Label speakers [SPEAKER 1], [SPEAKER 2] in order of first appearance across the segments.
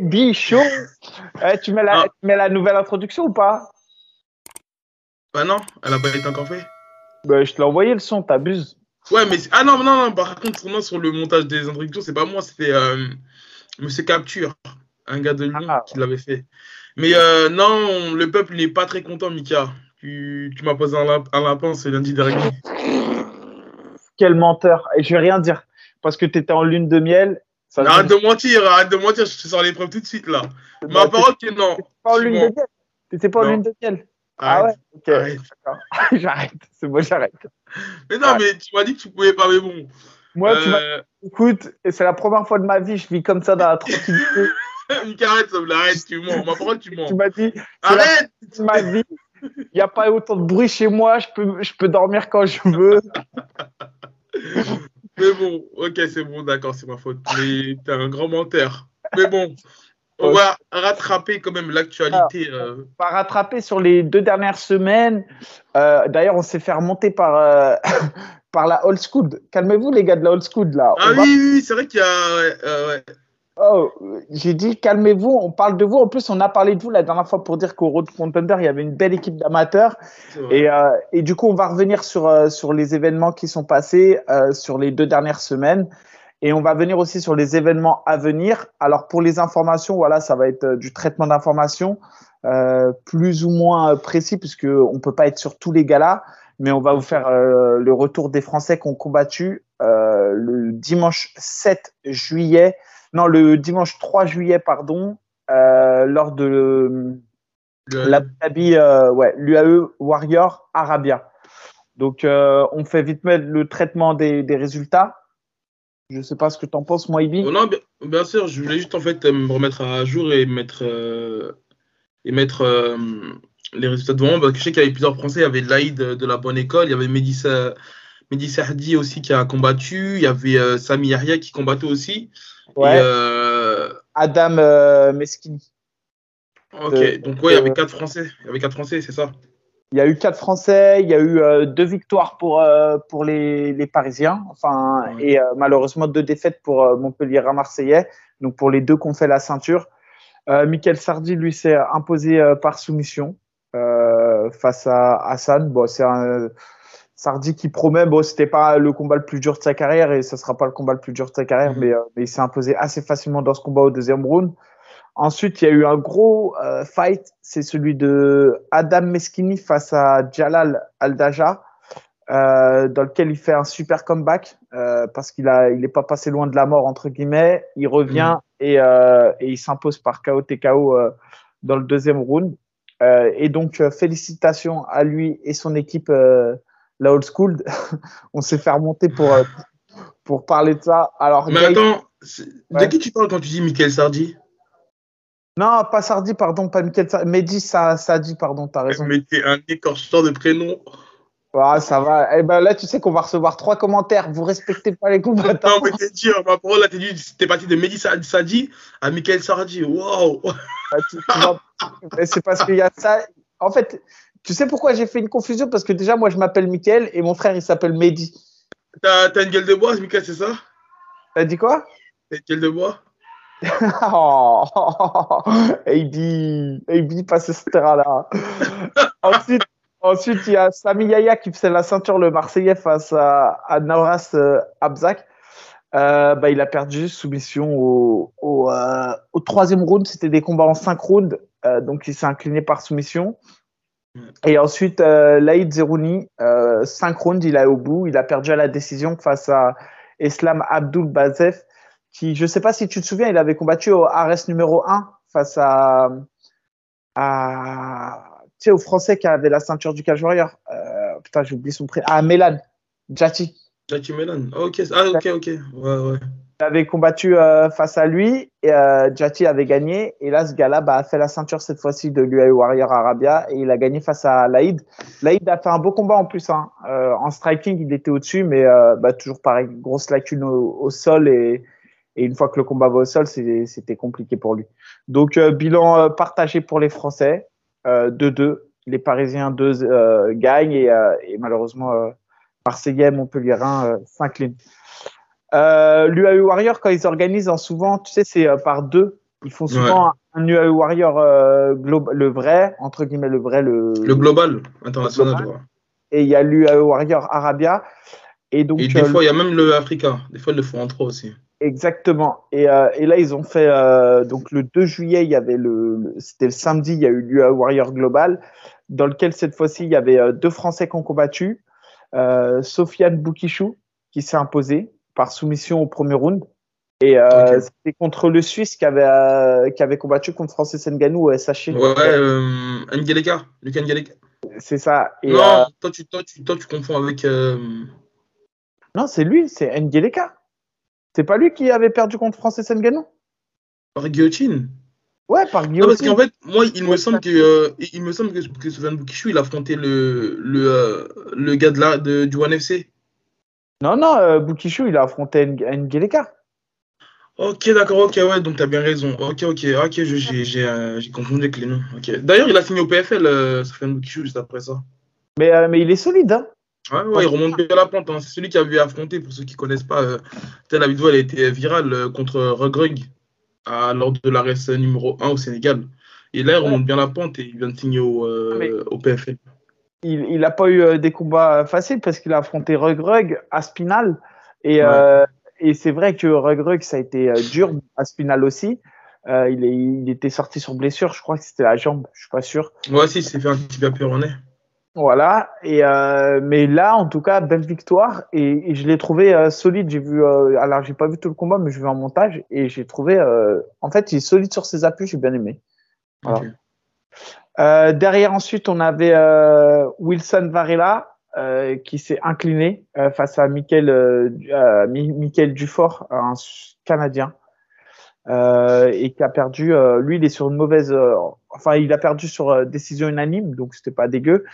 [SPEAKER 1] Bichon Eh, tu, mets la,
[SPEAKER 2] Ah.
[SPEAKER 1] tu mets la nouvelle introduction ou pas?
[SPEAKER 2] Bah non, elle a pas été encore faite.
[SPEAKER 1] bah, Je te l'ai envoyé le son, t'abuses.
[SPEAKER 2] Ouais, mais. Ah non, non, non, par contre, non, sur le montage des introductions, c'est pas moi, c'était euh, Monsieur Capture, un gars de Lyon
[SPEAKER 1] Ah.
[SPEAKER 2] qui l'avait fait. Mais euh, non, le peuple n'est pas très content, Mika. Tu, tu m'as posé un, lap- un lapin ce lundi dernier.
[SPEAKER 1] Quel menteur. Et je vais rien dire. Parce que t'étais en lune de miel. Ça
[SPEAKER 2] Arrête
[SPEAKER 1] dit-
[SPEAKER 2] de mentir, arrête de mentir, je te sors les preuves tout de suite là. Ma
[SPEAKER 1] Bah,
[SPEAKER 2] parole que non.
[SPEAKER 1] Pas en
[SPEAKER 2] Tu
[SPEAKER 1] lune de miel. T'étais pas en lune de miel. Ah ouais Ok. j'arrête. C'est bon, j'arrête.
[SPEAKER 2] Mais non,
[SPEAKER 1] Ouais.
[SPEAKER 2] mais tu m'as dit que tu pouvais pas, mais bon.
[SPEAKER 1] Moi, tu m'as
[SPEAKER 2] Euh,
[SPEAKER 1] Écoute, c'est la première fois de ma vie, je vis comme ça dans la tranquillité.
[SPEAKER 2] Arrête, ça me arrête, tu mens. Ma parole, tu mens.
[SPEAKER 1] tu m'as dit,
[SPEAKER 2] Arrête
[SPEAKER 1] c'est ma vie. Il n'y a pas autant de bruit chez moi, je peux, je peux dormir quand je veux.
[SPEAKER 2] Mais bon, ok, c'est bon, d'accord, c'est ma faute. Mais t'es un grand menteur. Mais bon, on va rattraper quand même l'actualité. euh,
[SPEAKER 1] On va rattraper sur les deux dernières semaines. Euh, D'ailleurs, on s'est fait remonter par, euh, par la old school. Calmez-vous, les gars de la old school, là.
[SPEAKER 2] Ah
[SPEAKER 1] On
[SPEAKER 2] oui, oui, oui, c'est vrai qu'il y a. ouais, ouais.
[SPEAKER 1] Oh, j'ai dit calmez-vous, on parle de vous. En plus, on a parlé de vous la dernière fois pour dire qu'au Road Contender, il y avait une belle équipe d'amateurs. Et, euh, et du coup, on va revenir sur, euh, sur les événements qui sont passés euh, sur les deux dernières semaines. Et on va venir aussi sur les événements à venir. Alors, pour les informations, voilà, ça va être du traitement d'informations euh, plus ou moins précis, puisqu'on ne peut pas être sur tous les galas. Mais on va vous faire le retour des Français qui ont combattu le dimanche 7 juillet, non, le dimanche 3 juillet, pardon, euh, lors de l'Abu euh, ouais, l'UAE Warrior Arabia. Donc, euh, on fait vite mettre le traitement des, des résultats. Je sais pas ce que tu en penses, moi, Ibi.
[SPEAKER 2] Oh non, bien, bien sûr, je voulais juste en fait me remettre à jour et mettre, et mettre les résultats devant parce que je sais qu'il y avait plusieurs Français. Il y avait Laïd de, la bonne école, il y avait Mehdi, Sa- Mehdi Sardi aussi qui a combattu, il y avait euh, Sami Yahya qui combattait aussi.
[SPEAKER 1] Ouais.
[SPEAKER 2] Et, euh,
[SPEAKER 1] Adam euh, Meskini.
[SPEAKER 2] ok,
[SPEAKER 1] de-
[SPEAKER 2] donc ouais, il y avait quatre Français. Il y avait quatre Français, c'est ça.
[SPEAKER 1] Il y a eu quatre Français, il y a eu euh, deux victoires pour, pour les, les Parisiens, enfin,
[SPEAKER 2] Ouais.
[SPEAKER 1] et malheureusement deux défaites pour Montpellier à Marseillais, donc pour les deux qu'on fait la ceinture. Michael Sardi, lui, s'est imposé par soumission face à Hassan. Bon, c'est un Sardi qui promet, bon, c'était pas le combat le plus dur de sa carrière et ce sera pas le combat le plus dur de sa carrière,
[SPEAKER 2] Mhm.
[SPEAKER 1] mais, euh, mais il s'est imposé assez facilement dans ce combat au deuxième round. Ensuite, il y a eu un gros euh, fight, c'est celui de Adam Meskini face à Jalal Aldaja, euh, dans lequel il fait un super comeback euh, parce qu'il a, il est pas passé loin de la mort entre guillemets. Il revient et, euh, et il s'impose par KO TKO dans le deuxième round. Et donc félicitations à lui et son équipe, euh, la old school. On s'est fait remonter pour euh, pour parler de ça. Alors
[SPEAKER 2] Mais
[SPEAKER 1] Gaël-
[SPEAKER 2] attends, c'est- de
[SPEAKER 1] Ouais.
[SPEAKER 2] qui tu parles quand tu dis Michael Sardi?
[SPEAKER 1] Non, pas Sardi, pardon, pas Michael Sardi. Mehdi Sa- Sadi, pardon, t'as raison.
[SPEAKER 2] Mais t'es un écorcheur de prénom.
[SPEAKER 1] Ah, ça va. Eh ben là, tu sais qu'on va recevoir trois commentaires. Vous respectez pas les combattants.
[SPEAKER 2] Non, mais t'es dur, ma parole, là, t'es parti de Mehdi Sa- Sadi à Michael Sardi. Waouh
[SPEAKER 1] Mais c'est parce qu'il y a ça. En fait, tu sais pourquoi j'ai fait une confusion? Parce que déjà, moi, je m'appelle Michael et mon frère, il s'appelle Mehdi.
[SPEAKER 2] T'as une gueule de bois, Michael, c'est ça?
[SPEAKER 1] T'as dit quoi?
[SPEAKER 2] T'as une gueule de bois?
[SPEAKER 1] Oh, AB, AB, pas ce terrain-là. ensuite, ensuite, il y a Sami Yaya qui faisait la ceinture le Marseillais face à, à Nauras euh, Abzak. Euh, bah, il a perdu soumission au, au, euh, au troisième round. C'était des combats en cinq rounds, donc il s'est incliné par soumission. Et ensuite, euh, Laïd Zerouni, euh, cinq rounds, il a au bout. Il a perdu à la décision face à Islam Abdul Bazef, qui, je sais pas si tu te souviens, il avait combattu au Ares numéro 1 face à, à tu sais, au Français qui avait la ceinture du Cage Warrior. Euh, putain, j'ai oublié son prénom. Ah, Mélan, Jati.
[SPEAKER 2] Jackie Melan. Ah, ok, ah, ok, ok. Ouais, ouais.
[SPEAKER 1] Il avait combattu euh, face à lui, et euh, Jati avait gagné. Et là, ce gars-là bah, a fait la ceinture cette fois-ci de l'UAE Warrior Arabia et il a gagné face à Laïd. Laïd a fait un beau combat en plus. Hein. Euh, en striking, il était au-dessus, mais euh, bah, toujours pareil, grosse lacune au, sol. Et, une fois que le combat va au sol, c'était compliqué pour lui. Donc, bilan partagé pour les Français, euh, 2-2. Les Parisiens 2 euh, gagnent et, malheureusement, Marseillais, Montpellierin euh, s'inclinent. Euh, L'UAE Warrior, quand ils organisent, en souvent, tu sais, c'est euh, par deux. Ils font souvent un UAE Warrior euh, global, le vrai, entre guillemets, le vrai, le.
[SPEAKER 2] Le global international.
[SPEAKER 1] Et il y a l'UAE Warrior Arabia. Et donc.
[SPEAKER 2] Et des fois, il y a même le Africa. Des fois, ils le font en trois aussi.
[SPEAKER 1] Exactement. Et, euh, et, là, ils ont fait donc le 2 juillet, il y avait le, c'était le samedi, il y a eu l'UA Warrior Global, dans lequel cette fois-ci il y avait deux Français qui ont combattu, euh, Sofiane Boukichou qui s'est imposé par soumission au premier round, et euh, okay. c'était contre le Suisse qui avait euh, qui avait combattu contre Francis Ngannou au SHI.
[SPEAKER 2] Ouais, euh, Ngeleka, Lucas Ngeleka.
[SPEAKER 1] C'est ça.
[SPEAKER 2] Et, non, toi tu, toi, tu, toi tu confonds avec.
[SPEAKER 1] Non, c'est lui, c'est Ngeleka. C'est pas lui qui avait perdu contre Francis Ngannou
[SPEAKER 2] Par guillotine
[SPEAKER 1] Ouais, par.
[SPEAKER 2] Non, parce qu'en fait, moi, il me semble que, euh, il me semble que, que il a affronté le, le, euh, le gars de la, de, du One FC.
[SPEAKER 1] Non, non, euh, il a affronté Ngeleka.
[SPEAKER 2] Ok, d'accord, ok, ouais, donc t'as bien raison. Ok, ok, ok, j'ai euh, confondu avec les noms. Okay. D'ailleurs, il a signé au PFL, euh, Sofyan Boukishou, juste après ça.
[SPEAKER 1] Mais, euh, mais il est solide, hein.
[SPEAKER 2] Ouais, ouais, il remonte bien la pente. Hein. C'est celui qui a vu affronter, pour ceux qui ne connaissent pas, euh, la vidéo elle a été virale euh, contre Lors de l'arrêt numéro 1 au Sénégal. Et là, il remonte bien la pente et il vient de signer au, euh, au PFL.
[SPEAKER 1] Il n'a pas eu euh, des combats faciles parce qu'il a affronté Rugrug à Spinal. Et, ouais. et c'est vrai que Rugrug, ça a été dur, à Spinal aussi. il, est, il était sorti sur blessure, je crois que c'était la jambe, je suis pas sûr.
[SPEAKER 2] Ouais, si, il s'est fait un petit peu péroné.
[SPEAKER 1] Voilà. Et euh, mais là, en tout cas, belle victoire et, et je l'ai trouvé euh, solide. J'ai vu, euh, alors j'ai pas vu tout le combat, mais je vu en montage et j'ai trouvé, euh, en fait, il est solide sur ses appuis. J'ai bien aimé. Voilà. Okay. Derrière, ensuite, on avait Wilson Varela qui s'est incliné face à Michael, Michael Dufort, un Canadien. et qui a perdu. lui, il est sur une mauvaise. enfin, il a perdu sur décision unanime, donc c'était pas dégueu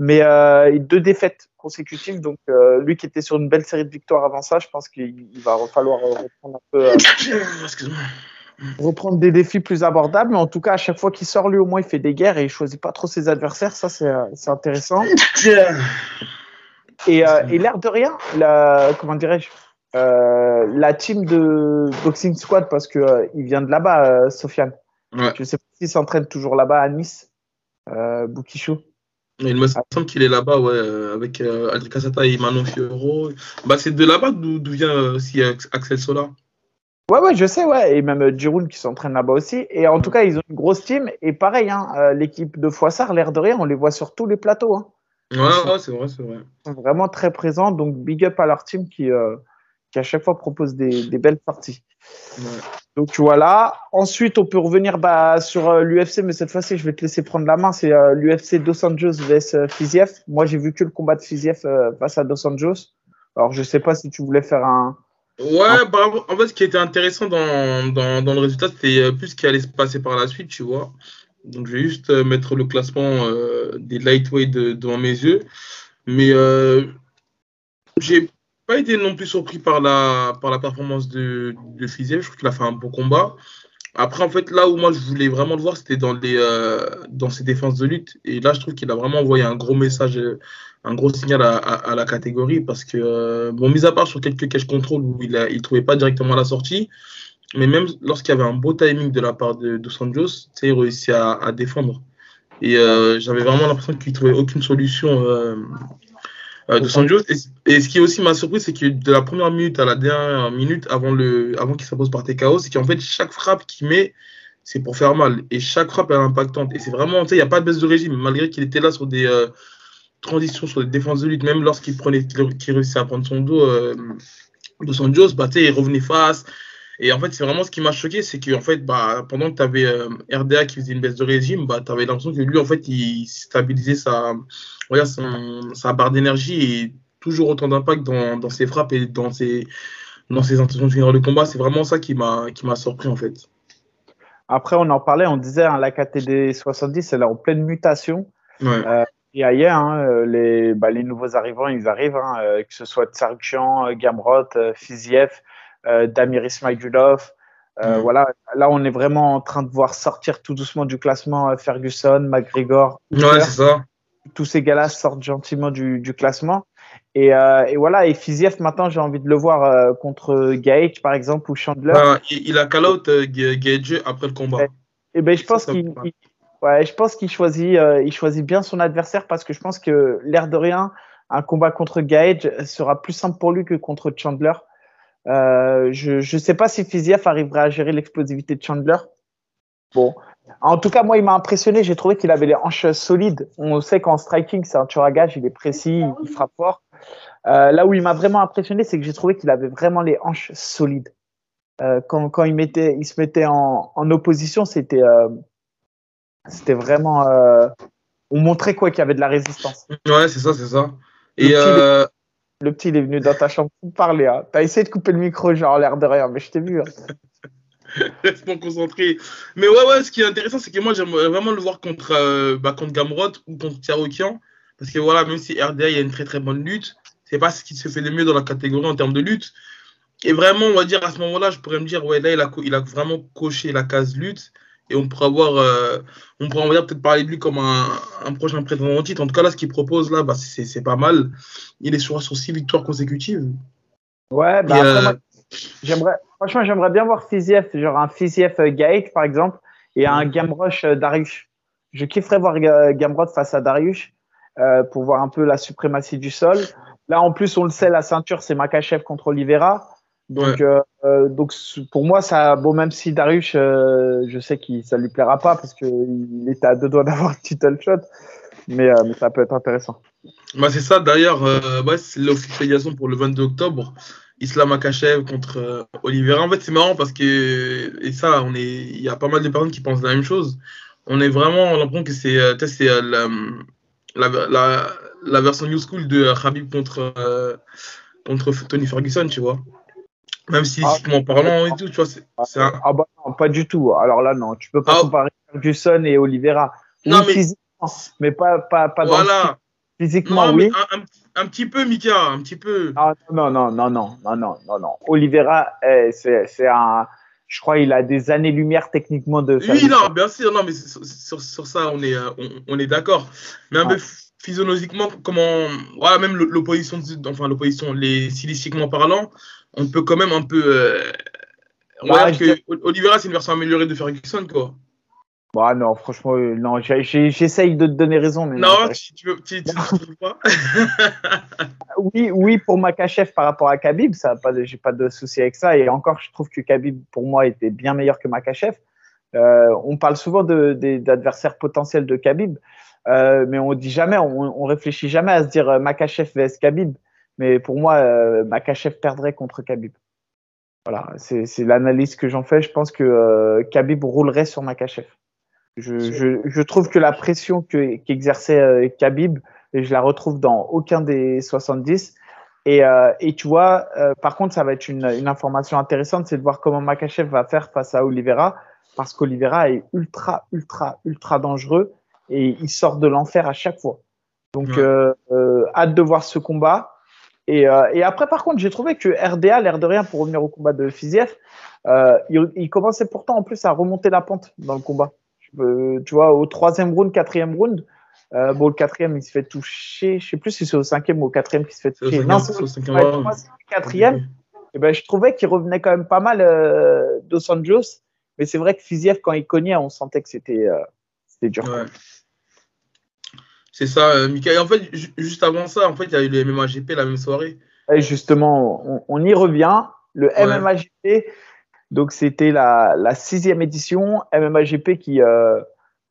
[SPEAKER 1] mais euh, deux défaites consécutives. Donc, euh, lui qui était sur une belle série de victoires avant ça, je pense qu'il va falloir reprendre un peu. Euh, reprendre des défis plus abordables. Mais en tout cas, à chaque fois qu'il sort, lui, au moins, il fait des guerres et il choisit pas trop ses adversaires. Ça, c'est intéressant. Et, euh, et l'air de rien, la, comment dirais-je, euh, la team de Boxing Squad, parce que euh, il vient de là-bas, Sofiane.
[SPEAKER 2] Ouais.
[SPEAKER 1] Je sais pas s'il s'entraîne toujours là-bas à Nice, euh, Boukichou.
[SPEAKER 2] Il me semble qu'il est là-bas, ouais, avec euh, Aldric Casata et Manon Fioro. Bah, c'est de là-bas d'où vient aussi Axel Sola.
[SPEAKER 1] Ouais, ouais, je sais, ouais. Et même Giroud qui s'entraîne là-bas aussi. Et en tout cas, ils ont une grosse team. Et pareil, hein, euh, l'équipe de Foissard, l'air de rien, on les voit sur tous les plateaux. Hein.
[SPEAKER 2] Ouais, ouais, c'est vrai, c'est vrai.
[SPEAKER 1] Ils sont vraiment très présents. Donc, big up à leur team qui, euh, qui à chaque fois propose des, des belles parties.
[SPEAKER 2] Ouais.
[SPEAKER 1] Donc voilà. Ensuite, on peut revenir bah, sur euh, l'UFC, mais cette fois-ci, je vais te laisser prendre la main. C'est euh, l'UFC Dos Anjos vs euh, Fiziev. Moi, j'ai vu que le combat de Fiziev face à Dos Anjos. Alors, je sais pas si tu voulais faire un.
[SPEAKER 2] Ouais, un... bah, en fait, ce qui était intéressant dans, dans, dans le résultat, c'était plus ce qui allait se passer par la suite, tu vois. Donc, je vais juste mettre le classement des lightweight de, devant mes yeux. Mais j'ai pas été non plus surpris par la, par la performance de, de. Je trouve qu'il a fait un bon combat. Après, en fait, là où moi je voulais vraiment le voir, c'était dans, les, euh, dans ses défenses de lutte. Et là, je trouve qu'il a vraiment envoyé un gros message, un gros signal à, la catégorie. Parce que, euh, bon, mis à part sur quelques cash control où il ne trouvait pas directement la sortie, mais même lorsqu'il y avait un beau timing de la part de, de Sanjos, il réussit à, défendre. Et euh, j'avais vraiment l'impression qu'il trouvait aucune solution euh, de Sanjos. Et, et, ce qui aussi m'a surpris, c'est que de la première minute à la dernière minute, avant, le, avant qu'il s'impose par TKO, c'est qu'en fait, chaque frappe qu'il met, c'est pour faire mal. Et chaque frappe est impactante. Et c'est vraiment, tu sais, il n'y a pas de baisse de régime, malgré qu'il était là sur des euh, transitions, sur des défenses de lutte, même lorsqu'il prenait, qu'il réussissait à prendre son dos euh, de Sanjos, bah, tu sais, il revenait face. Et en fait, c'est vraiment ce qui m'a choqué, c'est qu'en fait, bah, pendant que tu avais euh, RDA qui faisait une baisse de régime, bah, tu avais l'impression que lui, en fait, il stabilisait sa, voilà, son, sa barre d'énergie et toujours autant d'impact dans, dans, ses frappes et dans ses, dans ses intentions de finir le combat. C'est vraiment ça qui m'a surpris, en fait.
[SPEAKER 1] Après, on en parlait, on disait, hein, la KTD 70, elle est en pleine mutation.
[SPEAKER 2] Ouais.
[SPEAKER 1] Euh, et ailleurs, hein, les, bah, les nouveaux arrivants, ils arrivent, hein, euh, que ce soit Gamrot, euh, Fiziev, euh, Damir Ismailulov. Euh. Voilà, là on est vraiment en train de voir sortir tout doucement du classement Ferguson, McGregor.
[SPEAKER 2] Ouais, c'est ça.
[SPEAKER 1] Tous ces gars-là sortent gentiment du, du, classement. Et, euh, et, voilà, et Fiziev, maintenant, j'ai envie de le voir euh, contre Gage, par exemple, ou Chandler.
[SPEAKER 2] il, il, a call out euh, Gage après le combat.
[SPEAKER 1] Et, et ben, je pense qu'il ouais, je pense qu'il choisit, il choisit bien son adversaire parce que je pense que, l'air de rien, un combat contre Gage sera plus simple pour lui que contre Chandler. Je ne sais pas si Fiziev arrivera à gérer l'explosivité de Chandler. Bon, en tout cas, moi, il m'a impressionné. J'ai trouvé qu'il avait les hanches solides. On sait qu'en striking, c'est un tueur à gage. Il est précis, il frappe fort. Euh, là où il m'a vraiment impressionné, c'est que j'ai trouvé qu'il avait vraiment les hanches solides. Euh, quand, quand il, mettait, il se mettait en, en opposition, c'était euh, c'était vraiment. Euh, on montrait quoi qu'il y avait de la résistance.
[SPEAKER 2] Ouais, c'est ça, c'est ça. Et
[SPEAKER 1] petit, euh, le petit, est venu dans ta chambre pour parler. Hein. T'as essayé de couper le micro, genre l'air de rien, mais je t'ai vu. Hein.
[SPEAKER 2] Restons concentrés. Mais ouais, ouais, ce qui est intéressant, c'est que moi, j'aimerais vraiment le voir contre, euh, bah, contre Gamrot ou contre Tiarokian. Parce que voilà, même si RDA, il y a une très très bonne lutte, c'est pas ce qui se fait le mieux dans la catégorie en termes de lutte. Et vraiment, on va dire, à ce moment-là, je pourrais me dire, ouais, là, il a, il a vraiment coché la case lutte. Et on pourrait avoir, euh, on dire, peut-être parler de lui comme un, un prochain prétendant au titre. En tout cas, là, ce qu'il propose, là, bah, c'est pas mal. Il est sur, sur six victoires consécutives.
[SPEAKER 1] Ouais, bah,
[SPEAKER 2] euh,
[SPEAKER 1] j'aimerais, franchement, j'aimerais bien voir Fiziev, genre un Fiziev euh, Gaek, par exemple, et un Gamroche euh, Darius. Je kifferais voir Gamrot face à Darius euh, pour voir un peu la suprématie du sol. Là, en plus, on le sait, la ceinture, c'est Makachev contre Oliveira. Donc,
[SPEAKER 2] Ouais.
[SPEAKER 1] euh, donc pour moi, ça, bon, même si Darius, euh, je sais que ça lui plaira pas parce qu'il était à deux doigts d'avoir le title shot, mais, euh, mais ça peut être intéressant.
[SPEAKER 2] Bah, c'est ça, d'ailleurs, euh, ouais, c'est l'officialisation pour le 22 octobre. Islam Akachev contre euh, Oliveira. En fait, c'est marrant parce que, et ça, on est, il y a pas mal de personnes qui pensent la même chose. On est vraiment, on l'impression que c'est, euh, c'est euh, la, la, la, la version new school de euh, Khabib contre, euh, contre Tony Ferguson, tu vois. Même si,
[SPEAKER 1] Ah.
[SPEAKER 2] parlant et tout, tu vois, c'est c'est un.
[SPEAKER 1] Ah bah non, pas du tout. Alors là, non, tu peux pas
[SPEAKER 2] Ah.
[SPEAKER 1] comparer Ferguson et Oliveira. Oui,
[SPEAKER 2] Non, mais-
[SPEAKER 1] physiquement, mais pas, pas, pas dans le.
[SPEAKER 2] Voilà.
[SPEAKER 1] Physiquement,
[SPEAKER 2] Non,
[SPEAKER 1] oui.
[SPEAKER 2] mais un, un, un petit peu, Mika, un petit peu.
[SPEAKER 1] Ah, non, non, non, non, non, non, non, non. Oliveira, eh, c'est un. Je crois il a des années-lumière techniquement de
[SPEAKER 2] Oui, non, bien sûr, non, mais sur, sur, sur ça, on est, euh, on, on est d'accord. Mais un
[SPEAKER 1] Ouais.
[SPEAKER 2] peu physiologiquement, comment, voilà, même l'opposition, enfin l'opposition, les stylistiquement parlant, on peut quand même un peu. Euh,
[SPEAKER 1] je
[SPEAKER 2] que Oliveira, c'est une version améliorée de Ferguson, quoi.
[SPEAKER 1] Bah non, franchement, euh, non, j'essaye de te donner raison, mais non.
[SPEAKER 2] Non, tu, tu, veux- tu, pas
[SPEAKER 1] oui, oui, pour Makachev par rapport à Khabib, ça, pas, j'ai pas de souci avec ça. Et encore, je trouve que Khabib, pour moi, était bien meilleur que Makachev. Euh, on parle souvent de, d'adversaires potentiels de Khabib, euh, mais on dit jamais, on, on réfléchit jamais à se dire Makachev vs Khabib. Mais pour moi, euh, Makachev perdrait contre Khabib. Voilà, c'est, l'analyse que j'en fais. Je pense que euh, Khabib roulerait sur Makachev. Je, je, je trouve que la pression que, qu'exerçait euh, Khabib, et je la retrouve dans aucun des 70. Et, euh, et tu vois, par contre, ça va être une, une information intéressante, c'est de voir comment Makachev va faire face à Oliveira, parce qu'Oliveira est ultra, ultra, ultra dangereux et il sort de l'enfer à chaque fois. Donc,
[SPEAKER 2] Ouais.
[SPEAKER 1] hâte de voir ce combat. Et, euh, et après, par contre, j'ai trouvé que RDA, l'air de rien, pour revenir au combat de Fiziev, euh, il, il commençait pourtant en plus à remonter la pente dans le combat. Euh, tu vois, au troisième round, quatrième round, euh, bon, le quatrième, il se fait toucher. Je sais plus si c'est au cinquième ou au quatrième qu'il se fait
[SPEAKER 2] au
[SPEAKER 1] toucher. Non,
[SPEAKER 2] c'est au cinquième
[SPEAKER 1] ouais,
[SPEAKER 2] round.
[SPEAKER 1] troisième, quatrième. Et ben, je trouvais qu'il revenait quand même pas mal Dos Anjos. Mais c'est vrai que Fiziev, quand il cognait, on sentait que c'était c'était dur.
[SPEAKER 2] Ouais. C'est ça, euh, Mika. Et en fait, ju- juste avant ça, en fait, il y a eu le MMAGP la même soirée.
[SPEAKER 1] Et justement, on, on y revient. Le
[SPEAKER 2] Ouais.
[SPEAKER 1] MMAGP, donc c'était la, la sixième édition. MMAGP qui, euh,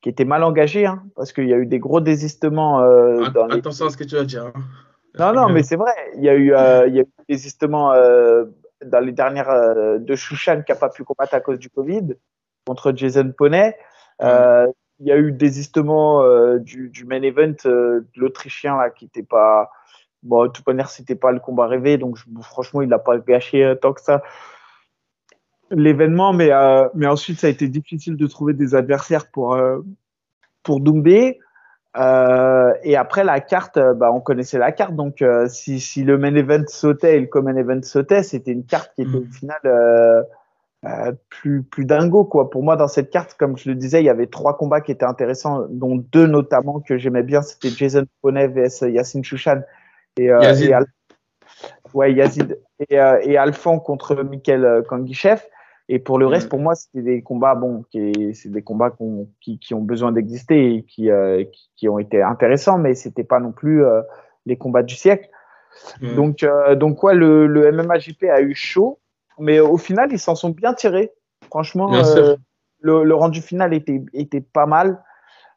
[SPEAKER 1] qui était mal engagé, hein, parce qu'il y a eu des gros désistements euh,
[SPEAKER 2] Att-
[SPEAKER 1] dans les
[SPEAKER 2] Attention à ce que tu vas dire. hein.
[SPEAKER 1] Non, non, mais c'est vrai. Il y a eu, euh, il y a eu des désistements euh, dans les dernières euh, de Shushan qui n'a pas pu combattre à cause du Covid contre Jason Poney. Euh, il y a eu des désistements euh, du, du main event euh, de l'Autrichien là qui n'était pas. Bon, manière, c'était pas le combat rêvé, donc je- franchement, il n'a pas gâché euh, tant que ça l'événement, mais, euh, mais ensuite, ça a été difficile de trouver des adversaires pour, euh, pour Doumbé. Euh, et après la carte, bah, on connaissait la carte, donc euh, si, si le main event sautait et le common event sautait, c'était une carte qui était au
[SPEAKER 2] Mm.
[SPEAKER 1] final euh, euh, plus plus dingo quoi. Pour moi, dans cette carte, comme je le disais, il y avait trois combats qui étaient intéressants, dont deux notamment que j'aimais bien, c'était Jason Poney vs Yacine Chouchan Et, euh, Yazid. ouais, Yazid. Et, euh, et Alphon contre Michael Kangichev. Et pour le reste, mm. pour moi, c'était des combats, bon, c'est des combats qui, qui, ont besoin d'exister et qui, qui, ont été intéressants, mais c'était pas non plus les combats du siècle. Mm. Donc, donc ouais, le, le MMAJP a eu chaud, mais au final, ils s'en sont bien tirés. Franchement, le, le, rendu final était, était pas mal.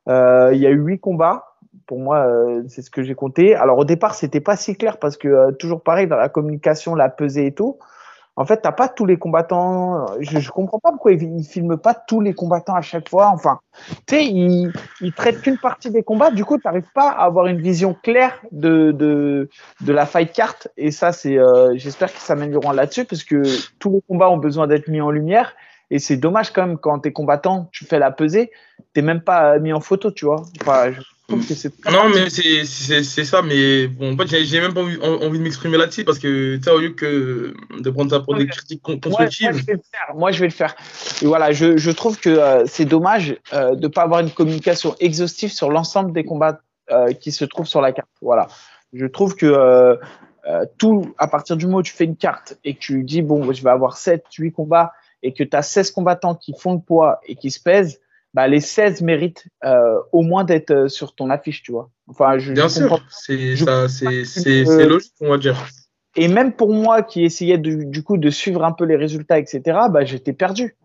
[SPEAKER 1] Euh, il y a eu huit combats. Pour moi, euh, c'est ce que j'ai compté. Alors au départ, c'était pas si clair parce que euh, toujours pareil dans la communication, la pesée et tout. En fait, t'as pas tous les combattants. Je, je comprends pas pourquoi ils, filment pas tous les combattants à chaque fois. Enfin, tu sais, ils, ils traitent qu'une partie des combats. Du coup, t'arrives pas à avoir une vision claire de de, la fight card. Et ça, c'est. Euh, J'espère qu'ils s'amélioreront là-dessus parce que tous les combats ont besoin d'être mis en lumière. Et c'est dommage quand même quand t'es combattant, tu fais la pesée, t'es même pas mis en photo, tu vois. Trouve que c'est.
[SPEAKER 2] Non, mais c'est ça, mais bon, en fait, j'ai même pas envie, envie de m'exprimer là-dessus parce que, tu sais, au lieu que de prendre ça pour des critiques constructives.
[SPEAKER 1] Moi, je vais le faire. Moi, je vais le faire. Et voilà, je, je trouve que euh, c'est dommage euh, de pas avoir une communication exhaustive sur l'ensemble des combats euh, qui se trouvent sur la carte. Voilà. Je trouve que. Euh, tout, à partir du moment où tu fais une carte et que tu dis, bon, je vais avoir 7, 8 combats et que tu as 16 combattants qui font le poids et qui se pèsent, bah, les 16 méritent euh, au moins d'être euh, sur ton affiche, tu vois.
[SPEAKER 2] Enfin, je, Bien sûr, c'est logique, on va dire.
[SPEAKER 1] Et même pour moi qui essayais du, du coup de suivre un peu les résultats, etc., bah, j'étais perdu.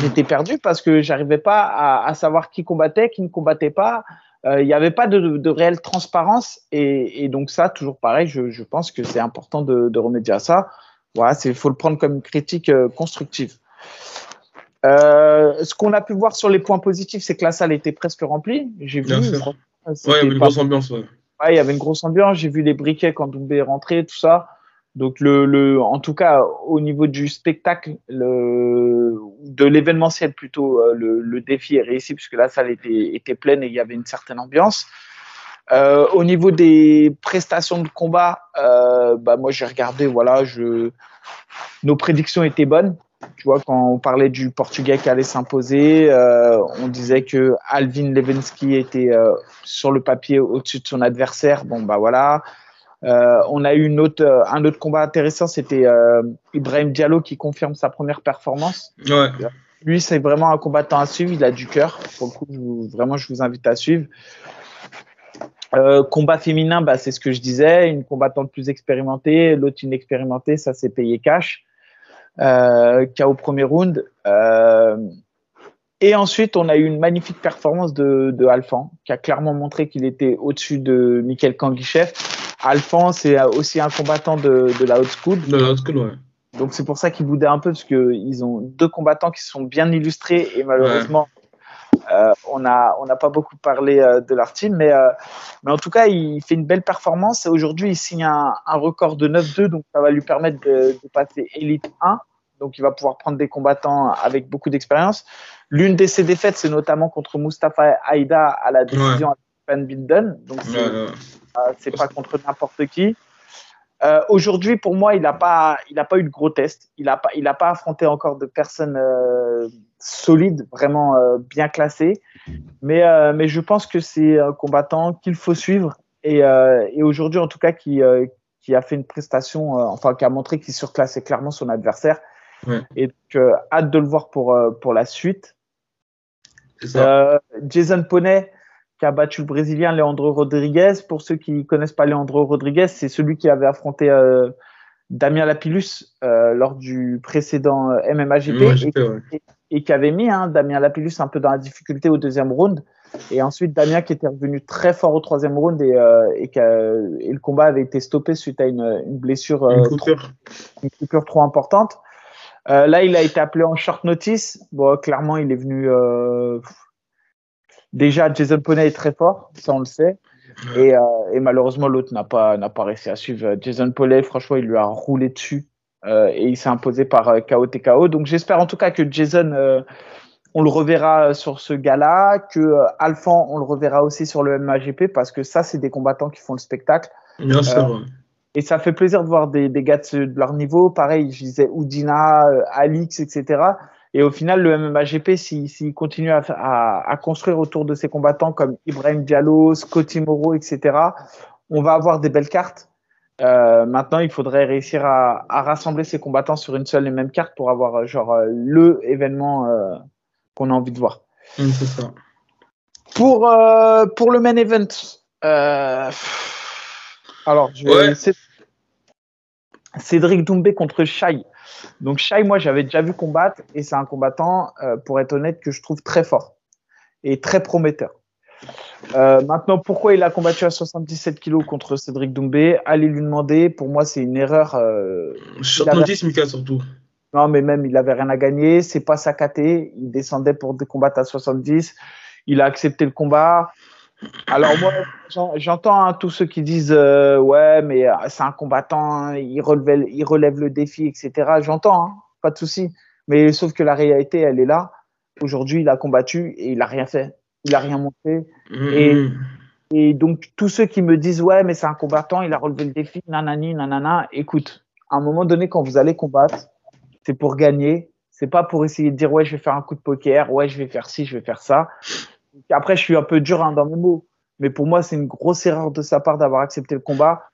[SPEAKER 1] J'étais perdu parce que j'arrivais pas à, à, savoir qui combattait, qui ne combattait pas. Euh, il n'y avait pas de, de, réelle transparence et, et, donc ça, toujours pareil, je, je pense que c'est important de, de, remédier à ça. Voilà, il faut le prendre comme une critique euh, constructive. Euh, ce qu'on a pu voir sur les points positifs, c'est que la salle était presque remplie. J'ai vu.
[SPEAKER 2] Ouais, il y avait une grosse ambiance. Ouais.
[SPEAKER 1] il y avait une grosse ambiance. J'ai vu les briquets quand Doumbé est rentré, tout ça. Donc, le, le, en tout cas, au niveau du spectacle, le, de l'événementiel plutôt, euh, le, le, défi est réussi puisque la salle était, était pleine et il y avait une certaine ambiance. Euh, au niveau des prestations de combat, euh, bah moi j'ai regardé, voilà, je, nos prédictions étaient bonnes. Tu vois, quand on parlait du Portugais qui allait s'imposer, euh, on disait que Alvin Levensky était euh, sur le papier au-dessus de son adversaire. Bon, bah voilà. Euh, on a eu une autre, un autre combat intéressant, c'était Ibrahim Diallo qui confirme sa première performance.
[SPEAKER 2] Ouais.
[SPEAKER 1] Lui, c'est vraiment un combattant à suivre. Il a du cœur. Pour le coup, je vous, vraiment, je vous invite à suivre. Combat féminin, bah, c'est ce que je disais, une combattante plus expérimentée, l'autre inexpérimentée, ça c'est payé cash KO premier round. Euh, et ensuite, on a eu une magnifique performance de, de Alphan, qui a clairement montré qu'il était au-dessus de Michael Kangichev. Alphan, c'est aussi un combattant de, de la haute school.
[SPEAKER 2] De la haute school, ouais.
[SPEAKER 1] Donc c'est pour ça qu'ils boudaient un peu, parce qu'ils ont deux combattants qui sont bien illustrés, et malheureusement, ouais euh, on n'a on pas beaucoup parlé euh, de leur team, mais, euh, mais en tout cas, il fait une belle performance. Et aujourd'hui, il signe un, un record de 9-2, donc ça va lui permettre de, de, passer Elite 1. Donc, il va pouvoir prendre des combattants avec beaucoup d'expérience. L'une de ses défaites, c'est notamment contre Mustafa Aïda à la décision ouais. à Bilden. Donc, c'est ouais, pas contre n'importe qui. Euh, Aujourd'hui, pour moi, il n'a pas, il a pas eu de gros tests. Il n'a pas, il a pas affronté encore de personnes euh, solides, vraiment euh, bien classées. Mais, euh, mais je pense que c'est un combattant qu'il faut suivre. Et, euh, et aujourd'hui, en tout cas, qui, euh, qui a fait une prestation, enfin, qui a montré qu'il surclassait clairement son adversaire.
[SPEAKER 2] Ouais.
[SPEAKER 1] Et donc, hâte de le voir pour, pour la suite. Jason Poney qui a battu le Brésilien Leandro Rodriguez. Pour ceux qui connaissent pas Leandro Rodriguez, c'est celui qui avait affronté euh, Damien Lapillus euh, lors du précédent euh, MMAGP et, ouais. et, et, qui avait mis hein, Damien Lapillus un peu dans la difficulté au deuxième round. Et ensuite, Damien qui était revenu très fort au troisième round et, euh, et, et le combat avait été stoppé suite à une, une blessure,
[SPEAKER 2] une coupure. Trop,
[SPEAKER 1] une coupure trop importante. Euh, là, il a été appelé en short notice. Bon, clairement, il est venu. Euh, déjà Jason Poney est très fort, ça on le sait. Et, euh, et malheureusement, l'autre n'a pas, n'a pas réussi à suivre. Jason Poney, franchement, il lui a roulé dessus euh, et il s'est imposé par euh, KO TKO. Donc j'espère en tout cas que Jason, euh, on le reverra sur ce gala, que euh, Alphan, on le reverra aussi sur le MAGP parce que ça, c'est des combattants qui font le spectacle.
[SPEAKER 2] Bien sûr.
[SPEAKER 1] Euh, et ça fait plaisir de voir des, des gars de, de, leur niveau. Pareil, je disais Oudina, Alix, etc. Et au final, le MMAGP, s'il si, continue à, à, à, construire autour de ses combattants comme Ibrahim Diallo, Scotty Moreau, etc., on va avoir des belles cartes. Euh, maintenant, il faudrait réussir à, rassembler ces combattants sur une seule et même carte pour avoir euh, genre euh, le événement qu'on a envie de voir.
[SPEAKER 2] c'est ça.
[SPEAKER 1] Pour, pour le main event, alors je vais Cédric Doumbé contre Shai. Donc Shai, moi j'avais déjà vu combattre et c'est un combattant, pour être honnête, que je trouve très fort et très prometteur. Euh, maintenant, pourquoi il a combattu à 77 kilos contre Cédric Doumbé? Allez lui demander. Pour moi, c'est une erreur. Euh,
[SPEAKER 2] notice, Mika, surtout.
[SPEAKER 1] Non, mais même, il avait rien à gagner. C'est pas sa caté. Il descendait pour combattre à 70. Il a accepté le combat. Alors moi, j'entends hein, tous ceux qui disent euh, ouais, mais euh, c'est un combattant, il relève, il relève le défi, etc. J'entends, hein, pas de souci. Mais sauf que la réalité, elle est là. Aujourd'hui, il a combattu et il a rien fait il a rien montré. Mm-hmm. Et, donc, tous ceux qui me disent, ouais, mais c'est un combattant, il a relevé le défi, nanani, nanana, écoute, à un moment donné, quand vous allez combattre, c'est pour gagner. C'est pas pour essayer de dire, ouais, je vais faire un coup de poker, ouais, je vais faire ci, je vais faire ça. Après, je suis un peu dur hein, dans mes mots. Mais pour moi, c'est une grosse erreur de sa part d'avoir accepté le combat.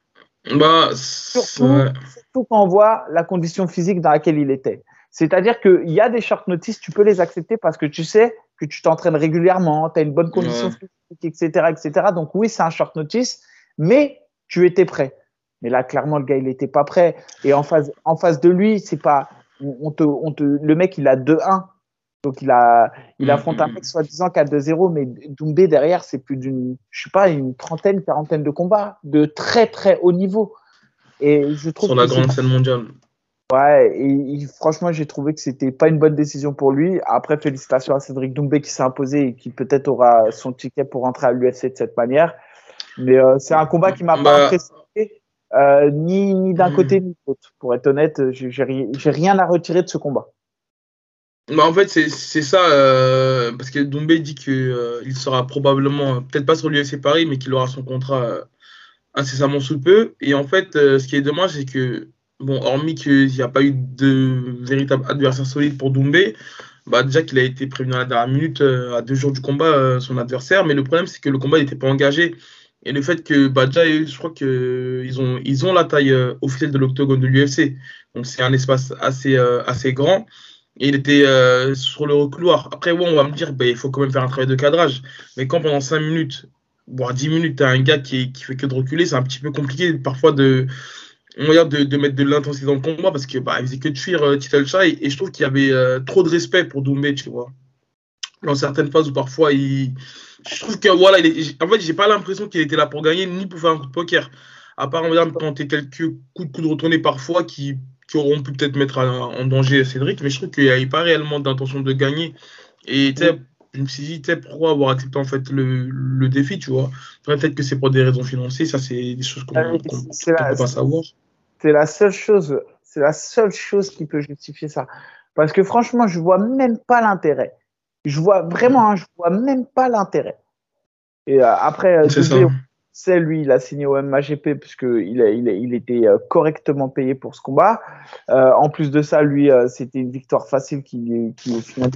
[SPEAKER 2] Bah,
[SPEAKER 1] surtout, surtout quand on voit la condition physique dans laquelle il était. C'est-à-dire qu'il y a des short notices, tu peux les accepter parce que tu sais que tu t'entraînes régulièrement, tu as une bonne condition physique, etc., etc. Donc oui, c'est un short notice, mais tu étais prêt. Mais là, clairement, le gars, il n'était pas prêt. Et en face, en face de lui, c'est pas, on te, on te, le mec, il a 2-1. Donc il a, il mm, affronte un mm, mec mm. soi-disant qui a 2-0, mais Doumbé derrière, c'est plus d'une, je sais pas, une trentaine, quarantaine de combats de très très haut niveau. Et je trouve
[SPEAKER 2] sur la grande scène mondiale.
[SPEAKER 1] Ouais, et, franchement, j'ai trouvé que c'était pas une bonne décision pour lui. Après, félicitations à Cédric Doumbé qui s'est imposé et qui peut-être aura son ticket pour rentrer à l'UFC de cette manière. Mais euh, c'est un combat qui m'a pas bah. impressionné, euh, ni, ni d'un côté ni de l'autre. Pour être honnête, j'ai rien à retirer de ce combat.
[SPEAKER 2] Bah en fait, c'est ça, euh, parce que Doumbé dit qu'il il sera probablement, peut-être pas sur l'UFC Paris, mais qu'il aura son contrat incessamment sous peu. Et en fait, ce qui est dommage, c'est que bon, hormis qu'il n'y a pas eu de véritable adversaire solide pour Doumbé, bah déjà qu'il a été prévenu à la dernière minute, euh, à deux jours du combat, euh, son adversaire. Mais le problème, c'est que le combat n'était pas engagé. Et le fait que, bah déjà, je crois qu'ils ont, ils ont la taille euh, officielle de l'octogone de l'UFC. Donc c'est un espace assez, assez grand. Et il était sur le recouloir. Après, ouais, on va me dire, bah, il faut quand même faire un travail de cadrage. Mais quand pendant 5 minutes, voire 10 minutes, tu as un gars qui, qui fait que de reculer, c'est un petit peu compliqué parfois de de, mettre de l'intensité dans le combat parce que bah, il faisait que de fuir euh, Titel Chai et je trouve qu'il y avait euh, trop de respect pour Doumbé, tu vois. Dans certaines phases où parfois il. Je trouve que voilà, il en fait, j'ai pas l'impression qu'il était là pour gagner ni pour faire un coup de poker. À part, on va dire, quelques coups de coups de retourner parfois qui, qui auront pu peut-être mettre en danger Cédric, mais je trouve qu'il n'y avait pas réellement d'intention de gagner. Et je me suis dit, pourquoi avoir accepté en fait le, le défi, tu vois? Peut-être que c'est pour des raisons financières, ça c'est des choses qu'on ah ne peut pas savoir.
[SPEAKER 1] C'est la seule chose, c'est la seule chose qui peut justifier ça. Parce que franchement, je vois même pas l'intérêt. Je vois vraiment, hein, je vois même pas l'intérêt. Et euh, après, euh, c'est lui, il a signé au MAGP puisqu'il il, était euh, correctement payé pour ce combat. en plus de ça, lui, c'était une victoire facile qui, qui au final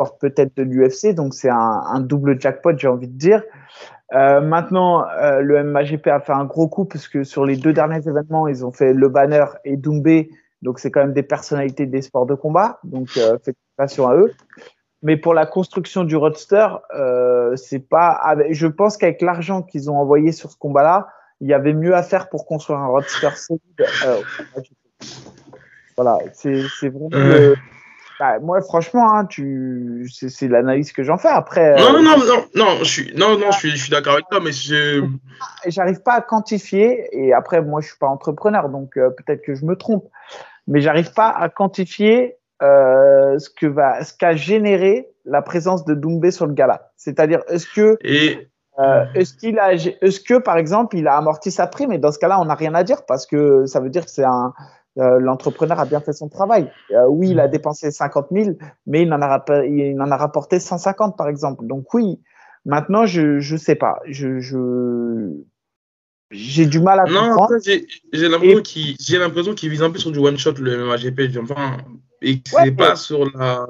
[SPEAKER 1] porte peut-être de l'UFC. Donc c'est un, double jackpot, j'ai envie de dire. Euh, maintenant, euh, le MAGP a fait un gros coup puisque sur les deux derniers événements, ils ont fait le banner et Doumbé. Donc, c'est quand même des personnalités des sports de combat. Donc, euh, félicitations à eux. Mais pour la construction du roadster, euh, c'est pas. je pense qu'avec l'argent qu'ils ont envoyé sur ce combat-là, il y avait mieux à faire pour construire un roadster solide. Euh, voilà, c'est vraiment. Bah, moi, franchement, hein, tu... c'est l'analyse que j'en fais. Après.
[SPEAKER 2] Non, non, non, non, non, je suis, non, non, je suis, je suis d'accord avec toi, mais je.
[SPEAKER 1] J'arrive pas à quantifier. Et après, moi, je suis pas entrepreneur, donc euh, peut-être que je me trompe. Mais j'arrive pas à quantifier euh, ce que va, ce qu'a généré la présence de Doumbé sur le gala. C'est-à-dire, est-ce que.
[SPEAKER 2] Et.
[SPEAKER 1] Euh, est-ce qu'il a, est-ce que par exemple, il a amorti sa prime? Et dans ce cas-là, on n'a rien à dire parce que ça veut dire que c'est un, euh, l'entrepreneur a bien fait son travail. Oui, il a dépensé 50 000, mais il en a, il en a rapporté 150 par exemple. Donc oui, maintenant je je sais pas, je j'ai du mal à non, comprendre.
[SPEAKER 2] J'ai l'impression qu'il vise un peu sur du one shot le MAGP, enfin, et que c'est pas sur la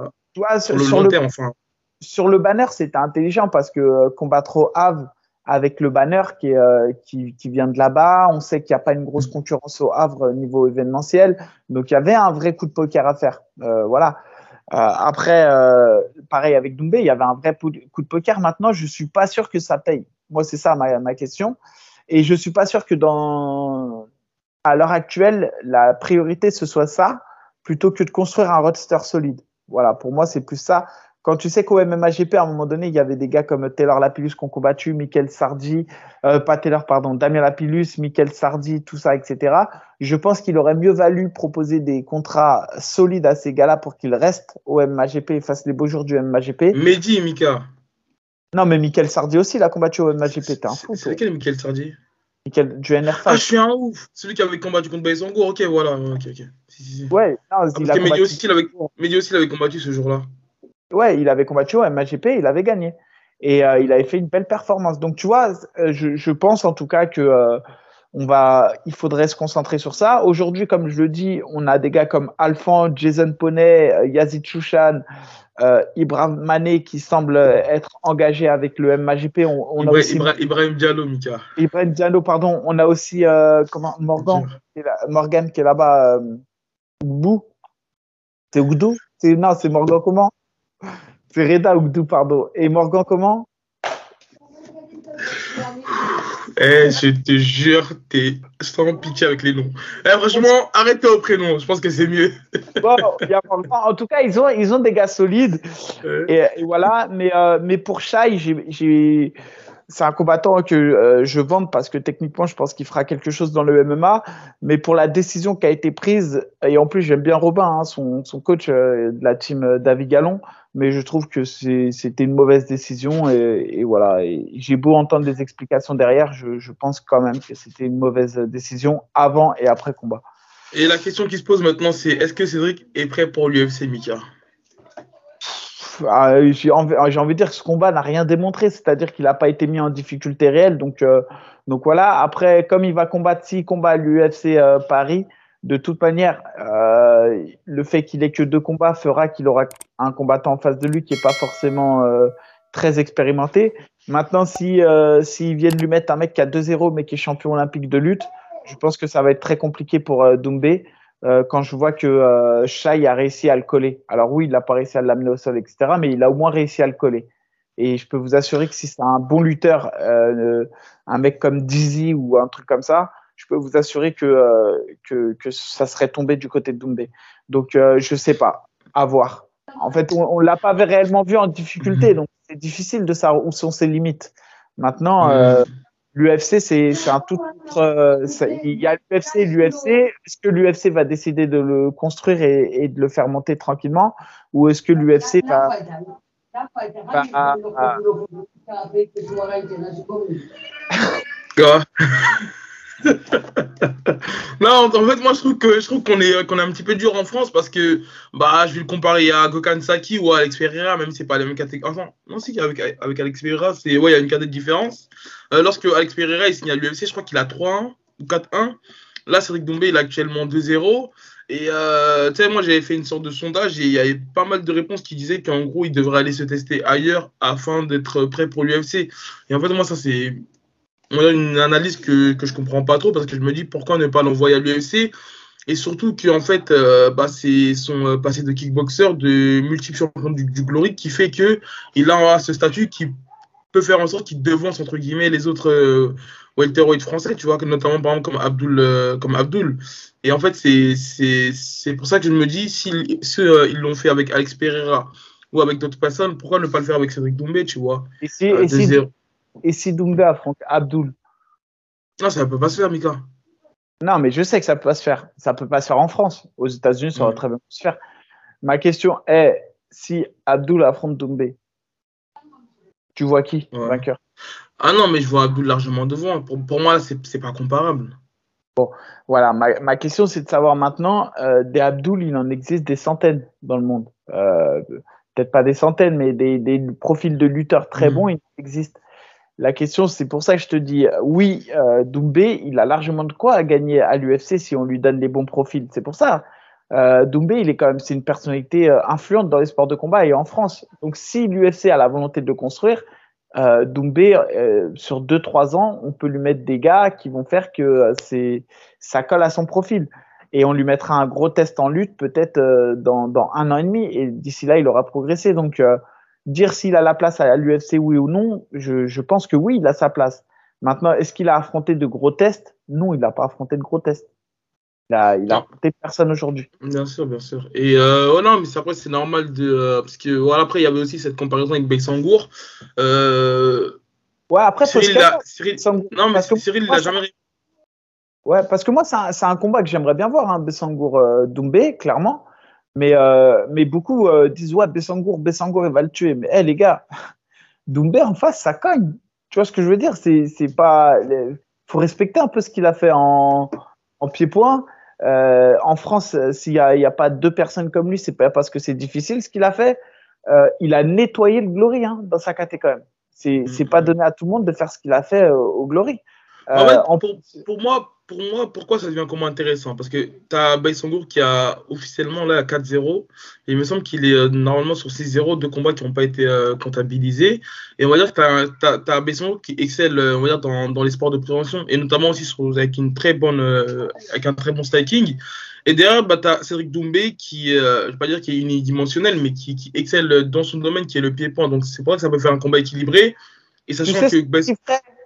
[SPEAKER 2] sur, le long terme, enfin.
[SPEAKER 1] Sur le banner, c'était intelligent parce que euh, Combattre Havre avec le banner qui, est, euh, qui, qui, vient de là-bas. On sait qu'il n'y a pas une grosse concurrence au Havre niveau événementiel. Donc, il y avait un vrai coup de poker à faire. Euh, voilà. Euh, après, euh, pareil avec Doumbé, il y avait un vrai coup de poker. Maintenant, je suis pas sûr que ça paye. Moi, c'est ça ma, ma question. Et je suis pas sûr que dans à l'heure actuelle, la priorité ce soit ça plutôt que de construire un roster solide. Voilà, pour moi, c'est plus ça. Quand tu sais qu'au MMAGP, à un moment donné, il y avait des gars comme Taylor Lapillus qui ont combattu, Michael Sardi, euh, pas Taylor, pardon, Damien Lapillus, Michael Sardi, tout ça, etc. Je pense qu'il aurait mieux valu proposer des contrats solides à ces gars-là pour qu'ils restent au MMAGP et fassent les beaux jours du MMAGP.
[SPEAKER 2] Mehdi et Mika.
[SPEAKER 1] Non, mais Michael Sardi aussi, il a combattu au MMAGP.
[SPEAKER 2] C'est lequel Michael Sardi
[SPEAKER 1] Michael, du NR5.
[SPEAKER 2] Ah, je suis un ouf. Celui qui avait combattu contre Baïsango. Ok, voilà. Ok, ok. Si, si, si.
[SPEAKER 1] Ouais, non,
[SPEAKER 2] Ah,
[SPEAKER 1] il a combattu-
[SPEAKER 2] aussi, il avait... Aussi, il avait combattu ce jour-là.
[SPEAKER 1] Ouais, il avait combattu au MAGP, il avait gagné. Et euh, il avait fait une belle performance. Donc, tu vois, euh, je, je pense en tout cas que euh, on va, il faudrait se concentrer sur ça. Aujourd'hui, comme je le dis, on a des gars comme Alphand, Jason Poney, euh, Yazid Chouchan, euh, Ibrahim Mané qui semblent être engagés avec le MAGP. On, on a aussi
[SPEAKER 2] Ibra- Ibrahim Diallo, Mika.
[SPEAKER 1] Ibrahim Diallo, pardon. On a aussi euh, comment Morgan, qui est là- Morgan qui est là-bas. Euh, Ougdou. C'est Ougdou C'est non, c'est Morgan comment? C'est Reda Ougdou, pardon. Et Morgan comment?
[SPEAKER 2] Eh, je te jure, t'es sans pitié avec les noms. Eh, franchement, arrêtez au prénom. Je pense que c'est mieux.
[SPEAKER 1] Bon. En tout cas, ils ont ils ont des gars solides. Et, et voilà, mais, euh, mais pour Shai, j'ai, c'est un combattant que euh, je vante parce que techniquement, je pense qu'il fera quelque chose dans le MMA. Mais pour la décision qui a été prise, et en plus, j'aime bien Robin, hein, son, son coach euh, de la team David Gallon, mais je trouve que c'était une mauvaise décision. Et, et voilà, j'ai beau entendre des explications derrière, je, je pense quand même que c'était une mauvaise décision avant et après combat.
[SPEAKER 2] Et la question qui se pose maintenant, c'est est-ce que Cédric est prêt pour l'UFC, Mika?
[SPEAKER 1] Ah, j'ai envie, j'ai envie de dire que ce combat n'a rien démontré, c'est-à-dire qu'il n'a pas été mis en difficulté réelle. Donc, euh, donc voilà, après, comme il va combattre, s'il combat à l'UFC euh, Paris, de toute manière, euh, le fait qu'il ait que deux combats fera qu'il aura un combattant en face de lui qui n'est pas forcément euh, très expérimenté. Maintenant, si euh, s'ils viennent lui mettre un mec qui a 2-0 mais qui est champion olympique de lutte, je pense que ça va être très compliqué pour euh, Doumbé euh, quand je vois que Shai a réussi à le coller. Alors oui, il n'a pas réussi à l'amener au sol, etc., mais il a au moins réussi à le coller. Et je peux vous assurer que si c'est un bon lutteur, un mec comme Dizzy ou un truc comme ça, je peux vous assurer que, euh, que, que ça serait tombé du côté de Doumbé. Donc euh, je sais pas, à voir. En fait, on, on l'a pas réellement vu en difficulté, donc c'est difficile de savoir où sont ses limites. Maintenant, euh, l'UFC, c'est un tout autre. euh, Il y a l'UFC et l'UFC. Est-ce que l'UFC va décider de le construire et, et de le faire monter tranquillement Ou est-ce que l'UFC va.
[SPEAKER 3] Ah,
[SPEAKER 2] Quoi non, en fait, moi, je trouve que je trouve qu'on est qu'on est un petit peu dur en France parce que bah, je vais le comparer à Gokhan Saki ou à Alex Pereira, même si c'est pas la même catégorie. Enfin, non, si avec avec Alex Pereira, c'est ouais, il y a une catégorie de différence. Euh, lorsque Alex Pereira il signe à l'UFC, je crois qu'il a 3-1 ou 4-1. Là, Cédric Doumbé, il a actuellement 2-0. Et euh, tu sais, moi, j'avais fait une sorte de sondage et il y avait pas mal de réponses qui disaient qu'en gros, il devrait aller se tester ailleurs afin d'être prêt pour l'UFC. Et en fait, moi, ça, c'est on a une analyse que, que je comprends pas trop parce que je me dis pourquoi ne pas l'envoyer à l'UFC et surtout qu'en fait euh, bah, c'est son euh, passé de kickboxer de multiple champion du, du Glory qui fait que il a ce statut qui peut faire en sorte qu'il devance entre guillemets les autres euh, welterweight français tu vois que notamment par exemple comme Abdul euh, comme Abdul et en fait c'est c'est pour ça que je me dis si, si ils l'ont fait avec Alex Pereira ou avec d'autres personnes pourquoi ne pas le faire avec Cédric Doumbé tu vois
[SPEAKER 1] Et si, et si,
[SPEAKER 2] 2-0.
[SPEAKER 1] Et si Doumbé affronte Abdul
[SPEAKER 2] non ça peut pas se faire Mika
[SPEAKER 1] Non, mais je sais que ça peut pas se faire. Ça peut pas se faire en France. Aux États-Unis, ça
[SPEAKER 2] Ouais.
[SPEAKER 1] très bien se faire. Ma question est si Abdul affronte Doumbé, tu vois qui
[SPEAKER 2] Ouais.
[SPEAKER 1] vainqueur?
[SPEAKER 2] Ah non, mais je vois Abdul largement devant. Pour, pour moi, c'est c'est pas comparable.
[SPEAKER 1] Voilà, ma, ma question c'est de savoir maintenant, euh, des Abdul, il en existe des centaines dans le monde. Euh, Peut-être pas des centaines, mais des, des profils de lutteurs très
[SPEAKER 2] Mhm.
[SPEAKER 1] bons, il existe. La question, c'est pour ça que je te dis, euh, oui, euh, Doumbé, il a largement de quoi à gagner à l'UFC si on lui donne les bons profils. C'est pour ça. Euh, Doumbé, il est quand même, c'est une personnalité euh, influente dans les sports de combat et en France. Donc, si l'UFC a la volonté de le construire, Doumbé, sur 2-3 ans, on peut lui mettre des gars qui vont faire que c'est, ça colle à son profil. Et on lui mettra un gros test en lutte peut-être dans, dans, un an et demi. Et d'ici là, il aura progressé. Donc, dire s'il a la place à l'UFC, oui ou non, je, je, pense que oui, il a sa place. Maintenant, est-ce qu'il a affronté de gros tests? Non, il n'a pas affronté de gros tests. Il a, il a affronté personne aujourd'hui.
[SPEAKER 2] Bien sûr, bien sûr. Et euh, oh non, mais après, c'est normal de. Euh, parce que voilà, après, il y avait aussi cette comparaison avec Bexangour. Euh,
[SPEAKER 1] ouais, après,
[SPEAKER 2] Cyril, la, Cyril, non, mais Cyril, il n'a jamais.
[SPEAKER 1] Ouais, parce que moi, c'est un, un, combat que j'aimerais bien voir, hein, Bessangour euh, Doumbé, clairement. Mais, euh, mais beaucoup euh, disent Ouais, Bessangour, Bessangour, il va le tuer. Mais hey, les gars, Doumbé en face, ça cogne. Tu vois ce que je veux dire? C'est pas. Il faut respecter un peu ce qu'il a fait en, en pied-point. Euh, en France, s'il n'y a, a, pas deux personnes comme lui, c'est pas parce que c'est difficile ce qu'il a fait. Euh, il a nettoyé le Glory hein, dans sa caté quand même. C'est mm -hmm. pas donné à tout le monde de faire ce qu'il a fait au Glory.
[SPEAKER 2] En fait, en... pour, pour, moi, pour moi, pourquoi ça devient comment intéressant? Parce que tu as Baïsangour qui a officiellement là 4-0. Il me semble qu'il est euh, normalement sur 6-0, deux combats qui n'ont pas été euh, comptabilisés. Et on va dire que tu as, as, as Baïsangour qui excelle euh, on va dire, dans, dans les sports de prévention et notamment aussi sur, avec, une très bonne, euh, avec un très bon striking. Et derrière, bah, tu as Cédric Doumbé qui, je ne vais pas dire qu'il est unidimensionnel, mais qui, qui, excelle dans son domaine qui est le pied-point. Donc c'est pour ça que ça peut faire un combat équilibré. Et sachant que.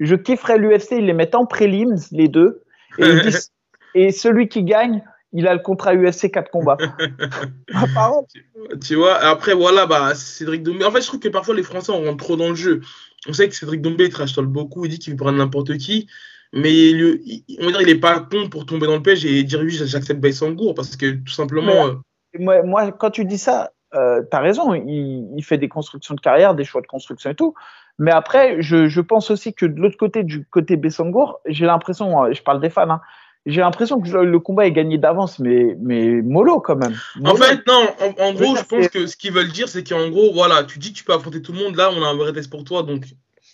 [SPEAKER 1] Je kifferais l'UFC, ils les mettent en prélims, les deux. Et, disent, et, celui qui gagne, il a le contrat UFC 4 combats.
[SPEAKER 2] tu vois, après, voilà, bah, Cédric Doumbé. En fait, je trouve que parfois les Français on rentre trop dans le jeu. On sait que Cédric Doumbé, il trash beaucoup, il dit qu'il veut prendre n'importe qui. Mais il, on va dire il n'est pas con pour tomber dans le piège et dire oui, j'accepte Baïsangour parce que tout simplement.
[SPEAKER 1] Mais, moi, moi, quand tu dis ça, euh, tu as raison, il, il, fait des constructions de carrière, des choix de construction et tout. Mais après, je, je pense aussi que de l'autre côté, du côté Bessangour, j'ai l'impression, je parle des fans, hein, j'ai l'impression que le combat est gagné d'avance, mais, mais mollo quand même.
[SPEAKER 2] Mollo. En fait, non, en, en gros, je pense que ce qu'ils veulent dire, c'est qu'en gros, voilà, tu dis que tu peux affronter tout le monde, là, on a un vrai test pour toi, donc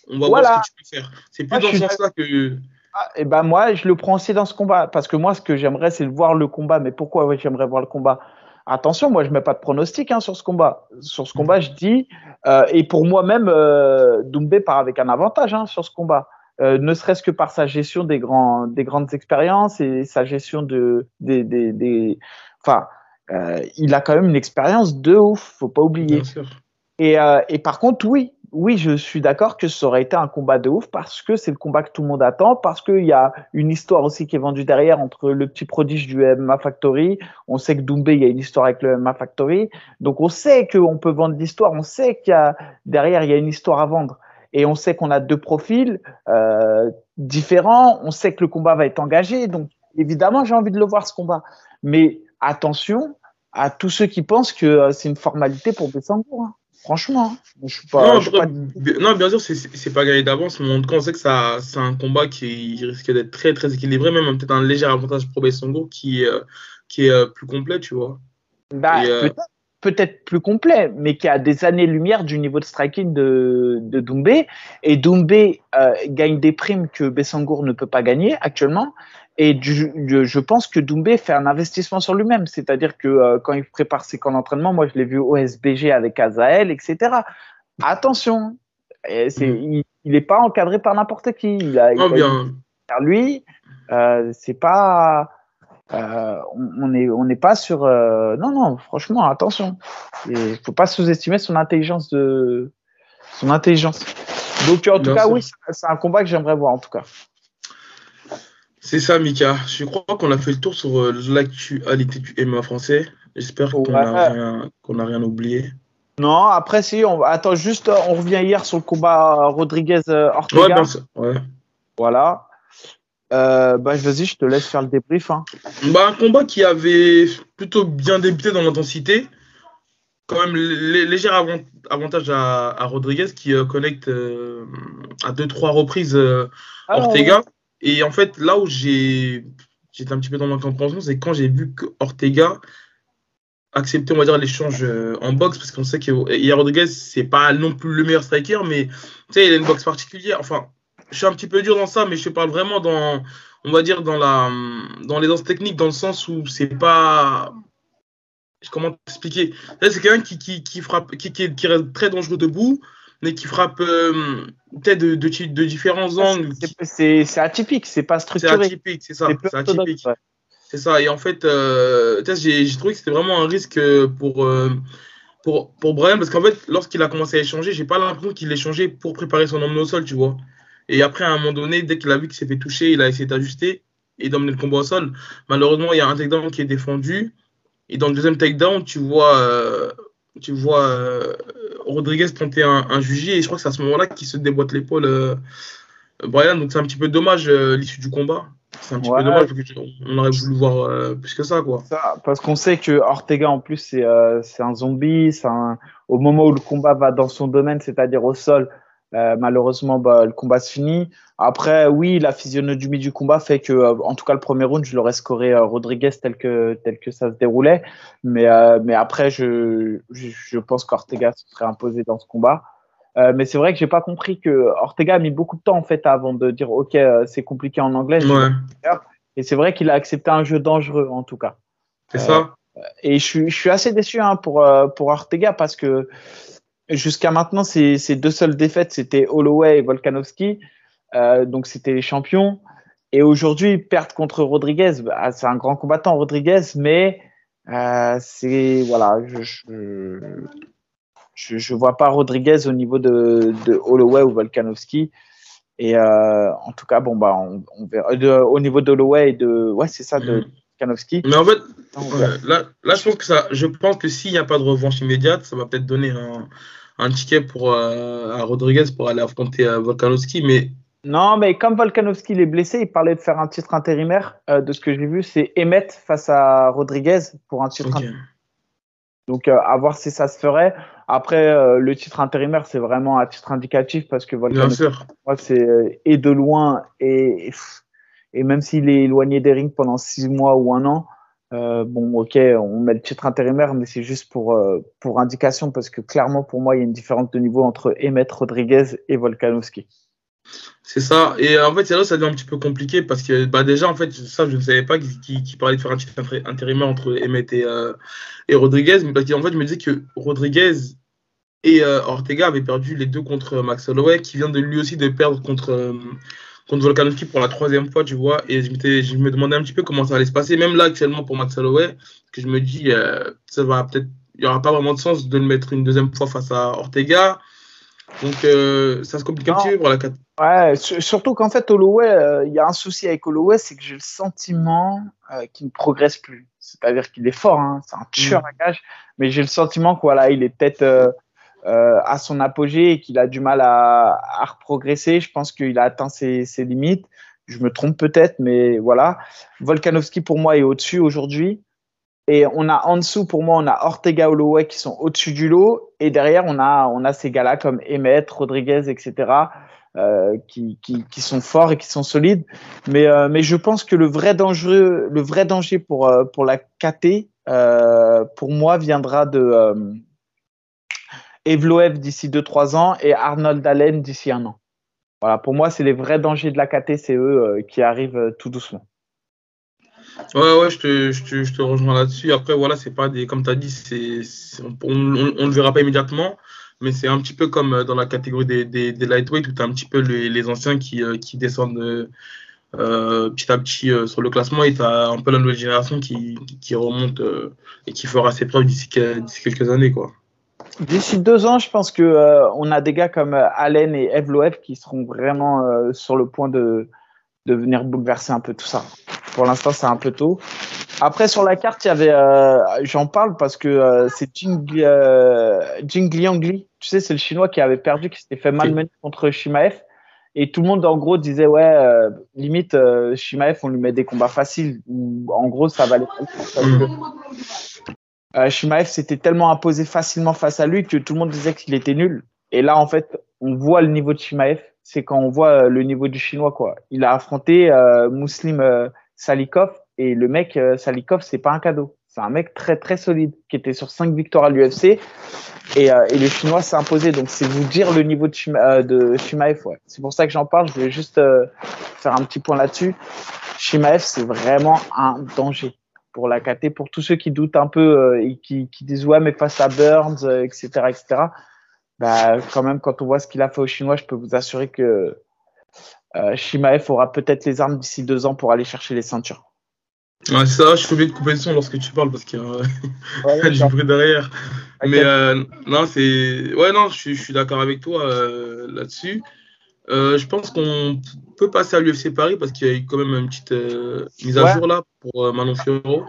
[SPEAKER 2] on va voilà. voir ce que tu peux faire. C'est plus moi, dans ce sens-là que.
[SPEAKER 1] Ah, et ben moi, je le prends aussi dans ce combat, parce que moi, ce que j'aimerais, c'est voir le combat. Mais pourquoi ouais, j'aimerais voir le combat? Attention, moi je mets pas de pronostic hein, sur ce combat. Sur ce combat, je dis euh, et pour moi-même, euh, Doumbé part avec un avantage hein, sur ce combat. Euh, ne serait-ce que par sa gestion des grands, des grandes expériences et sa gestion de, des, des, des... enfin, euh, il a quand même une expérience de ouf, faut pas oublier. Et, euh, et par contre, oui, oui, je suis d'accord que ça aurait été un combat de ouf parce que c'est le combat que tout le monde attend, parce qu'il y a une histoire aussi qui est vendue derrière entre le petit prodige du MMA Factory. On sait que Doumbé, il y a une histoire avec le MMA Factory. Donc on sait qu'on peut vendre l'histoire, on sait qu'il y a derrière, il y a une histoire à vendre. Et on sait qu'on a deux profils euh, différents, on sait que le combat va être engagé. Donc évidemment, j'ai envie de le voir ce combat. Mais attention à tous ceux qui pensent que c'est une formalité pour Bessangour. Hein. Franchement, je suis pas.
[SPEAKER 2] Non,
[SPEAKER 1] je
[SPEAKER 2] suis pas... non bien sûr, c'est pas gagné d'avance, mais en tout cas, on sait que c'est un combat qui risque d'être très très équilibré, même peut-être un léger avantage pour qui, euh, qui est euh, plus complet, tu vois.
[SPEAKER 1] Bah, euh... peut-être peut plus complet, mais qui a des années-lumière du niveau de striking de, de Doumbé. Et Doumbé gagne des primes que Bessangour ne peut pas gagner actuellement. Et je pense que Doumbé fait un investissement sur lui-même. C'est-à-dire que euh, quand il prépare ses camps d'entraînement, moi je l'ai vu au SBG avec Azael, etc. Attention, c'est, il n'est pas encadré par n'importe qui. Il a,
[SPEAKER 2] oh,
[SPEAKER 1] il
[SPEAKER 2] bien.
[SPEAKER 1] a lui, euh, c'est pas. Euh, on n'est on n'est pas sur. Non, non, franchement, attention. Il faut pas sous-estimer son intelligence de son intelligence. Donc en tout bien cas, sûr. oui, c'est un combat que j'aimerais voir en tout cas.
[SPEAKER 2] C'est ça, Mika. Je crois qu'on a fait le tour sur euh, l'actualité du MMA français. J'espère qu'on n'a rien, qu rien, oublié.
[SPEAKER 1] Non, après, si, on attends, juste, on revient hier sur le combat Rodriguez-Ortega.
[SPEAKER 2] Ouais, bien sûr. Ouais.
[SPEAKER 1] Voilà. Euh, bah, vas-y, je te laisse faire le débrief. Hein.
[SPEAKER 2] Bah, un combat qui avait plutôt bien débuté dans l'intensité. Quand même, léger avant avantage à, à, Rodriguez qui euh, connecte euh, à deux, trois reprises ah, Ortega. Et en fait, là où j'étais un petit peu dans l'incompréhension, c'est quand j'ai vu que Ortega acceptait, on va dire, l'échange euh, en boxe, parce qu'on sait que Rodriguez, c'est pas non plus le meilleur striker, mais tu sais, il a une boxe particulière. Enfin, je suis un petit peu dur dans ça, mais je parle vraiment dans, on va dire, dans la, dans les danses techniques, dans le sens où c'est pas, comment expliquer C'est quelqu'un qui, qui, frappe, qui, qui reste très dangereux debout, mais qui frappe euh, peut-être de, de, de, différents angles.
[SPEAKER 1] C'est atypique, c'est pas structuré.
[SPEAKER 2] C'est atypique, c'est ça. C'est atypique. C'est ça. Et en fait, euh, j'ai trouvé que c'était vraiment un risque pour, euh, pour, pour Brian, parce qu'en fait, lorsqu'il a commencé à échanger, j'ai pas l'impression qu'il échangeait pour préparer son homme au sol, tu vois. Et après, à un moment donné, dès qu'il a vu qu'il s'est fait toucher, il a essayé d'ajuster et d'emmener le combat au sol. Malheureusement, il y a un takedown qui est défendu. Et dans le deuxième takedown, tu vois, euh, tu vois Rodriguez tenter un, un Et je crois que c'est à ce moment-là qu'il se déboîte l'épaule, euh, Brian. Donc c'est un petit peu dommage l'issue du combat. C'est un petit peu dommage parce qu'on aurait voulu voir plus que ça. quoi.
[SPEAKER 1] Ça, parce qu'on sait que Ortega, en plus, c'est un zombie. Un... Au moment où le combat va dans son domaine, c'est-à-dire au sol, euh, malheureusement, bah, le combat se finit. Après, oui, la physionomie du combat fait que, euh, en tout cas, le premier round, je l'aurais scoré euh, Rodriguez tel que, tel que ça se déroulait. Mais, mais après, je, je, pense qu'Ortega se serait imposé dans ce combat. mais c'est vrai que j'ai pas compris que Ortega a mis beaucoup de temps en fait avant de dire ok c'est compliqué en anglais. Et c'est vrai qu'il a accepté un jeu dangereux en tout cas.
[SPEAKER 2] C'est ça.
[SPEAKER 1] Et je suis, je suis assez déçu hein, pour pour Ortega parce que Jusqu'à maintenant, ces, deux seules défaites, c'était Holloway et Volkanovski. Euh, donc, c'était les champions. Et aujourd'hui, perdre contre Rodriguez, bah, c'est un grand combattant, Rodriguez, mais euh, c'est. Voilà, je, je, vois pas Rodriguez au niveau de, Holloway ou Volkanovski. Et euh, en tout cas, bon, bah, on, verra. au niveau de Holloway et de. Ouais, c'est ça, de. Mm. Volkanovski.
[SPEAKER 2] Mais en fait, là, là, je pense que ça, je pense que s'il n'y a pas de revanche immédiate, ça va peut-être donner un, un ticket pour euh, à Rodriguez pour aller affronter euh, Volkanovski, mais
[SPEAKER 1] non, mais comme Volkanovski est blessé, il parlait de faire un titre intérimaire. Euh, de ce que j'ai vu, c'est Emmett face à Rodriguez pour un titre intérimaire. Donc, à voir si ça se ferait. Après, le titre intérimaire, c'est vraiment un titre indicatif parce que Volkanovski, c'est et de loin et, et même s'il est éloigné des rings pendant six mois ou un an, euh, bon, ok, on met le titre intérimaire, mais c'est juste pour, euh, pour indication parce que clairement, pour moi, il y a une différence de niveau entre Emmett Rodriguez et Volkanovski.
[SPEAKER 2] C'est ça. Et en fait, là ça devient un petit peu compliqué parce que bah, déjà, en fait, ça, je ne savais pas qu'il parlait de faire un titre intérimaire entre Emmett et, euh, Rodriguez. Mais parce fait, je me disais que Rodriguez et Ortega avaient perdu les deux contre Max Holloway, qui vient de lui aussi de perdre contre contre Volkanovski pour la troisième fois, tu vois. Et je, je me demandais un petit peu comment ça allait se passer. Même là, actuellement, pour Max Holloway, que je me dis, euh, ça va peut-être, il n'y aura pas vraiment de sens de le mettre une deuxième fois face à Ortega. Donc, euh, ça se complique un petit peu pour la 4.
[SPEAKER 1] Ouais, surtout qu'en fait, Holloway, euh, il y a un souci avec Holloway, c'est que j'ai le sentiment qu'il ne progresse plus. C'est-à-dire qu'il est fort, hein, c'est un tueur mm. à gage, mais j'ai le sentiment qu'il voilà, il est peut-être euh, à son apogée et qu'il a du mal à, à reprogresser. Je pense qu'il a atteint ses, ses, limites. Je me trompe peut-être, mais voilà. Volkanovski pour moi est au-dessus aujourd'hui. Et on a en dessous, pour moi, on a Ortega Holloway qui sont au-dessus du lot. Et derrière, on a, on a ces gars-là comme Emmett, Rodriguez, etc., euh, qui, qui, sont forts et qui sont solides. Mais, euh, mais je pense que le vrai danger, le vrai danger pour, pour la KT, euh, pour moi, viendra de, Evloev d'ici 2-3 ans et Arnold Allen d'ici un an. Voilà, pour moi, c'est les vrais dangers de la KT, c'est eux euh, qui arrivent euh, tout doucement.
[SPEAKER 2] Ouais, ouais, je te, rejoins là-dessus. Après, voilà, c'est pas des, comme tu as dit, c'est, on ne le verra pas immédiatement, mais c'est un petit peu comme euh, dans la catégorie des, des, des lightweight où tu as un petit peu les, les anciens qui, qui descendent petit à petit sur le classement et tu as un peu la nouvelle génération qui, qui remonte et qui fera ses preuves d'ici quelques années, quoi.
[SPEAKER 1] D'ici deux ans, je pense que euh, on a des gars comme euh, Allen et Evloev qui seront vraiment euh, sur le point de, de venir bouleverser un peu tout ça. Pour l'instant, c'est un peu tôt. Après, sur la carte, il y avait, j'en parle parce que c'est Jing, Jing Liangli. Tu sais, c'est le chinois qui avait perdu, qui s'était fait malmener contre Shimaev. Et tout le monde, en gros, disait, ouais, limite, Shimaev, on lui met des combats faciles. Ou, en gros, ça va aller. Euh, Shimaev s'était tellement imposé facilement face à lui que tout le monde disait qu'il était nul. Et là, en fait, on voit le niveau de Shimaev. C'est quand on voit euh, le niveau du chinois, quoi. Il a affronté euh, Muslim euh, Salikov et le mec Salikov, c'est pas un cadeau. C'est un mec très très solide qui était sur cinq victoires à l'UFC et, et, le chinois s'est imposé. Donc c'est vous dire le niveau de, Shima, de Shimaev. Ouais. C'est pour ça que j'en parle. Je voulais juste faire un petit point là-dessus. Shimaev, c'est vraiment un danger pour la KT, pour tous ceux qui doutent un peu euh, et qui, qui, disent ouais mais face à Burns, etc., euh, etc. bah, quand même, quand on voit ce qu'il a fait aux Chinois, je peux vous assurer que euh, Shimaev aura peut-être les armes d'ici deux ans pour aller chercher les ceintures.
[SPEAKER 2] Ouais, ça, je suis obligé de couper le son lorsque tu parles parce qu'il y a ouais, du bruit derrière. Mais euh, non, c'est. Ouais, non, je, je suis d'accord avec toi euh, là-dessus. Euh, je pense qu'on peut passer à l'UFC Paris parce qu'il y a eu quand même une petite euh, mise à
[SPEAKER 1] Ouais.
[SPEAKER 2] jour là pour euh, Manon Fiorot.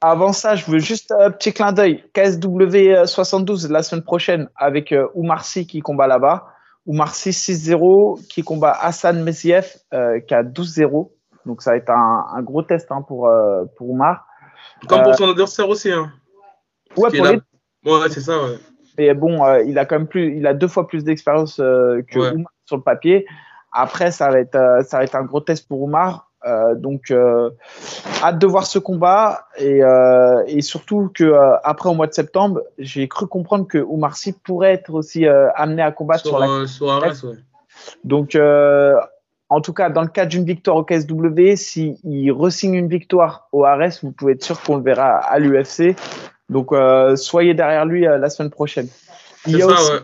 [SPEAKER 1] Avant ça, je veux juste un petit clin d'œil. KSW 72 la semaine prochaine avec Oumar Sy qui combat là-bas. Oumar Sy 6-0 qui combat Hassan Messiev euh, qui a 12-0. Donc ça va être un, un gros test hein, pour, pour Oumar.
[SPEAKER 2] Comme pour son adversaire aussi. Hein.
[SPEAKER 1] Ouais, pour les
[SPEAKER 2] c'est ça, ouais.
[SPEAKER 1] Mais bon, il a quand même plus, il a deux fois plus d'expérience que. Oumar sur le papier. Après, ça va être, euh, ça va être un gros test pour Oumar. Euh, donc, euh, hâte de voir ce combat et, euh, et surtout que après au mois de septembre, j'ai cru comprendre que Oumar Sy pourrait être aussi amené à combattre sur,
[SPEAKER 2] Sur,
[SPEAKER 1] la.
[SPEAKER 2] sur Arès, ouais.
[SPEAKER 1] Donc, en tout cas, dans le cadre d'une victoire au KSW, s'il il re-signe une victoire au Ares, vous pouvez être sûr qu'on le verra à l'UFC. Donc, soyez derrière lui la semaine prochaine. Il
[SPEAKER 2] C'est
[SPEAKER 1] y a
[SPEAKER 2] ça,
[SPEAKER 1] aussi-
[SPEAKER 2] ouais.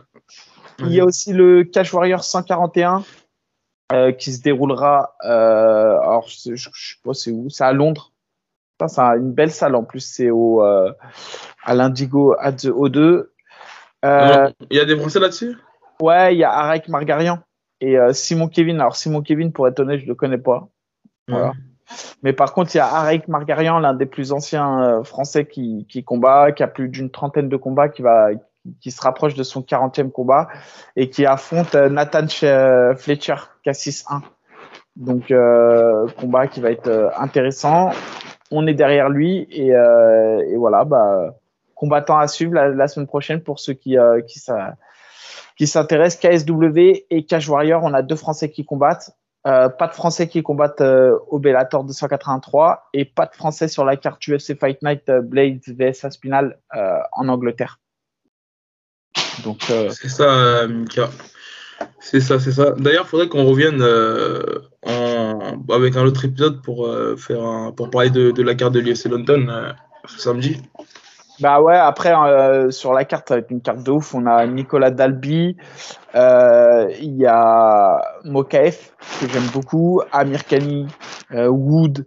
[SPEAKER 1] Il y a aussi le Cash Warrior 141 euh, qui se déroulera. Euh, alors, je, je, je sais pas c'est où. C'est à Londres. C'est un- une belle salle en plus. C'est au euh, à l'Indigo at the O2. Euh,
[SPEAKER 2] Non, Il y a des Français là-dessus?
[SPEAKER 1] Ouais, il y a Arek Margarian et Simon Kevin. Alors Simon Kevin, pour être honnête, je le connais pas. Voilà. Mais par contre, il y a Arek Margarian, l'un des plus anciens Français qui, qui combat, qui a plus d'une trentaine de combats, qui va qui se rapproche de son 40e combat et qui affronte euh, Nathan euh, Fletcher, qui a 6-1. Donc, euh, combat qui va être intéressant. On est derrière lui et, voilà, bah, combattant à suivre la, semaine prochaine pour ceux qui, euh, s'intéressent. KSW et Cash Warrior, on a deux Français qui combattent. Pas de Français qui combattent au Bellator 283 et pas de Français sur la carte UFC Fight Night Blades vs Aspinal en Angleterre. Donc, euh,
[SPEAKER 2] C'est ça, Mika. C'est ça, c'est ça. D'ailleurs, il faudrait qu'on revienne euh, en... avec un autre épisode pour, euh, faire un... pour parler de, de la carte de l'UFC London samedi.
[SPEAKER 1] Bah ouais, après, euh, sur la carte, être une carte de ouf. On a Nicolas Dalby, euh, il y a Mokaef, que j'aime beaucoup, Amir Khani, euh, Wood,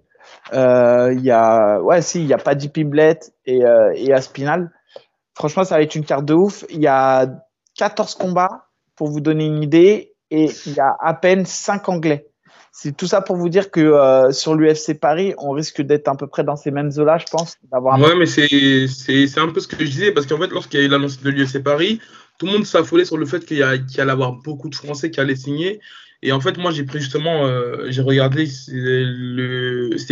[SPEAKER 1] il y a, ouais, si, il y a Paddy Pimblet et, et Aspinal. Franchement, ça va être une carte de ouf. Il y a 14 combats, pour vous donner une idée, et il y a à peine 5 Anglais. C'est tout ça pour vous dire que euh, sur l'UFC Paris, on risque d'être à peu près dans ces mêmes eaux-là, je pense,
[SPEAKER 2] Ouais, mais c'est un peu ce que je disais, parce qu'en fait, lorsqu'il y a eu l'annonce de l'UFC Paris, tout le monde s'affolait sur le fait qu'il y, qu'il y allait avoir beaucoup de Français qui allaient signer. Et en fait, moi, j'ai pris justement, euh, j'ai regardé, c'était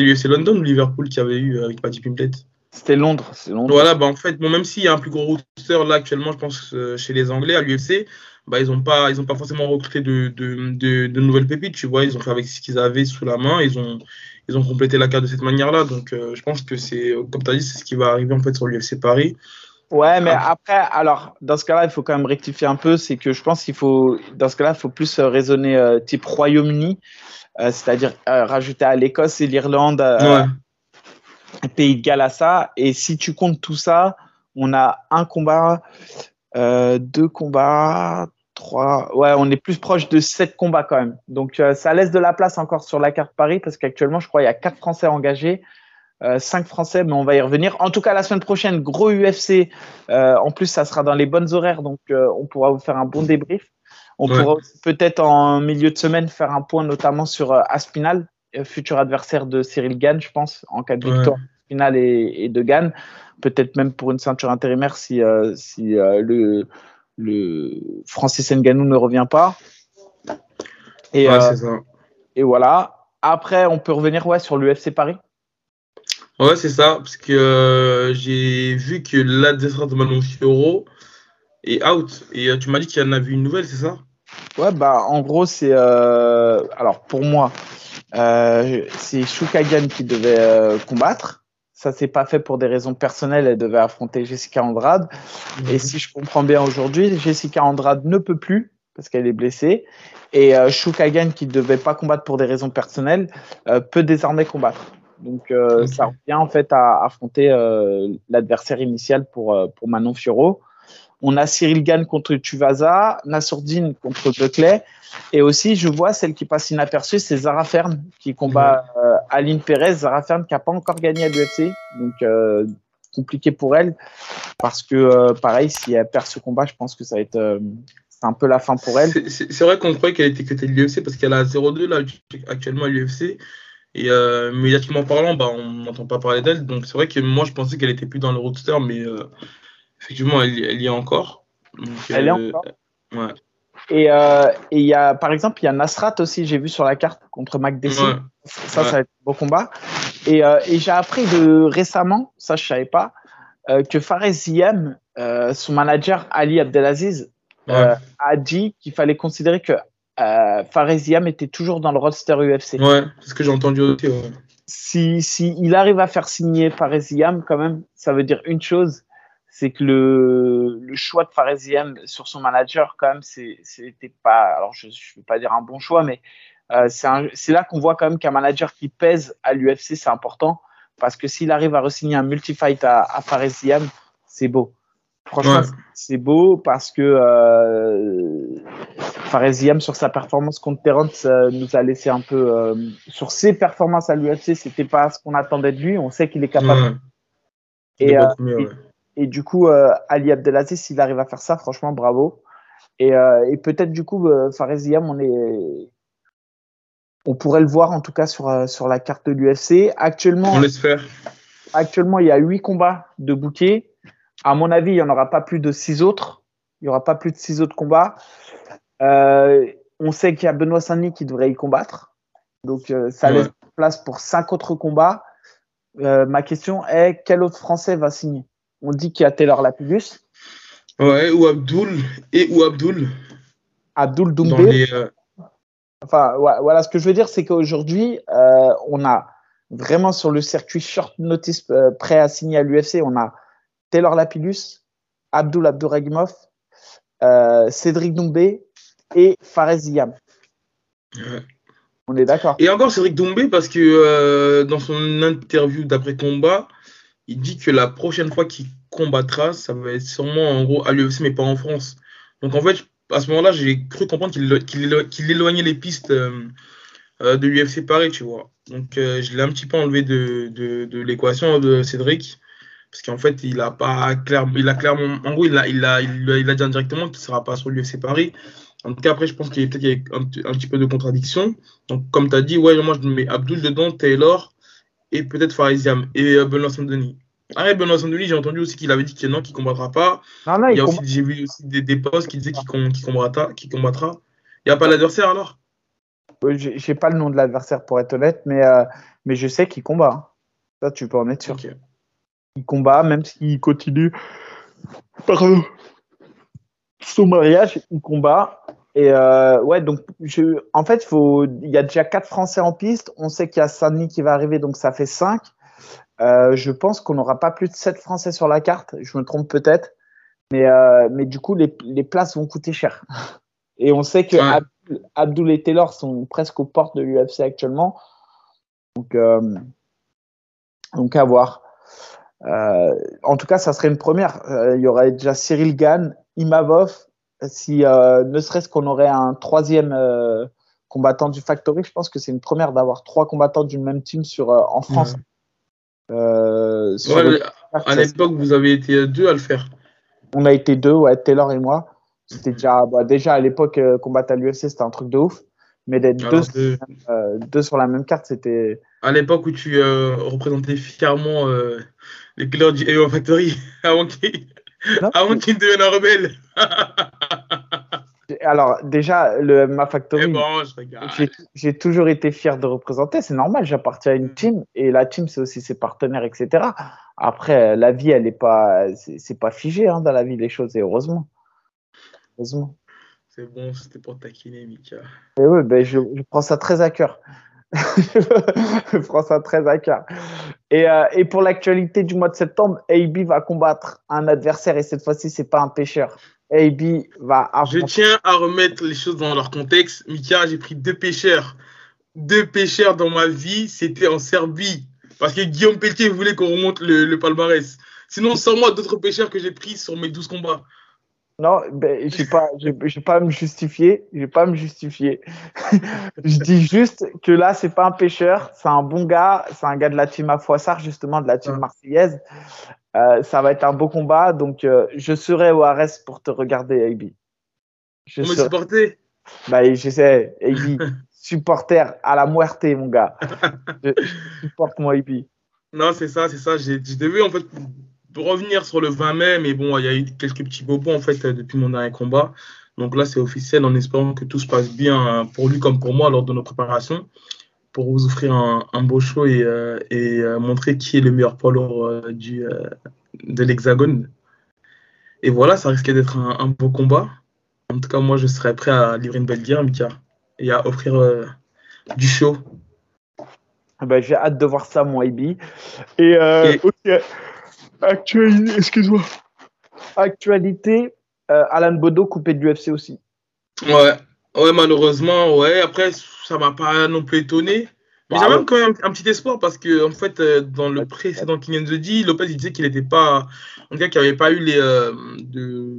[SPEAKER 2] l'UFC London ou Liverpool qui avait eu avec Paddy Pimblet.
[SPEAKER 1] C'était Londres, c'est Londres.
[SPEAKER 2] Voilà, bah en fait, bon, même s'il y a un plus gros roster là actuellement, je pense, euh, chez les Anglais à l'UFC, bah, ils n'ont pas, ils ont pas forcément recruté de, de, de, de nouvelles pépites, tu vois. Ils ont fait avec ce qu'ils avaient sous la main, ils ont, ils ont complété la carte de cette manière-là. Donc, euh, je pense que c'est, comme tu as dit, c'est ce qui va arriver en fait sur l'UFC Paris.
[SPEAKER 1] Ouais, mais
[SPEAKER 2] Ah.
[SPEAKER 1] après, alors, dans ce cas-là, il faut quand même rectifier un peu. C'est que je pense qu'il faut, dans ce cas-là, il faut plus euh, raisonner euh, type Royaume-Uni, c'est-à-dire rajouter à l'Écosse et l'Irlande,
[SPEAKER 2] Ouais.
[SPEAKER 1] Pays de Galles à ça. Et si tu comptes tout ça, on a un combat, euh, deux combats, trois. Ouais, on est plus proche de sept combats quand même. Donc, euh, ça laisse de la place encore sur la carte Paris parce qu'actuellement, je crois, il y a quatre Français engagés. Euh, cinq Français, mais on va y revenir. En tout cas, la semaine prochaine, gros UFC. En plus, ça sera dans les bonnes horaires, donc on pourra vous faire un bon débrief. On
[SPEAKER 2] Ouais.
[SPEAKER 1] pourra peut-être en milieu de semaine faire un point notamment sur Aspinal, futur adversaire de Cyril Gann, je pense, en cas de
[SPEAKER 2] Ouais.
[SPEAKER 1] victoire Aspinal et, et de Gann. Peut-être même pour une ceinture intérimaire si, euh, si euh, le, le Francis Ngannou ne revient pas. Et,
[SPEAKER 2] Ouais,
[SPEAKER 1] euh,
[SPEAKER 2] ça.
[SPEAKER 1] et voilà. Après, on peut revenir ouais, sur l'UFC Paris.
[SPEAKER 2] Ouais, c'est ça, parce que euh, j'ai vu que l'adversaire de Manon Fioro est out. Et euh, tu m'as dit qu'il y en avait une nouvelle, c'est ça?
[SPEAKER 1] Ouais, bah, en gros, c'est. euh, Alors, pour moi, euh, c'est Shukagan qui devait euh, combattre. Ça s'est pas fait pour des raisons personnelles. Elle devait affronter Jessica Andrade. Et si je comprends bien aujourd'hui, Jessica Andrade ne peut plus parce qu'elle est blessée. Et euh, Shukagan, qui ne devait pas combattre pour des raisons personnelles, euh, peut désormais combattre. Donc, euh, ça revient en fait à affronter euh, l'adversaire initial pour, pour Manon Fioro. On a Cyril Gann contre Tuvaza, Nassourdine contre Buckley. Et aussi, je vois celle qui passe inaperçue, c'est Zara Fern qui combat euh, Aline Perez. Zara Fern qui n'a pas encore gagné à l'UFC. Donc, euh, compliqué pour elle. Parce que, euh, pareil, si elle perd ce combat, je pense que ça va être un peu la fin pour elle.
[SPEAKER 2] C'est vrai qu'on croyait qu'elle était cutée de l'UFC parce qu'elle a 0-2 là actuellement à l'UFC. Et médiatiquement parlant, bah, on n'entend pas parler d'elle. Donc c'est vrai que moi je pensais qu'elle était plus dans le roadster, mais effectivement elle, elle y est encore. Donc,
[SPEAKER 1] Elle est
[SPEAKER 2] euh,
[SPEAKER 1] encore.
[SPEAKER 2] Ouais.
[SPEAKER 1] Et euh, et il y a, par exemple, il y a Nasrat aussi, j'ai vu sur la carte contre Mac Dessy.
[SPEAKER 2] Ouais.
[SPEAKER 1] Ça,
[SPEAKER 2] Ouais.
[SPEAKER 1] ça va être un beau combat. Et, euh, et j'ai appris de récemment, ça je savais pas, euh, que Fares Ziem, son manager Ali Abdelaziz, a dit qu'il fallait considérer que Fares Ziem était toujours dans le roster UFC.
[SPEAKER 2] Ouais, c'est ce que j'ai entendu aussi.
[SPEAKER 1] Si, si il arrive à faire signer Fares Ziem, quand même, ça veut dire une chose, c'est que le, le choix de Fares Ziem sur son manager, quand même, c'était pas, alors je ne vais pas dire un bon choix, mais euh, c'est là qu'on voit quand même qu'un manager qui pèse à l'UFC, c'est important, parce que s'il arrive à re-signer un multi-fight à, à Fares Ziem, c'est beau. Franchement,
[SPEAKER 2] Ouais.
[SPEAKER 1] c'est beau parce que euh, sur sa performance contre Terence, euh, nous a laissé un peu. euh, sur ses performances à l'UFC, c'était pas ce qu'on attendait de lui. On sait qu'il est capable.
[SPEAKER 2] Ouais.
[SPEAKER 1] Et, euh,
[SPEAKER 2] ouais.
[SPEAKER 1] Et du coup, euh, Ali Abdelaziz, s'il arrive à faire ça, franchement, bravo. Et, euh, et peut-être du coup, euh, Fares Ziem, on est. On pourrait le voir en tout cas sur, sur la carte de l'UFC. Actuellement,
[SPEAKER 2] On l'espère.
[SPEAKER 1] actuellement, il y a huit combats de bouquet. À mon avis, il n'y en aura pas plus de six autres. Il n'y aura pas plus de six autres combats. Euh, on sait qu'il y a Benoît Saint-Denis qui devrait y combattre. Donc, euh, ça
[SPEAKER 2] Ouais.
[SPEAKER 1] laisse place pour cinq autres combats. Euh, ma question est quel autre Français va signer? On dit qu'il y a Taylor Lapidus,
[SPEAKER 2] Ouais, ou Abdul et ou Abdul
[SPEAKER 1] Abdul Doumbé.
[SPEAKER 2] les. euh,
[SPEAKER 1] Enfin, ouais, voilà, ce que je veux dire, c'est qu'aujourd'hui, euh, on a vraiment sur le circuit short notice euh, prêt à signer à l'UFC, on a Taylor Lapidus, Abdul Abdouragimov, euh, Cédric Doumbé et Fares Ziam.
[SPEAKER 2] ouais.
[SPEAKER 1] On est d'accord
[SPEAKER 2] Et encore Cédric Doumbé, parce que dans son interview d'après-combat, il dit que la prochaine fois qu'il combattra, ça va être sûrement en gros à l'UFC, mais pas en France. Donc en fait, à ce moment-là, j'ai cru comprendre qu'il qu'il éloignait les pistes euh, euh, de l'UFC Paris, tu vois. Donc euh, je l'ai un petit peu enlevé de, de, l'équation de Cédric. Parce qu'en fait, il a pas clair, il a clairement, en gros, il a, il a, il a, dit indirectement qu'il ne sera pas sur l'UFC Paris. En tout cas, après, je pense qu'il y a peut-être un, un petit peu de contradiction. Donc, comme tu as dit, ouais, moi, je mets Abdul dedans, Taylor et peut-être Fariziam et euh, Benoît Saint-Denis. Ah, et Benoît Saint-Denis, j'ai entendu aussi qu'il avait dit que non, qu'il ne combattra pas.
[SPEAKER 1] Non, non,
[SPEAKER 2] Il
[SPEAKER 1] il combat-
[SPEAKER 2] aussi, j'ai vu aussi des, des posts qui disaient qu'il qu'il combattra. qu'il combattra. Il n'y a pas l'adversaire alors?
[SPEAKER 1] Euh, J'ai j'ai pas le nom de l'adversaire pour être honnête, mais, euh, mais je sais qu'il combat. hein. Ça, tu peux en être sûr. Il combat, même s'il continue. Pardon. Son mariage, il combat. Et euh, ouais, donc je, en fait, faut, il y a déjà quatre Français en piste. On sait qu'il y a Sani qui va arriver, donc ça fait cinq. Euh, je pense qu'on n'aura pas plus de sept Français sur la carte. Je me trompe peut-être, mais euh, mais du coup, les, les places vont coûter cher. Et on sait que
[SPEAKER 2] Ouais.
[SPEAKER 1] Abdul et Taylor sont presque aux portes de l'UFC actuellement. Donc, euh, donc à voir. En tout cas, ça serait une première. Il y aurait déjà Cyril Gann, Imavov. Si euh, ne serait-ce qu'on aurait un troisième euh, combattant du Factory, je pense que c'est une première d'avoir trois combattants d'une même team sur, euh, en France. Euh, sur
[SPEAKER 2] Ouais, à l'époque, vous avez été deux à le faire.
[SPEAKER 1] on a été deux, ouais, Taylor et moi. C'était déjà, bah, déjà à l'époque, euh, combattre à l'UFC, c'était un truc de ouf. Mais d'être deux,
[SPEAKER 2] Alors que,
[SPEAKER 1] euh, deux sur la même carte, c'était.
[SPEAKER 2] à l'époque où tu euh, représentais fièrement euh, les couleurs du AO Factory avant qu'il
[SPEAKER 1] Non,
[SPEAKER 2] avant qu'il ne devienne un rebelle.
[SPEAKER 1] Alors, déjà, le MMA Factory,
[SPEAKER 2] bon,
[SPEAKER 1] j'ai- toujours été fier de représenter. C'est normal, j'appartiens à une team et la team, c'est aussi ses partenaires, etc. Après, la vie, elle n'est pas, c'est c'est pas figé hein, dans la vie, les choses, et heureusement. Heureusement.
[SPEAKER 2] C'est bon, c'était pour taquiner, Mika.
[SPEAKER 1] Et oui, ben, je, je prends ça très à cœur. je prends ça très à cœur. Et, euh, et pour l'actualité du mois de septembre, AB va combattre un adversaire et cette fois-ci, c'est pas un pêcheur. AB va
[SPEAKER 2] Je tiens à remettre les choses dans leur contexte. Mika, j'ai pris deux pêcheurs. Deux pêcheurs dans ma vie, c'était en Serbie. Parce que Guillaume Pelletier voulait qu'on remonte le, le palmarès. Sinon, sans moi, d'autres pêcheurs que j'ai pris sur mes 12 combats.
[SPEAKER 1] Non, ben, je je vais pas me justifier. Je vais pas me justifier. je dis juste que là, c'est pas un pêcheur, c'est un bon gars, c'est un gars de la team à Foissard, justement, de la team marseillaise. Euh, ça va être un beau combat, donc euh, je serai au Ares pour te regarder, AB.
[SPEAKER 2] Je me supporter
[SPEAKER 1] Bah, je sais, AB, supporter à la muerte, mon gars. je, supporte moi, AB.
[SPEAKER 2] Non, c'est ça, c'est ça. J'ai devais en fait revenir sur le 20 mai, mais bon, il y a eu quelques petits bobos en fait depuis mon dernier combat. Donc là, c'est officiel en espérant que tout se passe bien pour lui comme pour moi lors de nos préparations, pour vous offrir un, beau show et, euh, et euh, montrer qui est le meilleur poids lourd euh, du, de l'Hexagone. Et voilà, ça risque d'être un, beau combat. En tout cas, moi, je serais prêt à livrer une belle guerre, Mika, et à offrir du show.
[SPEAKER 1] Ah bah, j'ai hâte de voir ça, moi, Ibi. Et, et... Actualité, excuse-moi. Actualité, euh, Alan Bodo coupé de l'UFC aussi.
[SPEAKER 2] Ouais, ouais, malheureusement, ouais. Après, ça m'a pas non plus étonné. Mais bah, j'avais quand même un petit espoir parce que, en fait, euh, dans le précédent King the D, Lopez il disait qu'il n'était pas. En tout cas, qu'il n'y avait pas eu les, euh, de,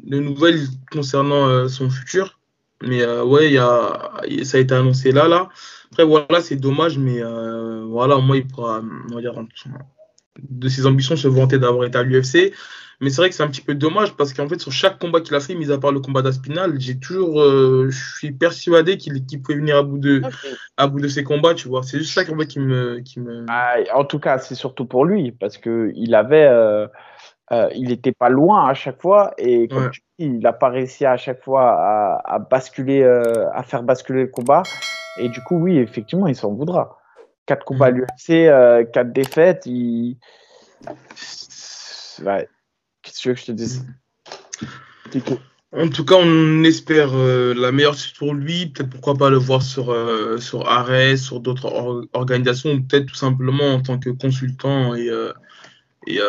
[SPEAKER 2] de, nouvelles concernant son futur. Mais ouais, y a, ça a été annoncé là, là. Après, voilà, c'est dommage, mais voilà, moi, il pourra, on va dire, de ses ambitions se vanter d'avoir été à l'UFC. Mais c'est vrai que c'est un petit peu dommage parce qu'en fait, sur chaque combat qu'il a fait, mis à part le combat d'Aspinal, j'ai toujours, euh, je suis persuadé qu'il pouvait venir à bout de, à bout de ses combats, tu vois. C'est juste ça qui me, qui me.
[SPEAKER 1] Ah, en tout cas, c'est surtout pour lui parce que il avait, euh, euh, il n'était pas loin à chaque fois et comme tu dis, il n'a pas réussi à chaque fois à, à basculer, à faire basculer le combat. Et du coup, oui, effectivement, il s'en voudra. 4 combats à l'UFC, 4 défaites. Il... Ouais. Qu'est-ce que tu veux que je te dise?
[SPEAKER 2] En tout cas, on espère euh, la meilleure suite pour lui. Peut-être pourquoi pas le voir sur, euh, sur Ares, sur d'autres organisations, peut-être tout simplement en tant que consultant. Et, euh, et,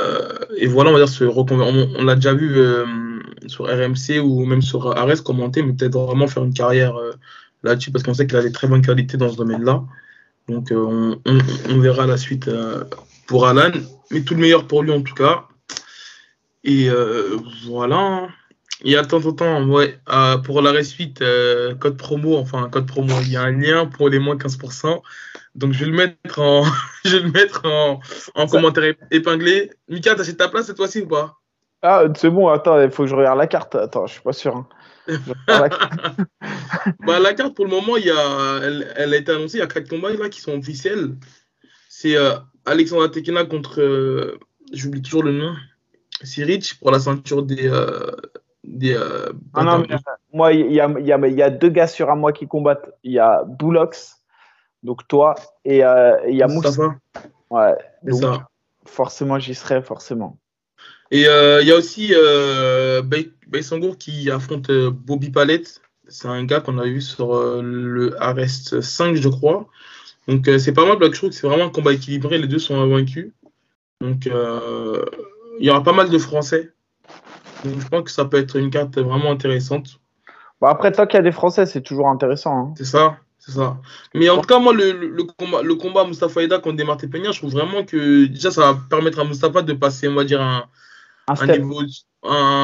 [SPEAKER 2] et, voilà, on va dire, se on, on l'a déjà vu sur RMC ou même sur Ares commenter, mais peut-être vraiment faire une carrière là-dessus parce qu'on sait qu'il a des très bonnes qualités dans ce domaine-là. Donc euh, on, verra la suite euh, pour Alan. Mais tout le meilleur pour lui en tout cas. Et euh, voilà. Il y a de temps en temps, ouais, pour la suite, code promo, enfin code promo, il y a un lien pour les moins 15%. Donc je vais le mettre en, je vais le mettre en, commentaire épinglé. Mika, t'as ta place cette fois-ci ou pas?
[SPEAKER 1] Ah, c'est bon, attends, il faut que je regarde la carte. Attends, je suis pas sûr. Hein.
[SPEAKER 2] bah, la carte, pour le moment, il y a, elle, a été annoncée. Il y a quatre combats là, qui sont officiels. C'est euh, Alexandra Tekena contre. Euh, j'oublie toujours le nom. C'est Rich pour la ceinture des. Euh, des
[SPEAKER 1] ah non, moi, il y a, y, a, y a, deux gars sur un mois qui combattent. Il y a Boulox, donc toi, et il y a Moussa. Ouais, donc, forcément, j'y serai, forcément.
[SPEAKER 2] Et il y a aussi euh, Sangour qui affronte euh, Bobby Palette. C'est un gars qu'on a vu sur euh, le Arrest 5, je crois. Donc euh, c'est pas mal, Black Show, c'est vraiment un combat équilibré. Les deux sont invaincus. Donc il y aura pas mal de Français. Donc je pense que ça peut être une carte vraiment intéressante.
[SPEAKER 1] Bah après, tant qu'il y a des Français, c'est toujours intéressant. Hein.
[SPEAKER 2] C'est ça, c'est ça. Mais en tout cas, moi, le, combat, le combat Mustafa Ida contre Demarté Peña, je trouve vraiment que déjà, ça va permettre à Mustafa de passer, on va dire, un, un, niveau,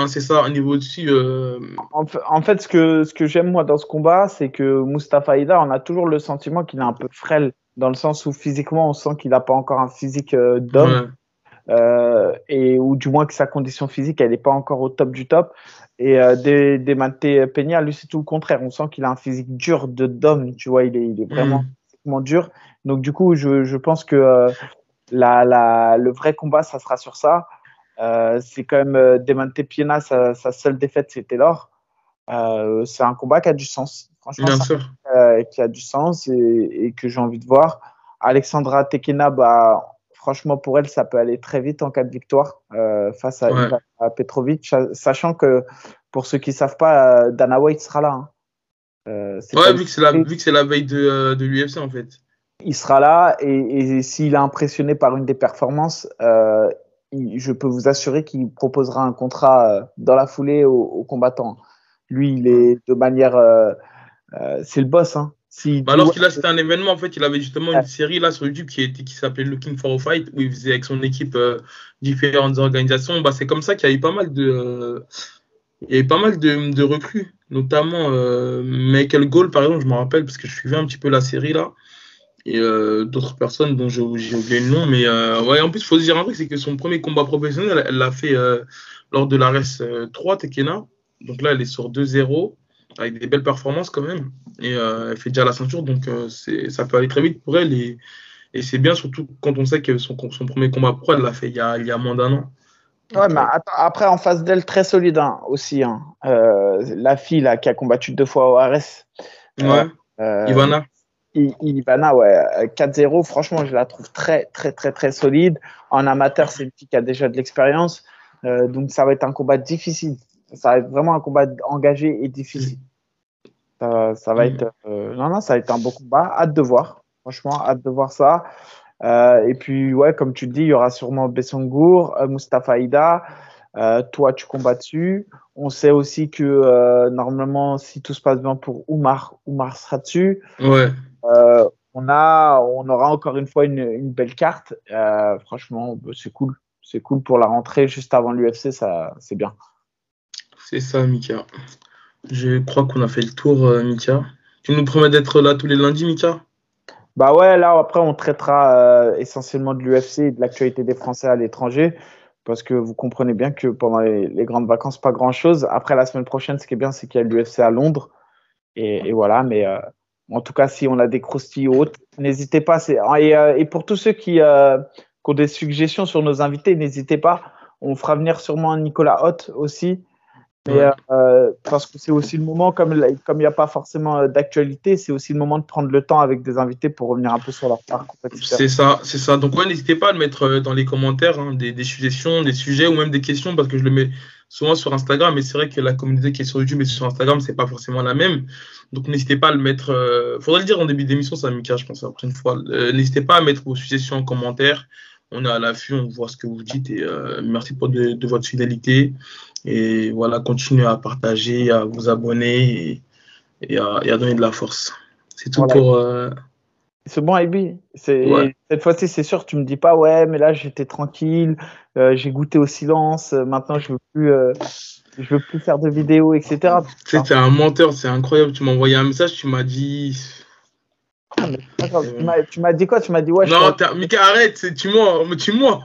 [SPEAKER 2] c'est ça, un niveau dessus. Euh,
[SPEAKER 1] en, fait, ce que, ce que j'aime moi dans ce combat, c'est que Mustafa Ida, on a toujours le sentiment qu'il est un peu frêle, dans le sens où physiquement, on sent qu'il n'a pas encore un physique euh, d'homme. Euh, et ou du moins que sa condition physique elle n'est pas encore au top du top et euh, des, des Peña lui c'est tout le contraire on sent qu'il a un physique dur de d'homme tu vois il est, il est vraiment mm. dur donc du coup je, je pense que la, la, le vrai combat ça sera sur ça euh, c'est quand même euh, Demante Piena, sa, sa, seule défaite, c'était l'or. Euh, c'est un combat qui a du sens. Franchement, Bien sûr. qui a du sens et, que j'ai envie de voir. Alexandra Tekena, bah, franchement, pour elle, ça peut aller très vite en cas de victoire face à, Petrovic, sachant que pour ceux qui ne savent pas, Dana White sera là. Hein.
[SPEAKER 2] ouais, vu que c'est la, la, veille de, de l'UFC en fait.
[SPEAKER 1] Il sera là et, et s'il est impressionné par une des performances, euh, je peux vous assurer qu'il proposera un contrat euh, dans la foulée aux, combattants. Lui, il est de manière. Euh, euh, c'est le boss. Hein.
[SPEAKER 2] Bah alors qu'il a c'était un événement, en fait, il avait justement une série là sur YouTube qui, qui s'appelait Looking for a Fight, où il faisait avec son équipe différentes organisations. Bah, c'est comme ça qu'il y a eu pas mal de, il y avait pas mal de, de recrues, notamment Michael Gold, par exemple, je me rappelle, parce que je suivais un petit peu la série là, et euh, d'autres personnes dont j'ai oublié le nom. Mais euh, ouais, en plus, il faut se dire un truc, c'est que son premier combat professionnel, elle l'a fait euh, lors de la RS 3, Tekena. Donc là, elle est sur 2-0, avec des belles performances quand même, et elle fait déjà la ceinture, donc ça peut aller très vite pour elle. Et, et c'est bien, surtout quand on sait que son, son premier combat pro, elle l'a fait il y a, il y a moins d'un an.
[SPEAKER 1] Ouais, mais après, en face d'elle, très solide hein, aussi. Hein. La fille là, qui a combattu deux fois au RS.
[SPEAKER 2] Ouais. Ivana.
[SPEAKER 1] Ivana, ouais. 4-0, franchement, je la trouve très, très, très, très solide. En amateur, c'est une fille qui a déjà de l'expérience. Euh, donc, ça va être un combat difficile. Ça va être vraiment un combat engagé et difficile. Ça, ça va mm. être, non, non, ça va être un beau combat. Hâte de voir. Franchement, hâte de voir ça. Euh, et puis, ouais, comme tu le dis, il y aura sûrement Bessangour, euh, Mustafa Ida. Euh, toi, tu combats dessus. On sait aussi que normalement, si tout se passe bien pour Oumar, Oumar sera dessus.
[SPEAKER 2] Ouais.
[SPEAKER 1] On, a, on aura encore une fois une, une belle carte. franchement, bah, c'est cool. C'est cool pour la rentrée juste avant l'UFC, ça, c'est bien.
[SPEAKER 2] C'est ça, Mika. Je crois qu'on a fait le tour, Mika. Tu nous promets d'être là tous les lundis, Mika?
[SPEAKER 1] Bah ouais, là après on traitera euh, essentiellement de l'UFC et de l'actualité des Français à l'étranger parce que vous comprenez bien que pendant les, grandes vacances pas grand chose. Après la semaine prochaine, ce qui est bien, c'est qu'il y a l'UFC à Londres et, voilà. Mais euh, en tout cas, si on a des croustilles hautes, n'hésitez pas. Et, euh, et, pour tous ceux qui, qui, ont des suggestions sur nos invités, n'hésitez pas. On fera venir sûrement Nicolas Hott aussi mais, euh, parce que c'est aussi le moment, comme il n'y a pas forcément euh, d'actualité, c'est aussi le moment de prendre le temps avec des invités pour revenir un peu sur leur parcours.
[SPEAKER 2] C'est ça, c'est ça. Donc ouais, n'hésitez pas à le mettre euh, dans les commentaires hein, des, des, suggestions, des sujets ou même des questions parce que je le mets souvent sur Instagram. Mais c'est vrai que la communauté qui est sur YouTube et sur Instagram, c'est pas forcément la même. Donc n'hésitez pas à le mettre. Euh, faudrait le dire en début d'émission, ça Mika, je pense après une fois. n'hésitez pas à mettre vos suggestions en commentaire. On est à l'affût, on voit ce que vous dites et merci pour de, de votre fidélité. Et voilà, continuez à partager, à vous abonner et, à, donner de la force. C'est tout pour. Euh,
[SPEAKER 1] c'est bon, Ibi. Cette fois-ci, c'est sûr, tu me dis pas, ouais, mais là, j'étais tranquille, euh, j'ai goûté au silence, euh, maintenant, je veux plus. je veux plus faire de vidéos, etc.
[SPEAKER 2] Tu sais, un menteur, c'est incroyable. Tu m'as envoyé un message, tu m'as dit.
[SPEAKER 1] Ah, tu m'as dit quoi? Tu m'as dit ouais.
[SPEAKER 2] Non, Mika, arrête, tu mens, tu mens.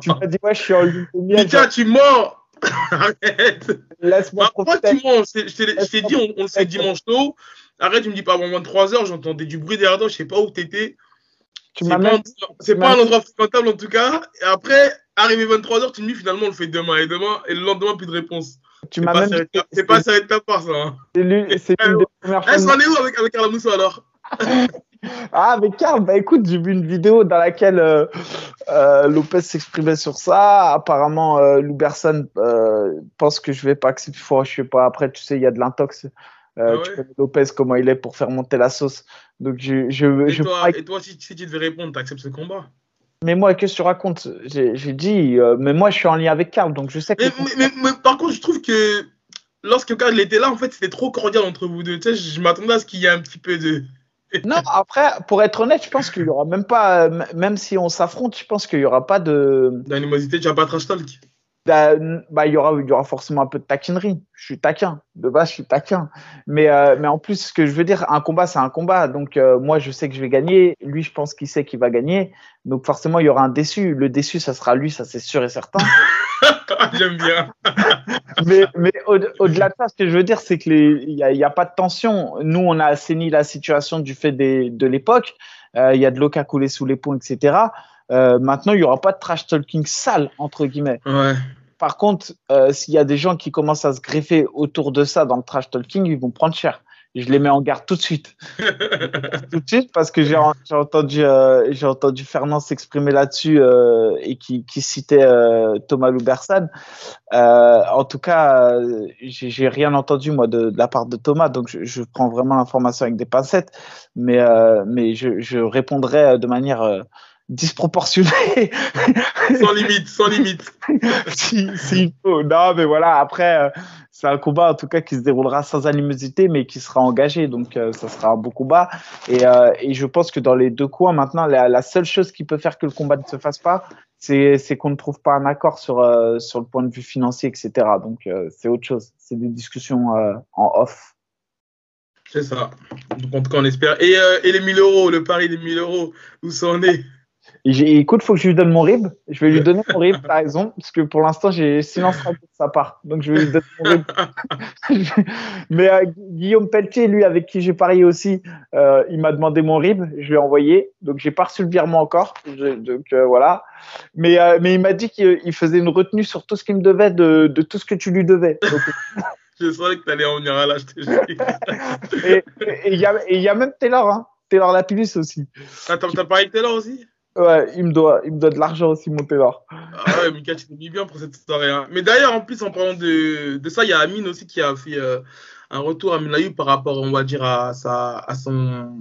[SPEAKER 1] tu m'as dit ouais, je suis en ligne.
[SPEAKER 2] Mika, tu mens. Arrête. Laisse-moi bah, tu mens Je t'ai dit, on, le fait dimanche tôt. Arrête, tu me dis pas avant 23h, j'entendais du bruit derrière toi, je sais pas où t'étais. C'est pas, pas un endroit fréquentable en tout cas. Et après, arrivé 23h, tu me dis finalement on le fait demain. Et demain, et le lendemain, plus de réponse.
[SPEAKER 1] Tu m'as même
[SPEAKER 2] C'est pas ça de ta part ça. Hein.
[SPEAKER 1] C'est une des premières
[SPEAKER 2] fois. Elle est où avec, avec Alamousso alors
[SPEAKER 1] Ah, mais Karl, bah écoute, j'ai vu une vidéo dans laquelle euh, euh, Lopez s'exprimait sur ça. Apparemment, euh, Luberson euh, pense que je vais pas accepter. Je sais pas. Après, tu sais, il y a de l'intox. Euh, ah Tu connais Lopez, comment il est pour faire monter la sauce. Donc, je. je,
[SPEAKER 2] et,
[SPEAKER 1] je
[SPEAKER 2] toi, et, toi, si, tu devais répondre, tu acceptes ce combat?
[SPEAKER 1] Mais moi, qu'est-ce que tu racontes? J'ai dit, mais moi, je suis en lien avec Karl, donc je sais que.
[SPEAKER 2] Mais, mais, par contre, je trouve que lorsque Karl était là, en fait, c'était trop cordial entre vous deux. Tu sais, je m'attendais à ce qu'il y ait un petit peu de
[SPEAKER 1] non, après, pour être honnête, je pense qu'il y aura même pas, même si on s'affronte, je pense qu'il y aura pas de.
[SPEAKER 2] D'animosité, tu vas pas trash talk
[SPEAKER 1] bah, bah, il y aura, il y aura forcément un peu de taquinerie. Je suis taquin. De base, je suis taquin. Mais, euh, mais en plus, ce que je veux dire, un combat, c'est un combat. Donc, euh, moi, je sais que je vais gagner. Lui, je pense qu'il sait qu'il va gagner. Donc, forcément, il y aura un déçu. Le déçu, ça sera lui, ça, c'est sûr et certain.
[SPEAKER 2] J'aime bien.
[SPEAKER 1] mais mais au-delà de ça, ce que je veux dire, c'est qu'il n'y a, y a pas de tension. Nous, on a assaini la situation du fait des, de l'époque. Euh, il y a de l'eau qui a coulé sous les ponts, etc. Euh, maintenant, il n'y aura pas de trash talking sale, entre guillemets.
[SPEAKER 2] Ouais.
[SPEAKER 1] Par contre, euh, s'il y a des gens qui commencent à se greffer autour de ça dans le trash talking, ils vont prendre cher je les mets en garde tout de suite. tout de suite parce que j'ai entendu, euh, j'ai entendu Fernand s'exprimer là-dessus euh, et qui, qui citait euh, Thomas Loubersan. Euh, en tout cas, euh, j'ai rien entendu moi de, de, la part de Thomas, donc je, je prends vraiment l'information avec des pincettes, mais, euh, mais je, je, répondrai de manière disproportionné.
[SPEAKER 2] sans limite, sans limite.
[SPEAKER 1] si, si, non, mais voilà, après, euh, c'est un combat en tout cas qui se déroulera sans animosité, mais qui sera engagé. Donc, euh, ça sera un beau combat. Et, euh, et, je pense que dans les deux coins, maintenant, la, la, seule chose qui peut faire que le combat ne se fasse pas, c'est qu'on ne trouve pas un accord sur, sur le point de vue financier, etc. Donc, c'est autre chose. C'est des discussions en off.
[SPEAKER 2] C'est ça. Donc, en tout cas, on espère. Et, et les 1000 euros, le pari des 1000 euros, où ça en est?
[SPEAKER 1] Écoute, faut que je lui donne mon rib. Je vais lui donner mon rib, par exemple, parce que pour l'instant, j'ai silence de sa part. Donc, je vais lui donner mon rib. Mais euh, Guillaume Pelletier, lui, avec qui j'ai parié aussi, euh, il m'a demandé mon rib. Je lui ai envoyé. Donc, j'ai pas reçu le virement encore. donc, euh, voilà. Mais, mais il m'a dit qu'il faisait une retenue sur tout ce qu'il me devait de, de, tout ce que tu lui devais. Donc,
[SPEAKER 2] je savais que tu allais en venir à l'acheter.
[SPEAKER 1] et il y, y, a même Taylor, hein. Taylor Lapillus aussi.
[SPEAKER 2] Ah, t'as parlé avec Taylor aussi?
[SPEAKER 1] Ouais, il me doit, il me doit de l'argent aussi, mon Taylor.
[SPEAKER 2] Ah ouais, Mika, tu t'es mis bien pour cette soirée. Hein. Mais d'ailleurs, en plus, en parlant de, de ça, il y a Amine aussi qui a fait euh, un retour à Minayu par rapport, on va dire, à, sa, à, son,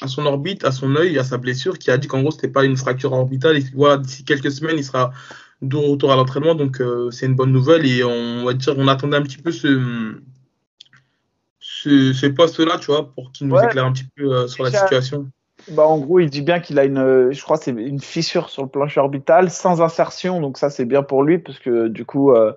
[SPEAKER 2] à son orbite, à son œil, à sa blessure, qui a dit qu'en gros, c'était pas une fracture orbitale et voilà, d'ici quelques semaines, il sera de retour à l'entraînement. Donc, euh, c'est une bonne nouvelle et on va dire, on attendait un petit peu ce, ce, ce poste-là, tu vois, pour qu'il nous
[SPEAKER 1] Ouais.
[SPEAKER 2] éclaire un petit peu euh, sur la situation.
[SPEAKER 1] Bah, en gros, il dit bien qu'il a une, euh, je crois, c'est une fissure sur le plancher orbital sans insertion. Donc ça, c'est bien pour lui parce que du coup, euh,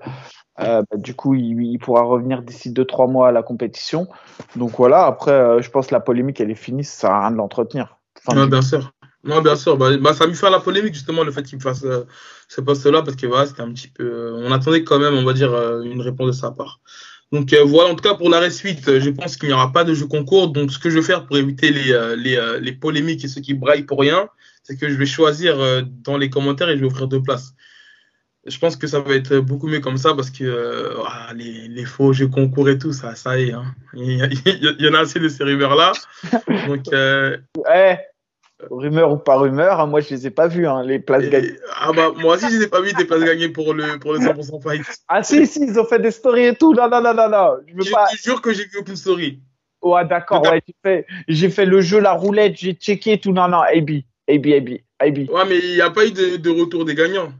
[SPEAKER 1] euh, bah, du coup, il, pourra revenir d'ici deux trois mois à la compétition. Donc voilà. Après, je pense que la polémique, elle est finie. Ça sert à rien de l'entretenir. Enfin,
[SPEAKER 2] Ouais, bien sûr. Non, bien sûr. Bah, bah, ça a mis fin la polémique, justement, le fait qu'il fasse euh, ce poste-là, parce que voilà, c'était un petit peu. on attendait quand même, on va dire, une réponse de sa part. Donc euh, voilà, en tout cas, pour la suite, euh, je pense qu'il n'y aura pas de jeu concours. Donc, ce que je vais faire pour éviter les, euh, les, polémiques et ceux qui braillent pour rien, c'est que je vais choisir dans les commentaires et je vais offrir deux places. Je pense que ça va être beaucoup mieux comme ça parce que ah, les, faux jeux concours et tout, ça, ça y est. Hein. Il, y en a assez de ces rumeurs-là.
[SPEAKER 1] Eh, rumeur ou pas rumeur, hein, moi je les ai pas vus, hein, les places
[SPEAKER 2] Et-
[SPEAKER 1] gagnées.
[SPEAKER 2] ah bah, moi aussi, je n'ai pas vu des places gagnées pour le, pour le 100% fight.
[SPEAKER 1] Ah si, si, ils ont fait des stories et tout. Non, non, non, non, non. Je veux
[SPEAKER 2] Je
[SPEAKER 1] pas.
[SPEAKER 2] te jure que j'ai vu aucune story.
[SPEAKER 1] Ouais, d'accord. Ouais, j'ai fait, j'ai fait le jeu, la roulette, j'ai checké et tout. Non, non, AB, AB, AB, AB.
[SPEAKER 2] Ouais, mais il n'y a pas eu de, de retour des gagnants.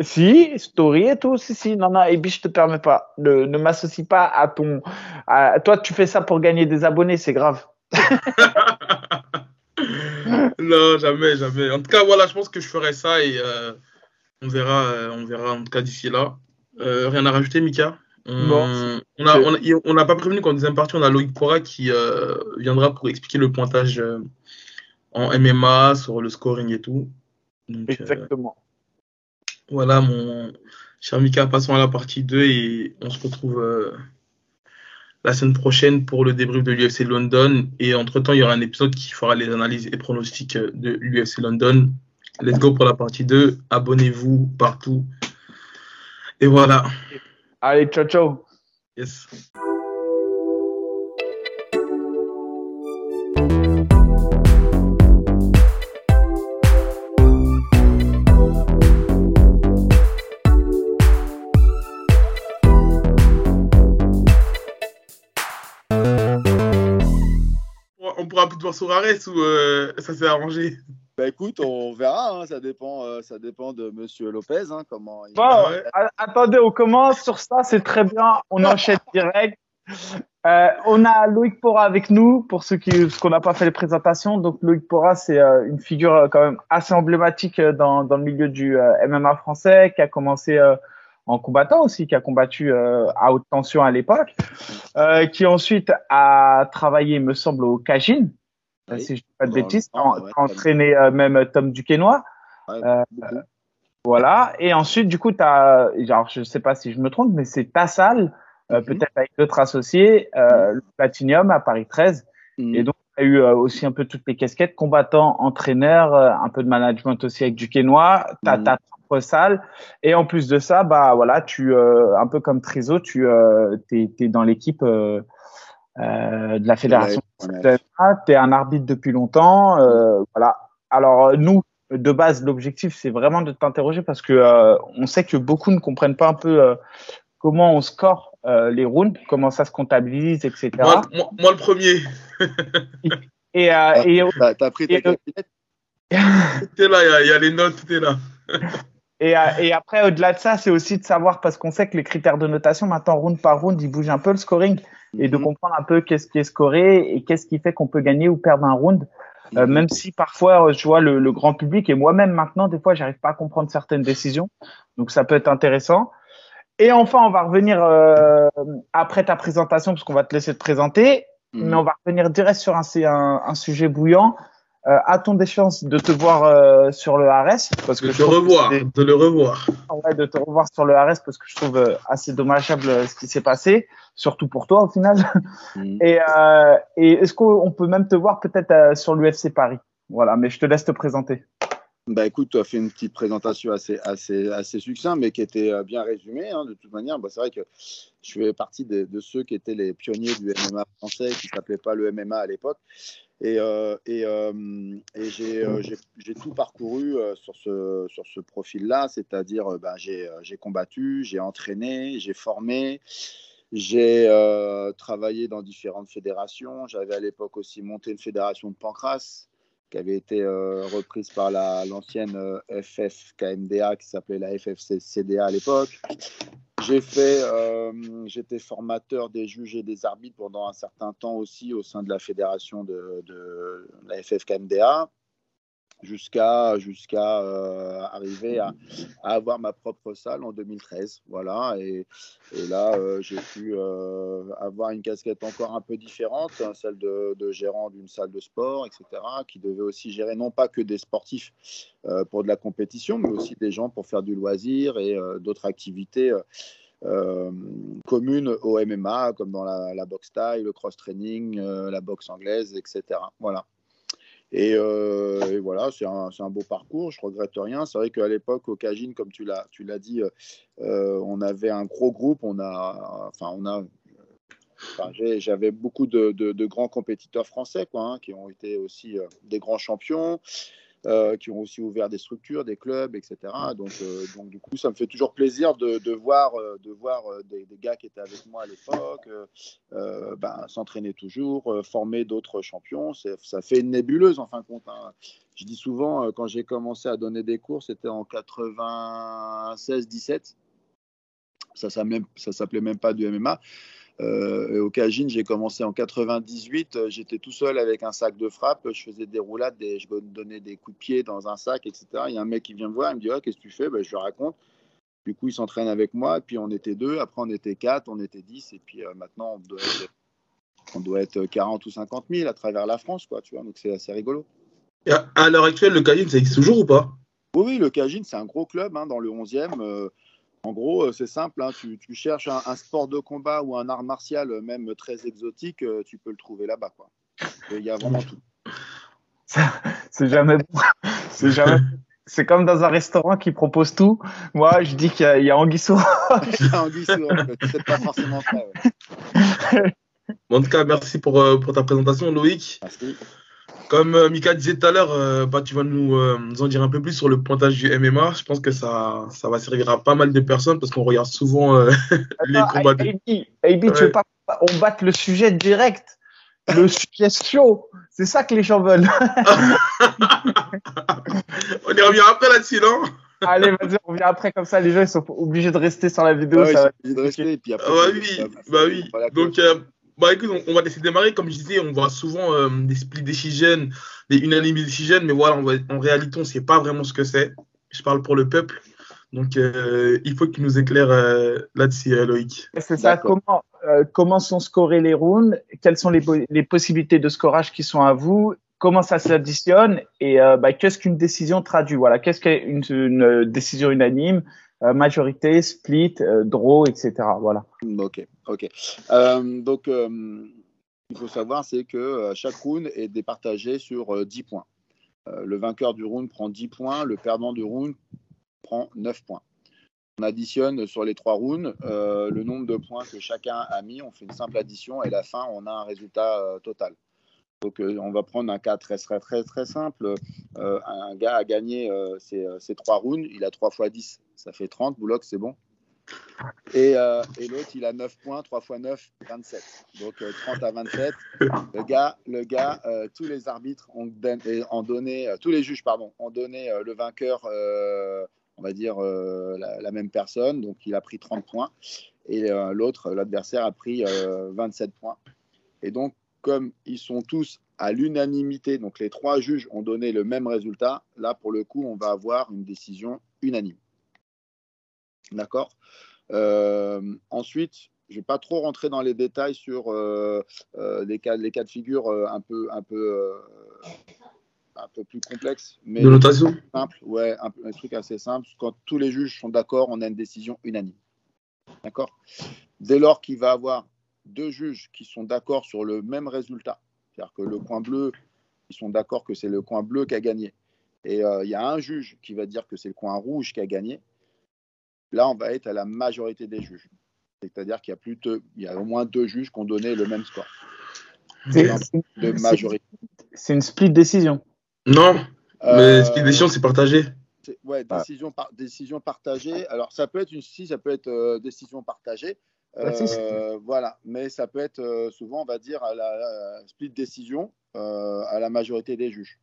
[SPEAKER 1] Si, story et tout, si, si. Non, non, AB, je te permets pas. Ne, ne m'associe pas à ton. à- toi, tu fais ça pour gagner des abonnés, c'est grave.
[SPEAKER 2] non, jamais, jamais. En tout cas, voilà, je pense que je ferai ça et euh, on verra, euh, on verra en tout cas d'ici là. Euh, rien à rajouter, Mika? On,
[SPEAKER 1] Non,
[SPEAKER 2] on a, on a- on pas prévenu qu'en deuxième partie, on a Loïc Pora qui viendra pour expliquer le pointage en MMA, sur le scoring et tout. Donc,
[SPEAKER 1] Exactement.
[SPEAKER 2] Voilà, mon cher Mika, passons à la partie 2 et on se retrouve la semaine prochaine pour le débrief de l'UFC London. Et entre-temps, il y aura un épisode qui fera les analyses et pronostics de l'UFC London. Let's go pour la partie 2. Abonnez-vous partout. Et voilà.
[SPEAKER 1] Allez, ciao, ciao.
[SPEAKER 2] Yes. Sur Arès ou euh, ça s'est arrangé?
[SPEAKER 4] Bah écoute, on verra, hein, ça, dépend, euh, ça dépend de Monsieur Lopez, hein, comment il
[SPEAKER 1] Bon,
[SPEAKER 2] ouais.
[SPEAKER 1] attendez, on commence sur ça, c'est très bien. On enchaîne direct. Euh, on a Loïc Pora avec nous pour ceux qui, parce qu'on n'a pas fait les présentations. Donc Loïc Pora, c'est euh, une figure euh, quand même assez emblématique euh, dans, dans le milieu du euh, MMA français, qui a commencé euh, en combattant aussi, qui a combattu euh, à haute tension à l'époque, euh, qui ensuite a travaillé, me semble, au Cajun,
[SPEAKER 4] Oui.
[SPEAKER 1] si je dis pas de bêtises,
[SPEAKER 4] temps, ouais,
[SPEAKER 1] entraîné euh, même Tom Duquesnoy.
[SPEAKER 4] Ouais,
[SPEAKER 1] Euh. Voilà. Et ensuite, du coup, tu as, genre, je sais pas si je me trompe, mais c'est ta salle, euh,
[SPEAKER 4] Mhm.
[SPEAKER 1] peut-être avec d'autres associés, euh, le Platinum à Paris 13.
[SPEAKER 4] Mhm.
[SPEAKER 1] Et donc, tu as eu euh, aussi un peu toutes les casquettes, combattant, entraîneur, euh, un peu de management aussi avec du Quénois. Tu as
[SPEAKER 4] Mhm.
[SPEAKER 1] ta propre salle. Et en plus de ça, bah voilà, tu, euh, un peu comme Triso, tu euh, es, dans l'équipe euh, euh, de la fédération. Tu es un arbitre depuis longtemps. euh, voilà. Alors, nous, de base, l'objectif, c'est vraiment de t'interroger parce que euh, on sait que beaucoup ne comprennent pas un peu euh, comment on score euh, les rounds, comment ça se comptabilise, etc.
[SPEAKER 2] moi, moi- moi, le premier.
[SPEAKER 1] Et, euh, et
[SPEAKER 4] T'as pris ta
[SPEAKER 2] est là, il y a- il y, a les notes, est là.
[SPEAKER 1] Et, et après, au-delà de ça, c'est aussi de savoir, parce qu'on sait que les critères de notation, maintenant, round par round, ils bougent un peu le scoring, et de
[SPEAKER 4] Mhm.
[SPEAKER 1] comprendre un peu qu'est-ce qui est scoré et qu'est-ce qui fait qu'on peut gagner ou perdre un round. Euh,
[SPEAKER 4] Mhm.
[SPEAKER 1] même si parfois, euh, je vois le, le grand public et moi-même maintenant, des fois, j'arrive pas à comprendre certaines décisions. Donc, ça peut être intéressant. Et enfin, on va revenir euh, après ta présentation, parce qu'on va te laisser te présenter,
[SPEAKER 4] Mhm.
[SPEAKER 1] mais on va revenir direct sur un, un, un sujet bouillant. Euh, A-t-on des chances de te voir euh, sur le RS parce
[SPEAKER 2] De
[SPEAKER 1] je
[SPEAKER 2] te
[SPEAKER 1] que
[SPEAKER 2] revoir,
[SPEAKER 1] des-
[SPEAKER 2] de le revoir.
[SPEAKER 1] ouais, de te revoir sur le RS parce que je trouve euh, assez dommageable euh, ce qui s'est passé, surtout pour toi au final.
[SPEAKER 4] Mhm.
[SPEAKER 1] Et, euh, et est-ce qu'on peut même te voir peut-être euh, sur l'UFC Paris? Voilà, mais je te laisse te présenter.
[SPEAKER 4] Bah écoute, tu as fait une petite présentation assez, assez, assez succincte, mais qui était bien résumée. hein, de toute manière, bah, c'est vrai que je fais partie de, de ceux qui étaient les pionniers du MMA français, qui ne s'appelait pas le MMA à l'époque. Et, euh, euh, euh, j'ai, tout parcouru sur ce, profil-là, c'est-à-dire bah, j'ai, combattu, j'ai entraîné, j'ai formé, j'ai travaillé dans différentes fédérations. J'avais à l'époque aussi monté une fédération de Pancras qui avait été reprise par la- l'ancienne FFKMDA qui s'appelait la FFCDA à l'époque. J'ai fait, euh, j'étais formateur des juges et des arbitres pendant un certain temps aussi au sein de la fédération de, de la FFKMDA jusqu'à jusqu'à euh, arriver à, avoir ma propre salle en 2013 voilà. Et, là euh, j'ai pu euh, avoir une casquette encore un peu différente hein, celle de, gérant d'une salle de sport etc qui devait aussi gérer non pas que des sportifs pour de la compétition mais aussi des gens pour faire du loisir et d'autres activités communes au MMA comme dans la, boxe taille le cross training euh, la boxe anglaise etc voilà et, euh, et voilà, c'est un, un beau parcours, je regrette rien. C'est vrai qu'à l'époque, au Cagine, comme tu l'as, dit, euh, on avait un gros groupe. On a, enfin, on a, j'avais beaucoup de, de- grands compétiteurs français, quoi, hein, qui ont été aussi euh, des grands champions, euh, qui ont aussi ouvert des structures, des clubs, etc. Donc, euh, donc du coup, ça me fait toujours plaisir de, voir, de voir euh, des, gars qui étaient avec moi à l'époque ben, s'entraîner toujours, former d'autres champions. Ça fait une nébuleuse en fin de compte. hein. Je dis souvent, quand j'ai commencé à donner des cours, c'était en 96-17. Ça, ça, ça s'appelait même pas du MMA. Euh, au Cagine, j'ai commencé en 98. euh, J'étais tout seul avec un sac de frappe. Je faisais des roulades, des, je donnais des coups de pied dans un sac, etc. Il y a un mec qui vient me voir, il me dit Ah, Qu'est-ce que tu fais? Ben, Je lui raconte. Du coup, il s'entraîne avec moi. Puis, on était deux. Après, on était quatre. On était dix. Et puis, euh, maintenant, on doit, être, on doit être 40 ou 50 000 à travers la France. Quoi, tu vois Donc, c'est assez rigolo.
[SPEAKER 2] Et à, l'heure actuelle, le Cagine, ça existe toujours ou pas?
[SPEAKER 4] Oui, oui, le Cagine, c'est un gros club hein, dans le 11e. euh, en gros, euh, c'est simple. hein, tu, tu cherches un, un sport de combat ou un art martial, euh, même très exotique, euh, tu peux le trouver là-bas. Il y a vraiment tout.
[SPEAKER 1] C'est jamais bon. C'est jamais. C'est comme dans un restaurant qui propose tout. Moi, je dis qu'il y a, il y a
[SPEAKER 4] peut-être pas forcément ça. ouais.
[SPEAKER 2] Bon, En tout cas, merci pour, euh, pour ta présentation, Loïc.
[SPEAKER 4] Merci.
[SPEAKER 2] Comme euh, Mika disait tout à l'heure, euh, bah, tu vas nous, euh, nous en dire un peu plus sur le pointage du MMA. Je pense que ça, ça va servir à pas mal de personnes parce qu'on regarde souvent euh, les combats de...
[SPEAKER 1] AB, tu veux pas on batte le sujet direct Le sujet chaud C'est ça que les gens veulent.
[SPEAKER 2] On y revient après là-dessus, non
[SPEAKER 1] Allez, vas-y, on revient après, comme ça, les gens ils sont obligés de rester sur la vidéo.
[SPEAKER 4] Ouais,
[SPEAKER 1] ça va
[SPEAKER 4] de rester, et puis après,
[SPEAKER 2] Ah bah
[SPEAKER 4] je-
[SPEAKER 2] oui, bah oui. Donc, euh, bah écoute, on, on va laisser démarrer. Comme je disais, on voit souvent euh, des split decisions, des unanimous decisions, mais voilà, on va- en réalité, on ne sait pas vraiment ce que c'est. Je parle pour le peuple. Donc, euh, il faut qu'il nous éclaire euh, là-dessus, euh, Loïc.
[SPEAKER 1] C'est ça. Comment, euh, comment sont scorés les rounds? Quelles sont les, les possibilités de scorage qui sont à vous? Comment ça s'additionne? Et euh, bah, qu'est-ce qu'une décision traduit? Voilà, qu'est-ce qu'est une, une, euh, décision unanime? Majorité, split, euh, draw, etc. Voilà.
[SPEAKER 4] Ok, ok. Euh, donc, euh, il faut savoir, c'est que euh, chaque round est départagé sur euh, 10 points. Euh, le vainqueur du round prend 10 points, le perdant du round prend 9 points. On additionne sur les trois rounds euh, le nombre de points que chacun a mis, on fait une simple addition et à la fin, on a un résultat euh, total. Donc, euh, on va prendre un cas très, très, très, très simple. Euh, un gars a gagné euh, ses, euh, ses trois rounds, il a 3 fois 10, ça fait 30. Bouloc, c'est bon Et, euh, et l'autre, il a 9 points, 3 x 9, 27. Donc euh, 30 à 27. Le gars, le gars euh, tous les arbitres ont, ont donné, euh, tous les juges, pardon, ont donné euh, le vainqueur, euh, on va dire, euh, la, même personne. Donc il a pris 30 points. Et euh, l'autre, l'adversaire, a pris euh, 27 points. Et donc, comme ils sont tous à l'unanimité, donc les trois juges ont donné le même résultat, là, pour le coup, on va avoir une décision unanime. D'accord Euh, Ensuite, je ne vais pas trop rentrer dans les détails sur euh, euh, les, cas, les cas de figure un peu, un peu, un peu plus complexes. Mais
[SPEAKER 2] De notation
[SPEAKER 4] simple, ouais, un, un truc assez simple. Quand tous les juges sont d'accord, on a une décision unanime. D'accord Dès lors qu'il va avoir deux juges qui sont d'accord sur le même résultat, c'est-à-dire que le coin bleu, ils sont d'accord que c'est le coin bleu qui a gagné, et euh, il y a un juge qui va dire que c'est le coin rouge qui a gagné, là, on va être à la majorité des juges. C'est-à-dire qu'il y a plus de, il y a au moins deux juges qui ont donné le même score
[SPEAKER 1] C'est-
[SPEAKER 4] de
[SPEAKER 1] c'est-
[SPEAKER 4] majorité.
[SPEAKER 1] C'est une split décision.
[SPEAKER 2] Non,
[SPEAKER 4] Euh,
[SPEAKER 2] mais est décision, c'est partagé.
[SPEAKER 4] Ouais, décision, par, décision partagée. Alors, ça peut être une si, ça peut être euh, décision partagée.
[SPEAKER 1] Ah.
[SPEAKER 4] Euh, voilà, mais ça peut être euh, souvent, on va dire, à la, la split décision euh, à la majorité des juges.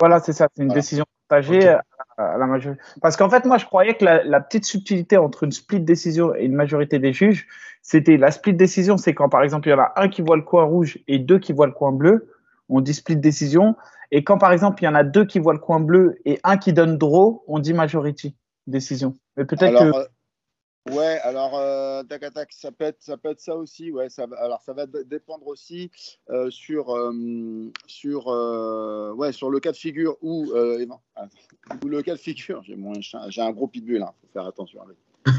[SPEAKER 1] Voilà, c'est ça, c'est une
[SPEAKER 4] Voilà.
[SPEAKER 1] décision partagée à, à la majorité. Parce qu'en fait, moi, je croyais que la, la petite subtilité entre une split décision et une majorité des juges, c'était la split décision, c'est quand, par exemple, il y en a un qui voit le coin rouge et deux qui voient le coin bleu, on dit split décision. Et quand, par exemple, il y en a deux qui voient le coin bleu et un qui donne draw, on dit majority décision. Mais peut-être que.
[SPEAKER 4] Ouais, alors, euh, tac, tac, tac, ça peut être ça, peut être ça aussi. Ouais, ça, alors, ça va dépendre aussi euh, sur, euh, sur, euh, ouais, sur le cas de figure où, euh, ah, où le cas de figure, j'ai mon j'ai un gros pitbull, il faut faire attention avec.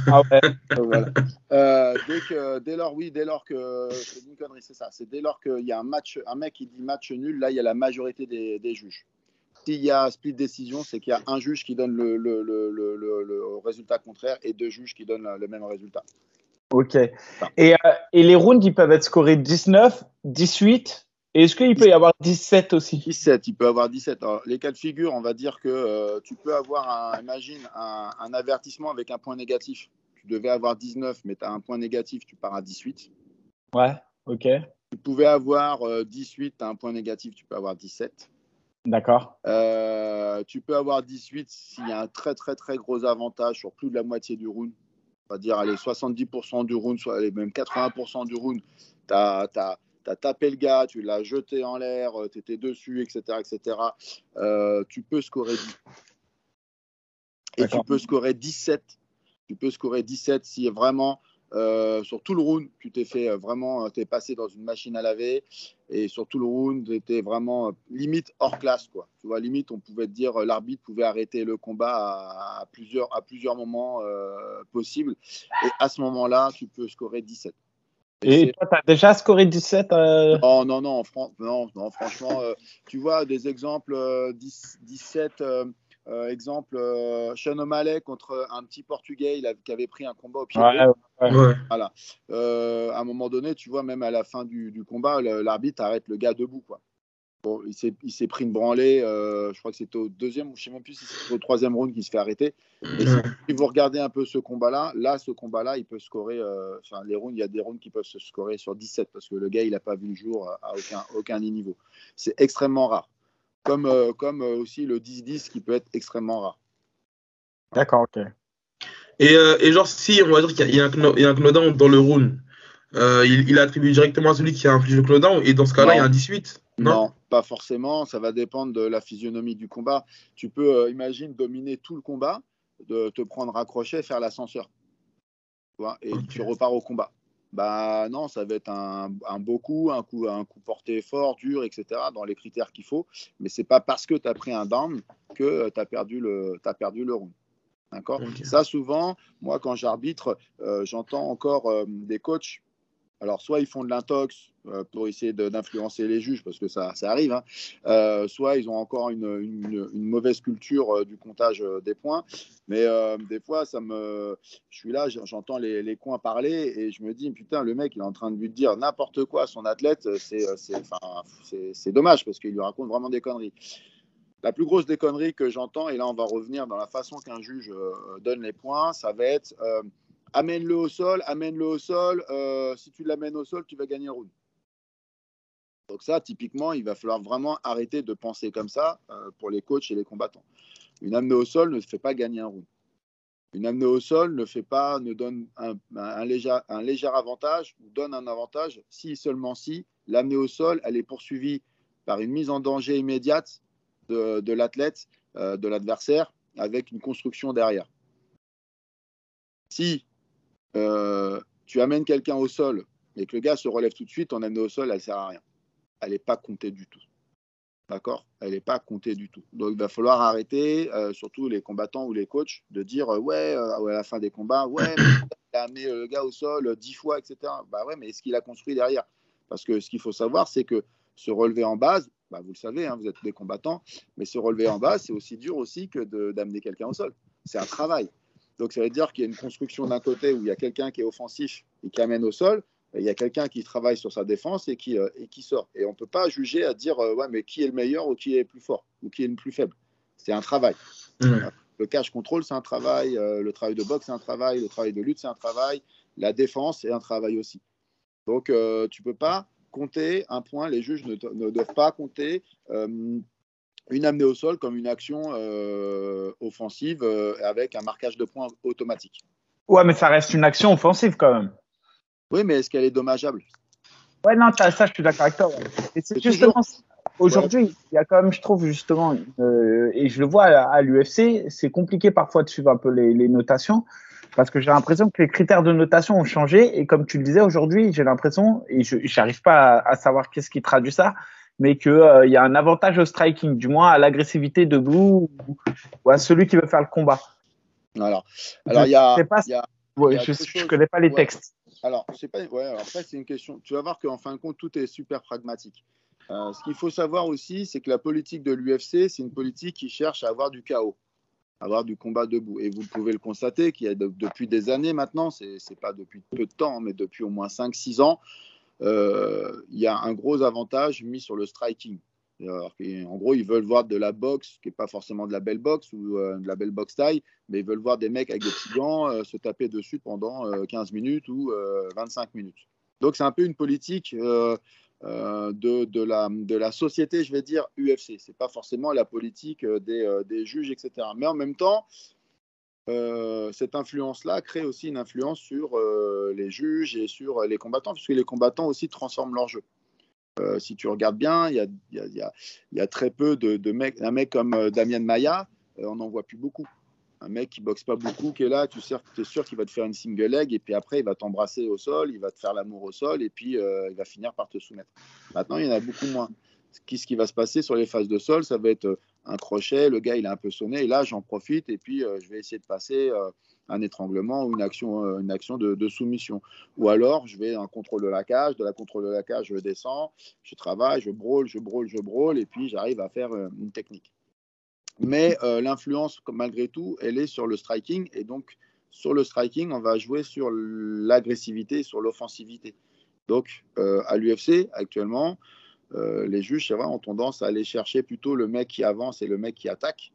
[SPEAKER 1] Ah ouais.
[SPEAKER 4] Euh, voilà. Dès, que, dès lors, oui, dès lors que c'est une connerie, c'est ça. C'est dès lors qu'il y a un match, un mec qui dit match nul, là il y a la majorité des, des juges. S'il y a split décision, c'est qu'il y a un juge qui donne le, le, le, le, le- le résultat contraire et deux juges qui donnent le, même résultat.
[SPEAKER 1] Ok. Et, euh, et les rounds, ils peuvent être scorés 19, 18. Et est-ce qu'il peut y avoir 17 aussi?
[SPEAKER 4] 17, il peut avoir 17. Alors, les cas de figure, on va dire que euh, tu peux avoir, un, imagine, un, un avertissement avec un point négatif. Tu devais avoir 19, mais tu as un point négatif, tu pars à 18.
[SPEAKER 1] Ouais, ok.
[SPEAKER 4] Tu pouvais avoir euh, 18, tu as un point négatif, tu peux avoir 17.
[SPEAKER 1] D'accord.
[SPEAKER 4] Euh, tu peux avoir 18 s'il y a un très très très gros avantage sur plus de la moitié du round. On va dire allez, 70% du round, soit allez, même 80% du round. Tu as, tapé le gars, tu l'as jeté en l'air, tu étais dessus, etc. etc. Euh, tu peux scorer 10. Et tu peux scorer 17. Tu peux scorer 17 si vraiment euh, sur tout le round, tu t'es fait euh, vraiment, tu es passé dans une machine à laver et sur tout le round, tu étais vraiment euh, limite hors classe. Quoi. Tu vois, limite, on pouvait te dire, euh, l'arbitre pouvait arrêter le combat à, à plusieurs, à plusieurs moments euh, possibles. Et à ce moment-là, tu peux scorer 17.
[SPEAKER 1] Et toi, tu as déjà scoré 17 euh,
[SPEAKER 4] non, non, non, fran- non, non, franchement, euh, tu vois des exemples, euh, 10 17, euh, exemple, euh, Sean O'Malley contre un petit Portugais il a- qui avait pris un combat au pied.
[SPEAKER 1] Ouais, ouais.
[SPEAKER 2] Ouais.
[SPEAKER 4] Euh, à un moment donné, tu vois, même à la fin du, du combat, l'arbitre arrête le gars debout. Quoi. Bon, il s'est pris une branlée, euh, je crois que c'était au deuxième, ou je ne sais même plus si c'était au troisième round qu'il se fait arrêter. Et si, vous regardez un peu ce combat-là, là, ce combat-là, il peut scorer, euh, enfin, les rounds, il y a des rounds qui peuvent se scorer sur 17 parce que le gars, il n'a pas vu le jour à aucun, aucun niveau. C'est extrêmement rare. Comme, euh, comme euh, aussi le 10-10 qui peut être extrêmement rare.
[SPEAKER 1] D'accord, ok.
[SPEAKER 2] Et, euh, et genre, si on va dire qu'il y a- il y, a un knockdown dans le round, euh, il, il attribue directement à celui qui a infligé le knockdown, et dans ce cas-là, il y a un 18.
[SPEAKER 4] Non,
[SPEAKER 2] Non,
[SPEAKER 4] pas forcément. Ça va dépendre de la physionomie du combat. Tu peux, euh, imagine, dominer tout le combat, de te prendre crochet, faire l'ascenseur. Et tu repars au combat. Bah non, ça va être un, un beau coup, un coup, un coup porté fort, dur, etc., dans les critères qu'il faut. Mais c'est pas parce que tu as pris un down que tu as perdu le, t'as perdu le round. D'accord?
[SPEAKER 2] Ok.
[SPEAKER 4] Ça, souvent, moi, quand j'arbitre, euh, j'entends encore euh, des coachs. Alors, soit ils font de l'intox euh, pour essayer d'influencer les juges, parce que ça, ça arrive, hein. Euh, soit ils ont encore une, une- mauvaise culture euh, du comptage euh, des points. Mais euh, des fois, ça me, je suis là, j'entends les, les coins parler et je me dis, putain, le mec, il est en train de lui dire n'importe quoi à son athlète. C'est euh, dommage parce qu'il lui raconte vraiment des conneries. La plus grosse des conneries que j'entends, et là on va revenir dans la façon qu'un juge euh, donne les points, ça va être euh, amène-le au sol, amène-le au sol. euh, si tu l'amènes au sol, tu vas gagner le round. Donc ça, typiquement, il va falloir vraiment arrêter de penser comme ça euh, pour les coachs et les combattants. Une amenée au sol ne fait pas gagner un round. Une amenée au sol ne fait pas, ne donne un, léger, avantage ou donne un avantage si seulement si l'amenée au sol, elle est poursuivie par une mise en danger immédiate de, l'athlète, euh, de l'adversaire, avec une construction derrière. Si euh, tu amènes quelqu'un au sol et que le gars se relève tout de suite, ton amenée au sol, elle ne sert à rien. Elle n'est pas comptée du tout. D'accord? Elle n'est pas comptée du tout. Donc il va falloir arrêter, euh, surtout les combattants ou les coachs, de dire euh, ouais, euh, à la fin des combats, ouais, il a amené le gars au sol euh, dix fois, etc. Bah ouais, mais est-ce qu'il a construit derrière? Parce que ce qu'il faut savoir, c'est que se relever en base, bah, vous le savez, hein, vous êtes des combattants, mais se relever en base, c'est aussi dur aussi que d'amener quelqu'un au sol. C'est un travail. Donc ça veut dire qu'il y a une construction d'un côté où il y a quelqu'un qui est offensif et qui amène au sol, il y a quelqu'un qui travaille sur sa défense et qui, euh, et qui sort. Et on ne peut pas juger à dire euh, ouais, mais qui est le meilleur ou qui est le plus fort ou qui est le plus faible. C'est un travail.
[SPEAKER 2] Ouais.
[SPEAKER 4] Le cash control, c'est un travail. euh, le travail de boxe, c'est un travail. Le travail de lutte, c'est un travail. La défense, c'est un travail aussi. Donc, tu ne peux pas compter un point. Les juges ne, ne doivent pas compter une amenée au sol comme une action offensive avec un marquage de points automatique.
[SPEAKER 1] Ouais, mais ça reste une action offensive quand même.
[SPEAKER 4] Oui, mais est-ce qu'elle est dommageable?
[SPEAKER 1] Ouais, non, ça, ça, je suis d'accord avec toi. ouais. Et c'est justement aujourd'hui, il y a quand même, je trouve justement, euh, et je le vois à, à l'UFC, c'est compliqué parfois de suivre un peu les, les notations parce que j'ai l'impression que les critères de notation ont changé et comme tu le disais aujourd'hui, j'ai l'impression et je n'arrive pas à, à savoir qu'est-ce qui traduit ça, mais que euh, il y a un avantage au striking, du moins à l'agressivité debout ou, ou à celui qui veut faire le combat.
[SPEAKER 4] Alors, alors il y a,
[SPEAKER 1] Ouais, je,
[SPEAKER 4] chose-
[SPEAKER 1] connais pas les
[SPEAKER 4] ouais.
[SPEAKER 1] textes.
[SPEAKER 4] Alors, c'est pas. Ouais, après, c'est une question. Tu vas voir qu'en fin de compte, tout est super pragmatique. Euh, ce qu'il faut savoir aussi, c'est que la politique de l'UFC, c'est une politique qui cherche à avoir du chaos, à avoir du combat debout. Et vous pouvez le constater qu'il y a de- depuis des années maintenant, c'est pas depuis peu de temps, mais depuis au moins 5-6 ans, euh, il y a un gros avantage mis sur le striking. En gros, ils veulent voir de la boxe, qui n'est pas forcément de la belle boxe ou euh, de la belle boxe taille, mais ils veulent voir des mecs avec des petits gants euh, se taper dessus pendant euh, 15 minutes ou euh, 25 minutes. Donc, c'est un peu une politique euh, euh, de, la, société, je vais dire, UFC. Ce n'est pas forcément la politique euh, des, euh, juges, etc. Mais en même temps, euh, cette influence-là crée aussi une influence sur euh, les juges et sur les combattants, puisque les combattants aussi transforment leur jeu. Euh, si tu regardes bien, il y a, très peu de, mecs. Un mec comme euh, Damien Maya, euh, on n'en voit plus beaucoup. Un mec qui boxe pas beaucoup, qui est là, tu es sûr qu'il va te faire une single leg, et puis après, il va t'embrasser au sol, il va te faire l'amour au sol, et puis il va finir par te soumettre. Maintenant, il y en a beaucoup moins. Qu'est-ce qui va se passer sur les phases de sol Ça va être un crochet, le gars, il est un peu sonné, et là, j'en profite, et puis je vais essayer de passer un étranglement ou une action, euh, une action de, soumission. Ou alors, je vais un contrôle de la cage, de la contrôle de la cage, je descends, je travaille, je brûle, je brûle, je brûle, et puis j'arrive à faire euh, une technique. Mais euh, l'influence, malgré tout, elle est sur le striking, et donc sur le striking, on va jouer sur l'agressivité, sur l'offensivité. Donc, à l'UFC, actuellement, les juges, ont tendance à aller chercher plutôt le mec qui avance et le mec qui attaque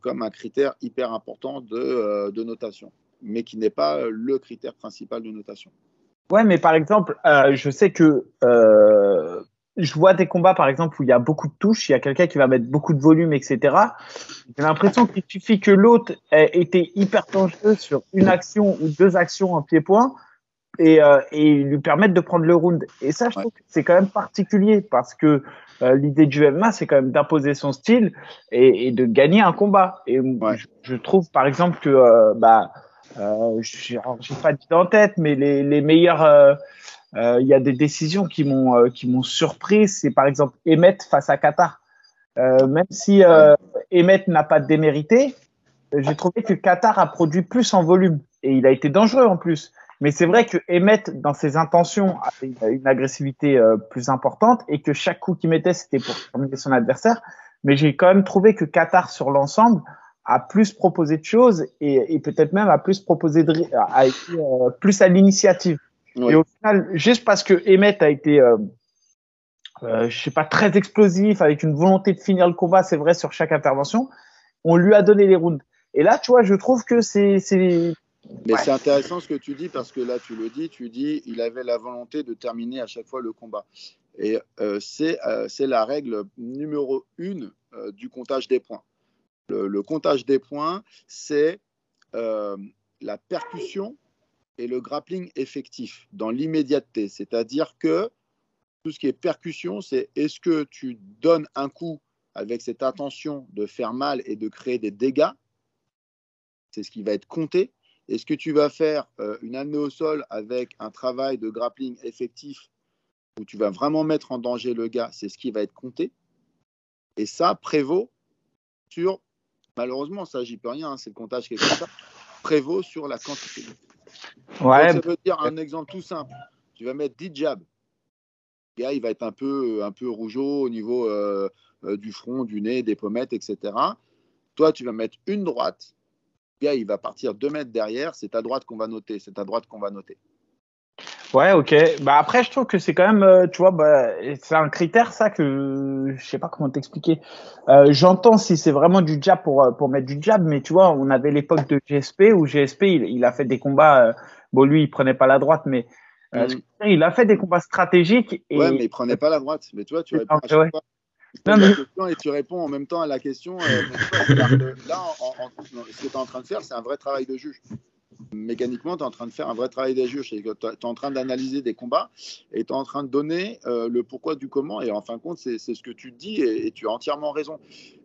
[SPEAKER 4] comme un critère hyper important de, euh, de notation, mais qui n'est pas euh, le critère principal de notation.
[SPEAKER 1] Ouais, mais par exemple, euh, je sais que euh, je vois des combats, par exemple, où il y a beaucoup de touches, il y a quelqu'un qui va mettre beaucoup de volume, etc. J'ai l'impression qu'il suffit que l'autre ait été hyper dangereux sur une action ou deux actions en pied-point et, euh, et lui permettre de prendre le round. Et ça, je
[SPEAKER 4] Ouais.
[SPEAKER 1] trouve que c'est quand même particulier parce que euh, l'idée du MMA, c'est quand même d'imposer son style et, et de gagner un combat. Et
[SPEAKER 4] Ouais.
[SPEAKER 1] je, je trouve, par exemple, que euh, bah, euh, j'ai alors, j'ai pas dit en tête, mais les, les meilleurs, euh, il y a des décisions qui m'ont qui m'ont surpris. C'est par exemple Emmet face à Qatar. Même si Emmet n'a pas démérité, j'ai trouvé que Qatar a produit plus en volume et il a été dangereux en plus. Mais c'est vrai que Emmet, dans ses intentions, avait une, agressivité euh, plus importante et que chaque coup qu'il mettait, c'était pour terminer son adversaire. Mais j'ai quand même trouvé que Qatar, sur l'ensemble, a plus proposé de choses et, et peut-être même a plus proposé de, a été euh, plus à l'initiative.
[SPEAKER 4] Oui.
[SPEAKER 1] Et au final, juste parce que Emmet a été, euh, euh, je sais pas, très explosif, avec une volonté de finir le combat, c'est vrai sur chaque intervention, on lui a donné les rounds. Et là, tu vois, je trouve que c'est,
[SPEAKER 4] Mais
[SPEAKER 1] Ouais.
[SPEAKER 4] c'est intéressant ce que tu dis parce que là, tu le dis, tu dis, il avait la volonté de terminer à chaque fois le combat. Et euh, c'est euh, la règle numéro une euh, du comptage des points. Le, le comptage des points, c'est euh, la percussion et le grappling effectif dans l'immédiateté. C'est-à-dire que tout ce qui est percussion, c'est est-ce que tu donnes un coup avec cette intention de faire mal et de créer des dégâts? C'est ce qui va être compté. Est-ce que tu vas faire euh, une année au sol avec un travail de grappling effectif où tu vas vraiment mettre en danger le gars C'est ce qui va être compté. Et ça prévaut sur, malheureusement, ça j'y peux rien, hein, c'est le comptage qui est comme ça, prévaut sur la quantité.
[SPEAKER 1] Ouais,
[SPEAKER 4] Donc, ça veut dire un exemple tout simple. Tu vas mettre 10 jabs. Le gars, il va être un peu, un peu rougeau au niveau euh, euh, du front, du nez, des pommettes, etc. Toi, tu vas mettre une droite. Gars, il va partir deux mètres derrière. C'est ta droite qu'on va noter. C'est ta droite qu'on va noter.
[SPEAKER 1] ouais, ok. Bah après, je trouve que c'est quand même, euh, tu vois, bah, c'est un critère ça que je sais pas comment t'expliquer. Euh, J'entends si c'est vraiment du jab pour euh, pour mettre du jab, mais tu vois, on avait l'époque de GSP où GSP il, il a fait des combats. euh, bon, lui, il prenait pas la droite, mais euh,
[SPEAKER 4] Mhm.
[SPEAKER 1] il a fait des combats stratégiques. Et...
[SPEAKER 4] Ouais, mais il prenait pas la droite. Mais tu vois, tu à chaque
[SPEAKER 1] ouais. Non, mais-
[SPEAKER 4] la et tu réponds en même temps à la question. euh, que là, en- en- non, ce que tu es en train de faire, c'est un vrai travail de juge. Mécaniquement, tu es en train de faire un vrai travail de juge. Tu es en train d'analyser des combats et tu es en train de donner euh, le pourquoi du comment. Et en fin de compte, c'est ce que tu dis et, et tu as entièrement raison.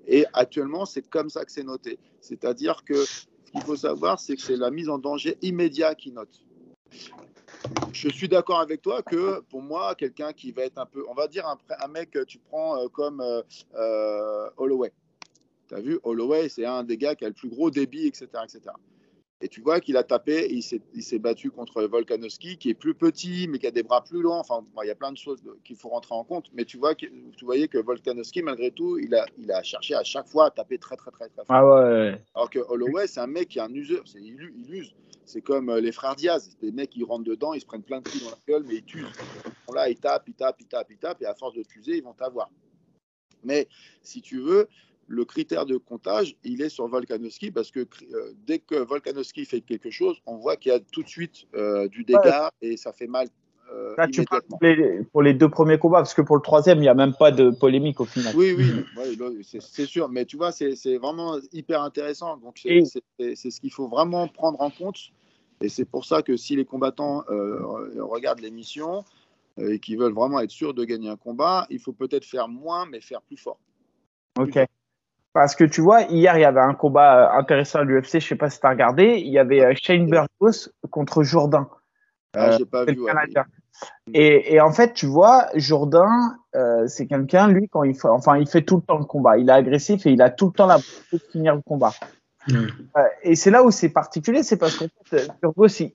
[SPEAKER 4] Et actuellement, c'est comme ça que c'est noté. C'est-à-dire que ce qu'il faut savoir, c'est que c'est la mise en danger immédiat qui note. Je suis d'accord avec toi que pour moi, quelqu'un qui va être un peu, on va dire un, un mec que tu prends euh, comme euh, euh, Holloway. Tu as vu, Holloway, c'est un des gars qui a le plus gros débit, etc. etc. Et tu vois qu'il a tapé, il s'est, il s'est battu contre Volkanovski, qui est plus petit, mais qui a des bras plus longs. Enfin, bon, il y a plein de choses qu'il faut rentrer en compte. Mais tu, vois que, tu voyais que Volkanovski, malgré tout, il a, il a cherché à chaque fois à taper très, très, très, très fort.
[SPEAKER 1] Ah ouais.
[SPEAKER 4] Alors que Holloway, c'est un mec qui est un useur. Il, use. C'est comme euh, les frères Diaz. C'est des mecs qui rentrent dedans, ils se prennent plein de coups dans la gueule, mais ils t'usent. Bon, Là, ils tapent, ils tapent, ils tapent, ils tapent, et à force de t'user, ils vont t'avoir. Mais si tu veux, le critère de comptage, il est sur Volkanovski parce que euh, dès que Volkanovski fait quelque chose, on voit qu'il y a tout de suite euh, du dégât et ça fait mal euh,
[SPEAKER 1] Là, tu parles pour les, pour les deux premiers combats, parce que pour le troisième, il n'y a même pas de polémique au final.
[SPEAKER 4] Oui, oui, ouais, c'est sûr. Mais tu vois, c'est vraiment hyper intéressant. Donc, c'est ce qu'il faut vraiment prendre en compte. Et c'est pour ça que si les combattants regardent l'émission et qui veulent vraiment être sûrs de gagner un combat, il faut peut-être faire moins, mais faire plus fort.
[SPEAKER 1] Ok. Parce que tu vois, hier, il y avait un combat euh, intéressant à l'UFC, je sais pas si tu as regardé. Il y avait euh, Shane Burgos contre Jourdain.
[SPEAKER 4] Ah,
[SPEAKER 1] Euh,
[SPEAKER 4] J'ai pas
[SPEAKER 1] C'est
[SPEAKER 4] vu. ouais.
[SPEAKER 1] Canadien. Et, et en fait, tu vois, Jourdain, euh, c'est quelqu'un, lui, quand il fait, enfin, il fait tout le temps le combat. Il est agressif et il a tout le temps la de finir le combat. Et c'est là où c'est particulier, c'est parce qu'en fait, Burgos, il,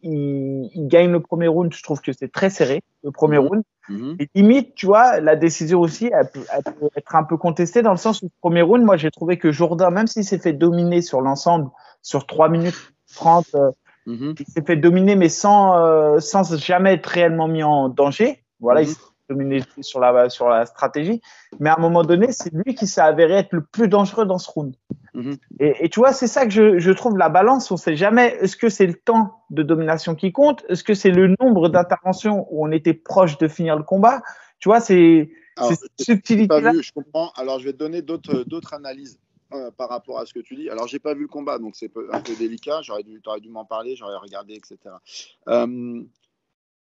[SPEAKER 1] il, gagne le premier round. Je trouve que c'est très serré, le premier
[SPEAKER 4] Mhm.
[SPEAKER 1] round.
[SPEAKER 4] Mhm.
[SPEAKER 1] Et limite, tu vois, la décision aussi, elle peut, elle peut être un peu contestée dans le sens où le premier round, moi, j'ai trouvé que Jourdain, même s'il s'est fait dominer sur l'ensemble, sur 3 minutes 30, euh,
[SPEAKER 4] Mhm.
[SPEAKER 1] il s'est fait dominer, mais sans, euh, sans jamais être réellement mis en danger. Voilà,
[SPEAKER 4] Mhm.
[SPEAKER 1] il s'est dominé sur la, sur la stratégie. Mais à un moment donné, c'est lui qui s'est avéré être le plus dangereux dans ce round.
[SPEAKER 4] Mhm.
[SPEAKER 1] Et, et tu vois, c'est ça que je, je trouve la balance. On sait jamais, est-ce que c'est le temps de domination qui compte? Est-ce que c'est le nombre d'interventions où on était proche de finir le combat? Tu vois, c'est,
[SPEAKER 4] j'ai pas vu, je comprends. Alors, je vais te donner d'autres analyses euh, par rapport à ce que tu dis. Alors, j'ai pas vu le combat, donc c'est un peu délicat. J'aurais dû, aurais dû m'en parler, j'aurais regardé, etc. Euh,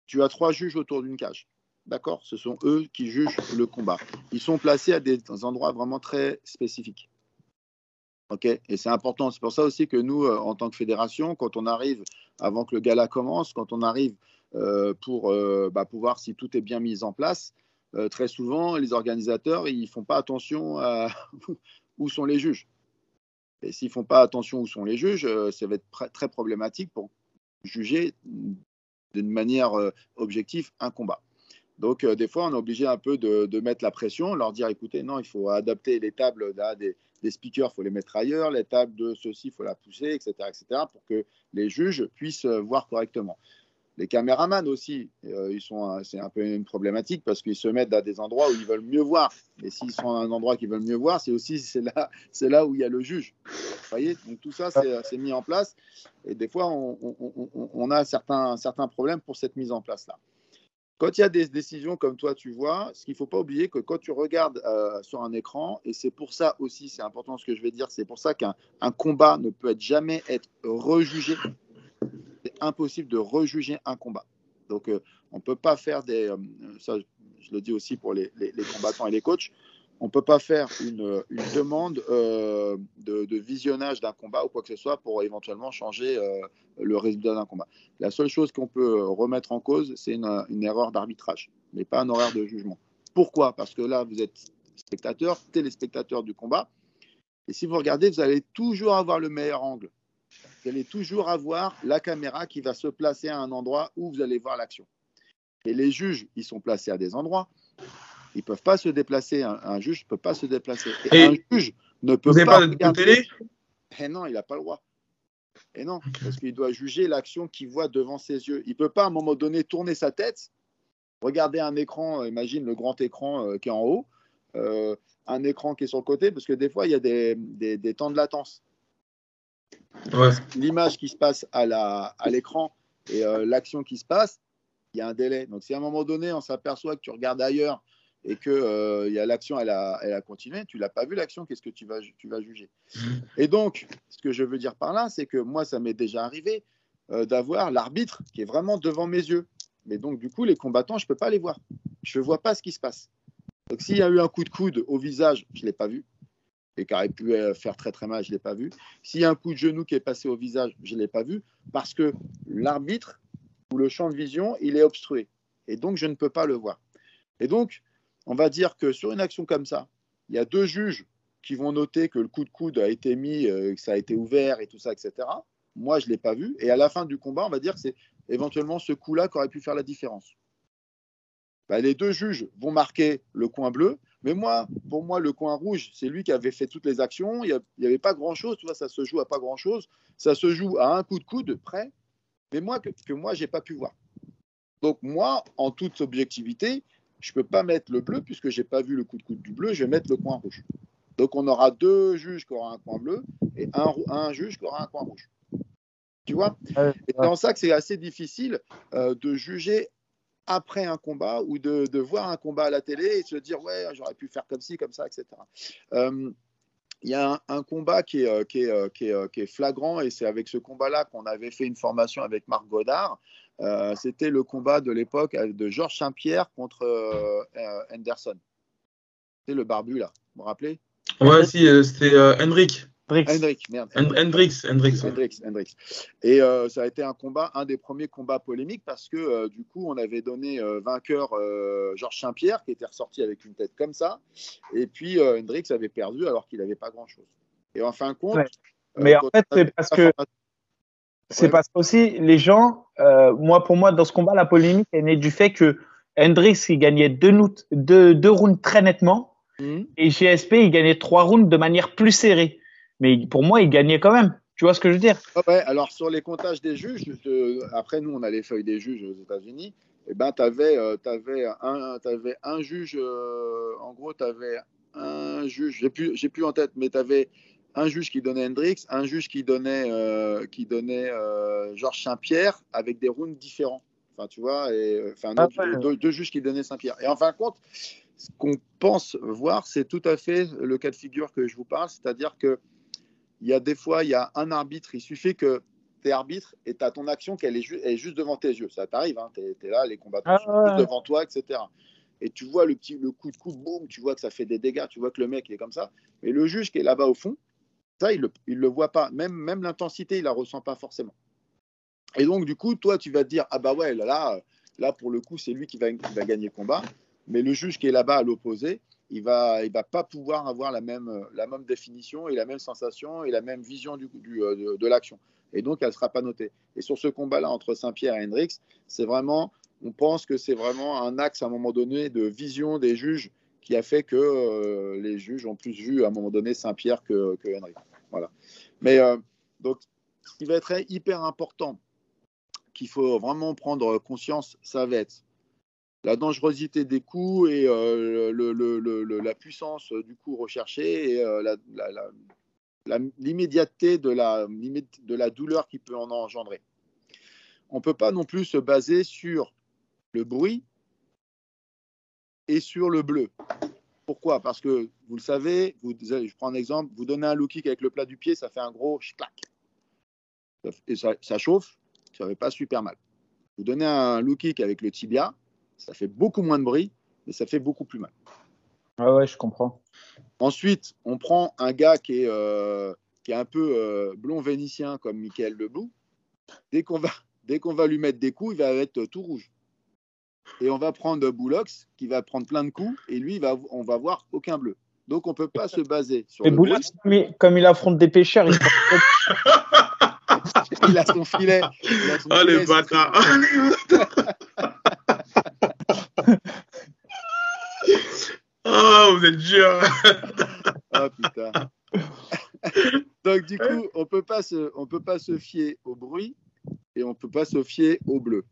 [SPEAKER 4] tu as trois juges autour d'une cage. D'accord? Ce sont eux qui jugent le combat. Ils sont placés à des endroits vraiment très spécifiques. Et c'est important. C'est pour ça aussi que nous, euh, en tant que fédération, quand on arrive, avant que le gala commence, quand on arrive euh, pour euh, bah, pour voir si tout est bien mis en place, euh, très souvent, les organisateurs, ils font pas attention à où sont les juges. Et s'ils font pas attention où sont les juges, ça va être très problématique pour juger d'une manière objective un combat. Donc, euh, des fois, on est obligé un peu de, mettre la pression, leur dire écoutez, non, il faut adapter les tables des, speakers, il faut les mettre ailleurs, les tables de ceci, il faut la pousser, etc., etc., pour que les juges puissent euh, voir correctement. Les caméramans aussi, euh, c'est un peu une problématique parce qu'ils se mettent à des endroits où ils veulent mieux voir. Et s'ils sont à un endroit qu'ils veulent mieux voir, c'est aussi là, là où il y a le juge. Vous voyez, donc tout ça c'est, mis en place. Et des fois, on, on, a certains, certains problèmes pour cette mise en place là. Quand il y a des décisions comme toi, tu vois, ce qu'il ne faut pas oublier, que quand tu regardes euh, sur un écran, et c'est pour ça aussi, c'est important ce que je vais dire, c'est pour ça qu'un combat ne peut jamais être rejugé c'est impossible de rejuger un combat. Donc, euh, on ne peut pas faire des. Euh, ça, je le dis aussi pour les, combattants et les coachs. On ne peut pas faire une, demande euh, de, visionnage d'un combat ou quoi que ce soit pour éventuellement changer le résultat d'un combat. La seule chose qu'on peut remettre en cause, c'est une, une, erreur d'arbitrage, mais pas un horaire de jugement. Pourquoi? Parce que là, vous êtes spectateur, téléspectateur du combat. Et si vous regardez, vous allez toujours avoir le meilleur angle vous allez toujours avoir la caméra qui va se placer à un endroit où vous allez voir l'action. Et les juges, ils sont placés à des endroits. Ils ne peuvent pas se déplacer. Un, juge ne peut pas se déplacer. Et, un juge ne peut
[SPEAKER 2] vous
[SPEAKER 4] pas.
[SPEAKER 2] Vous pas de télé?
[SPEAKER 4] Eh non, il n'a pas le droit. Et non, parce qu'il doit juger l'action qu'il voit devant ses yeux. Il ne peut pas à un moment donné tourner sa tête, regarder un écran, euh, imagine le grand écran euh, qui est en haut, euh, un écran qui est sur le côté, parce que des fois, il y a des temps de latence. L'image qui se passe à l'écran et euh, l'action qui se passe, il y a un délai. Donc, si à un moment donné, on s'aperçoit que tu regardes ailleurs et que euh, y a l'action, elle a, elle a continué, tu l'as pas vu l'action, qu'est-ce que tu vas, tu vas juger? Et donc, ce que je veux dire par là, c'est que moi, ça m'est déjà arrivé euh, d'avoir l'arbitre qui est vraiment devant mes yeux. Mais donc, du coup, les combattants, je peux pas les voir. Je vois pas ce qui se passe. Donc, s'il y a eu un coup de coude au visage, je l'ai pas vu et qui aurait pu euh, faire très très mal, je ne l'ai pas vu. S'il y a un coup de genou qui est passé au visage, je ne l'ai pas vu, parce que l'arbitre ou le champ de vision, il est obstrué. Et donc, je ne peux pas le voir. Et donc, on va dire que sur une action comme ça, il y a deux juges qui vont noter que le coup de coude a été mis, euh, que ça a été ouvert et tout ça, etc. Moi, je ne l'ai pas vu. Et à la fin du combat, on va dire que c'est éventuellement ce coup-là qui aurait pu faire la différence. Bah, les deux juges vont marquer le coin bleu mais moi, pour moi, le coin rouge, c'est lui qui avait fait toutes les actions. Il n'y avait pas grand-chose, tu vois, ça se joue à pas grand-chose. Ça se joue à un coup de coude près, mais moi, que, que moi, j'ai pas pu voir. Donc moi, en toute objectivité, je ne peux pas mettre le bleu puisque je n'ai pas vu le coup de coude du bleu, je vais mettre le coin rouge. Donc on aura deux juges qui auront un coin bleu et un, un juge qui aura un coin rouge. Tu vois? Et c'est en ça que c'est assez difficile euh, de juger après un combat ou de, voir un combat à la télé et se dire ouais j'aurais pu faire comme ci comme ça etc euh, il y a un, combat qui est, euh, euh, qui, est, flagrant et c'est avec ce combat-là qu'on avait fait une formation avec Marc Godard. C'était le combat de l'époque de Georges Saint-Pierre contre Henderson. C'est le barbu là, vous vous rappelez?
[SPEAKER 2] Ouais, si, c'était Henrik.
[SPEAKER 4] Hendrix. merde.
[SPEAKER 2] Hendrix,
[SPEAKER 4] Hendrix. Et euh, ça a été un combat, un des premiers combats polémiques parce que euh, du coup, on avait donné euh, vainqueur Georges Saint-Pierre qui était ressorti avec une tête comme ça. Et puis Hendrix avait perdu alors qu'il n'avait pas grand-chose. Et en fin de compte.
[SPEAKER 1] Mais en fait, c'est parce que. C'est parce que aussi, les gens, moi, pour moi, dans ce combat, la polémique est née du fait que Hendrix, il gagnait deux, deux, deux rounds très nettement. Mmh. Et GSP, il gagnait trois rounds de manière plus serrée mais pour moi, il gagnait quand même. Tu vois ce que je veux dire?
[SPEAKER 4] Ah ouais, Alors, sur les comptages des juges, après, nous, on a les feuilles des juges aux États-Unis. Et eh ben, tu avais, euh, avais un juge, euh, en gros, tu avais un juge, j'ai plus, j'ai plus en tête, mais tu avais un juge qui donnait Hendrix, un juge qui donnait, euh, qui donnait Georges Saint-Pierre avec des rounds différents. Enfin, tu vois, et, enfin, ah deux, deux, juges qui donnaient Saint-Pierre. Et en fin de compte, ce qu'on pense voir, c'est tout à fait le cas de figure que je vous parle, c'est-à-dire que il y a des fois, il y a un arbitre, il suffit que tu es arbitre et tu as ton action qu'elle est, est, juste devant tes yeux. Ça t'arrive, hein, tu es, là, les combattants ah sont juste devant toi, etc. Et tu vois le petit le coup de coup, boum, tu vois que ça fait des dégâts, tu vois que le mec il est comme ça. Mais le juge qui est là-bas au fond, il ne le, voit pas. Même, l'intensité, il la ressent pas forcément. Et donc, du coup, toi, tu vas te dire, ah bah ouais, là, là, pour le coup, c'est lui qui va, gagner le combat. Mais le juge qui est là-bas à l'opposé, il va, va pas pouvoir avoir la même, définition et la même sensation et la même vision euh, de, l'action. Et donc, elle ne sera pas notée. Et sur ce combat-là entre Saint-Pierre et Hendrix, c'est vraiment, on pense que c'est vraiment un axe à un moment donné de vision des juges qui a fait que euh, les juges ont plus vu à un moment donné Saint-Pierre que Hendrix. Mais euh, donc, ce qui va être hyper important qu'il faut vraiment prendre conscience, ça va être la dangerosité des coups et euh, la puissance du coup recherché et euh, l'immédiateté de la, de la douleur qui peut en engendrer. On ne peut pas non plus se baser sur le bruit et sur le bleu. Pourquoi? Parce que vous le savez, vous, je prends un exemple, vous donnez un low kick avec le plat du pied, ça fait un gros clac. Et ça, ça chauffe, ça ne fait pas super mal. Vous donnez un low kick avec le tibia, ça fait beaucoup moins de bruit, mais ça fait beaucoup plus mal.
[SPEAKER 1] Ah ouais, je comprends.
[SPEAKER 4] Ensuite, on prend un gars qui est, euh, qui est un peu euh, blond vénitien comme Michael Debout. Dès qu'on va, dès qu'on va lui mettre des coups, il va être tout rouge. Et on va prendre Boulox qui va prendre plein de coups et lui, il va, on va voir aucun bleu. Donc on ne peut pas se baser sur.
[SPEAKER 1] Et Boulox, comme il affronte des pêcheurs, il,
[SPEAKER 4] il a son filet.
[SPEAKER 2] oh les bâtards Oh, vous êtes dur.
[SPEAKER 4] oh putain. Donc du coup, on peut pas se, on peut pas se fier au bruit et on peut pas se fier au bleu.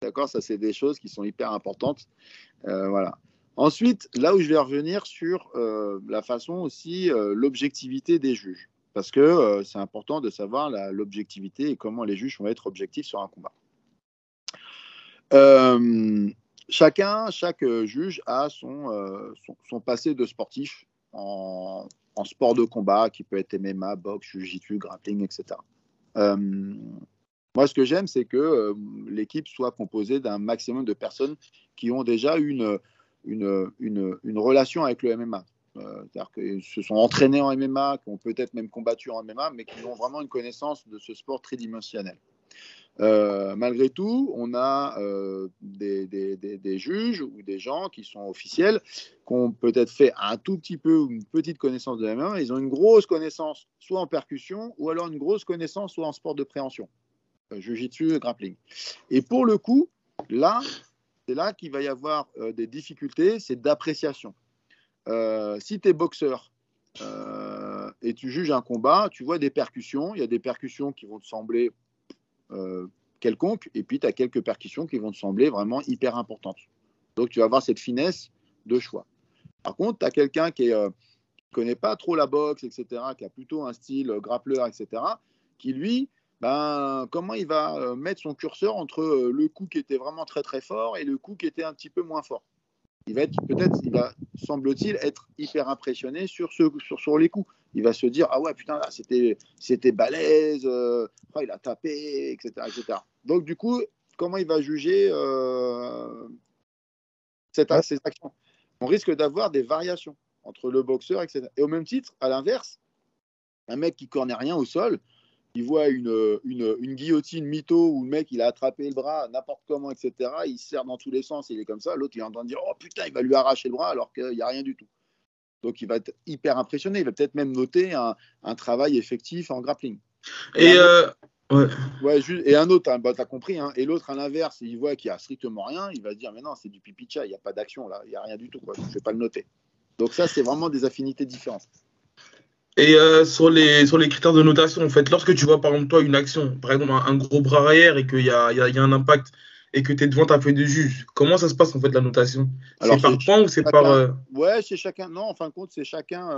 [SPEAKER 4] D'accord, ça c'est des choses qui sont hyper importantes. Euh, voilà. Ensuite, là où je vais revenir sur euh, la façon aussi, euh, l'objectivité des juges, parce que c'est important de savoir l'objectivité et comment les juges vont être objectifs sur un combat. Chacun, chaque juge a son, son, passé de sportif en, sport de combat, qui peut être MMA, boxe, jiu-jitsu, grappling, etc. Euh, moi, ce que j'aime, c'est que l'équipe soit composée d'un maximum de personnes qui ont déjà une, une, une, relation avec le MMA. C'est-à-dire qu'ils se sont entraînés en MMA, qui ont peut-être même combattu en MMA, mais qui ont vraiment une connaissance de ce sport tridimensionnel. Euh, malgré tout, on a euh, des, juges ou des gens qui sont officiels, qui ont peut-être fait un tout petit peu une petite connaissance de la main. Ils ont une grosse connaissance soit en percussion ou alors une grosse connaissance soit en sport de préhension, euh, jiu-jitsu et grappling. Et pour le coup, là, c'est là qu'il va y avoir des difficultés, c'est d'appréciation. si tu es boxeur, et tu juges un combat, tu vois des percussions. Il y a des percussions qui vont te sembler euh, quelconque, et puis tu as quelques percussions qui vont te sembler vraiment hyper importantes. Donc tu vas avoir cette finesse de choix. Par contre, tu as quelqu'un qui ne euh, connaît pas trop la boxe, etc., qui a plutôt un style euh, grappleur, etc., qui lui, ben, comment il va mettre son curseur entre le coup qui était vraiment très très fort et le coup qui était un petit peu moins fort? Il va être peut-être, il va, semble-t-il, être hyper impressionné sur, ce, sur, sur les coups. Il va se dire ah ouais putain c'était c'était balèze, euh, oh, il a tapé, etc., etc. Donc du coup, comment il va juger euh, cette, ces actions? On risque d'avoir des variations entre le boxeur, etc. Et au même titre, à l'inverse, un mec qui connaît rien au sol, il voit une, une, guillotine mytho où le mec il a attrapé le bras n'importe comment, etc. Il se serre dans tous les sens, il est comme ça. L'autre il est en train de dire Oh putain, il va lui arracher le bras alors qu'il n'y a rien du tout. Donc il va être hyper impressionné. Il va peut-être même noter un, un, travail effectif en grappling.
[SPEAKER 2] Et, euh,
[SPEAKER 4] ouais. et un autre, hein, bah, tu as compris, hein, et l'autre à l'inverse, il voit qu'il n'y a strictement rien, il va se dire Mais non, c'est du pipicha, il n'y a pas d'action là, il n'y a rien du tout, quoi. je ne vais pas le noter. Donc ça, c'est vraiment des affinités différentes.
[SPEAKER 2] Et euh, sur, les, sur les critères de notation, en fait, lorsque tu vois par exemple toi une action, par exemple un, gros bras arrière et qu'il y a, y, a, y a, un impact et que tu es devant ta feuille de juge, comment ça se passe en fait la notation? C'est par point ou c'est par. Euh...
[SPEAKER 4] Ouais, c'est chacun. Non, en fin de compte, c'est chacun.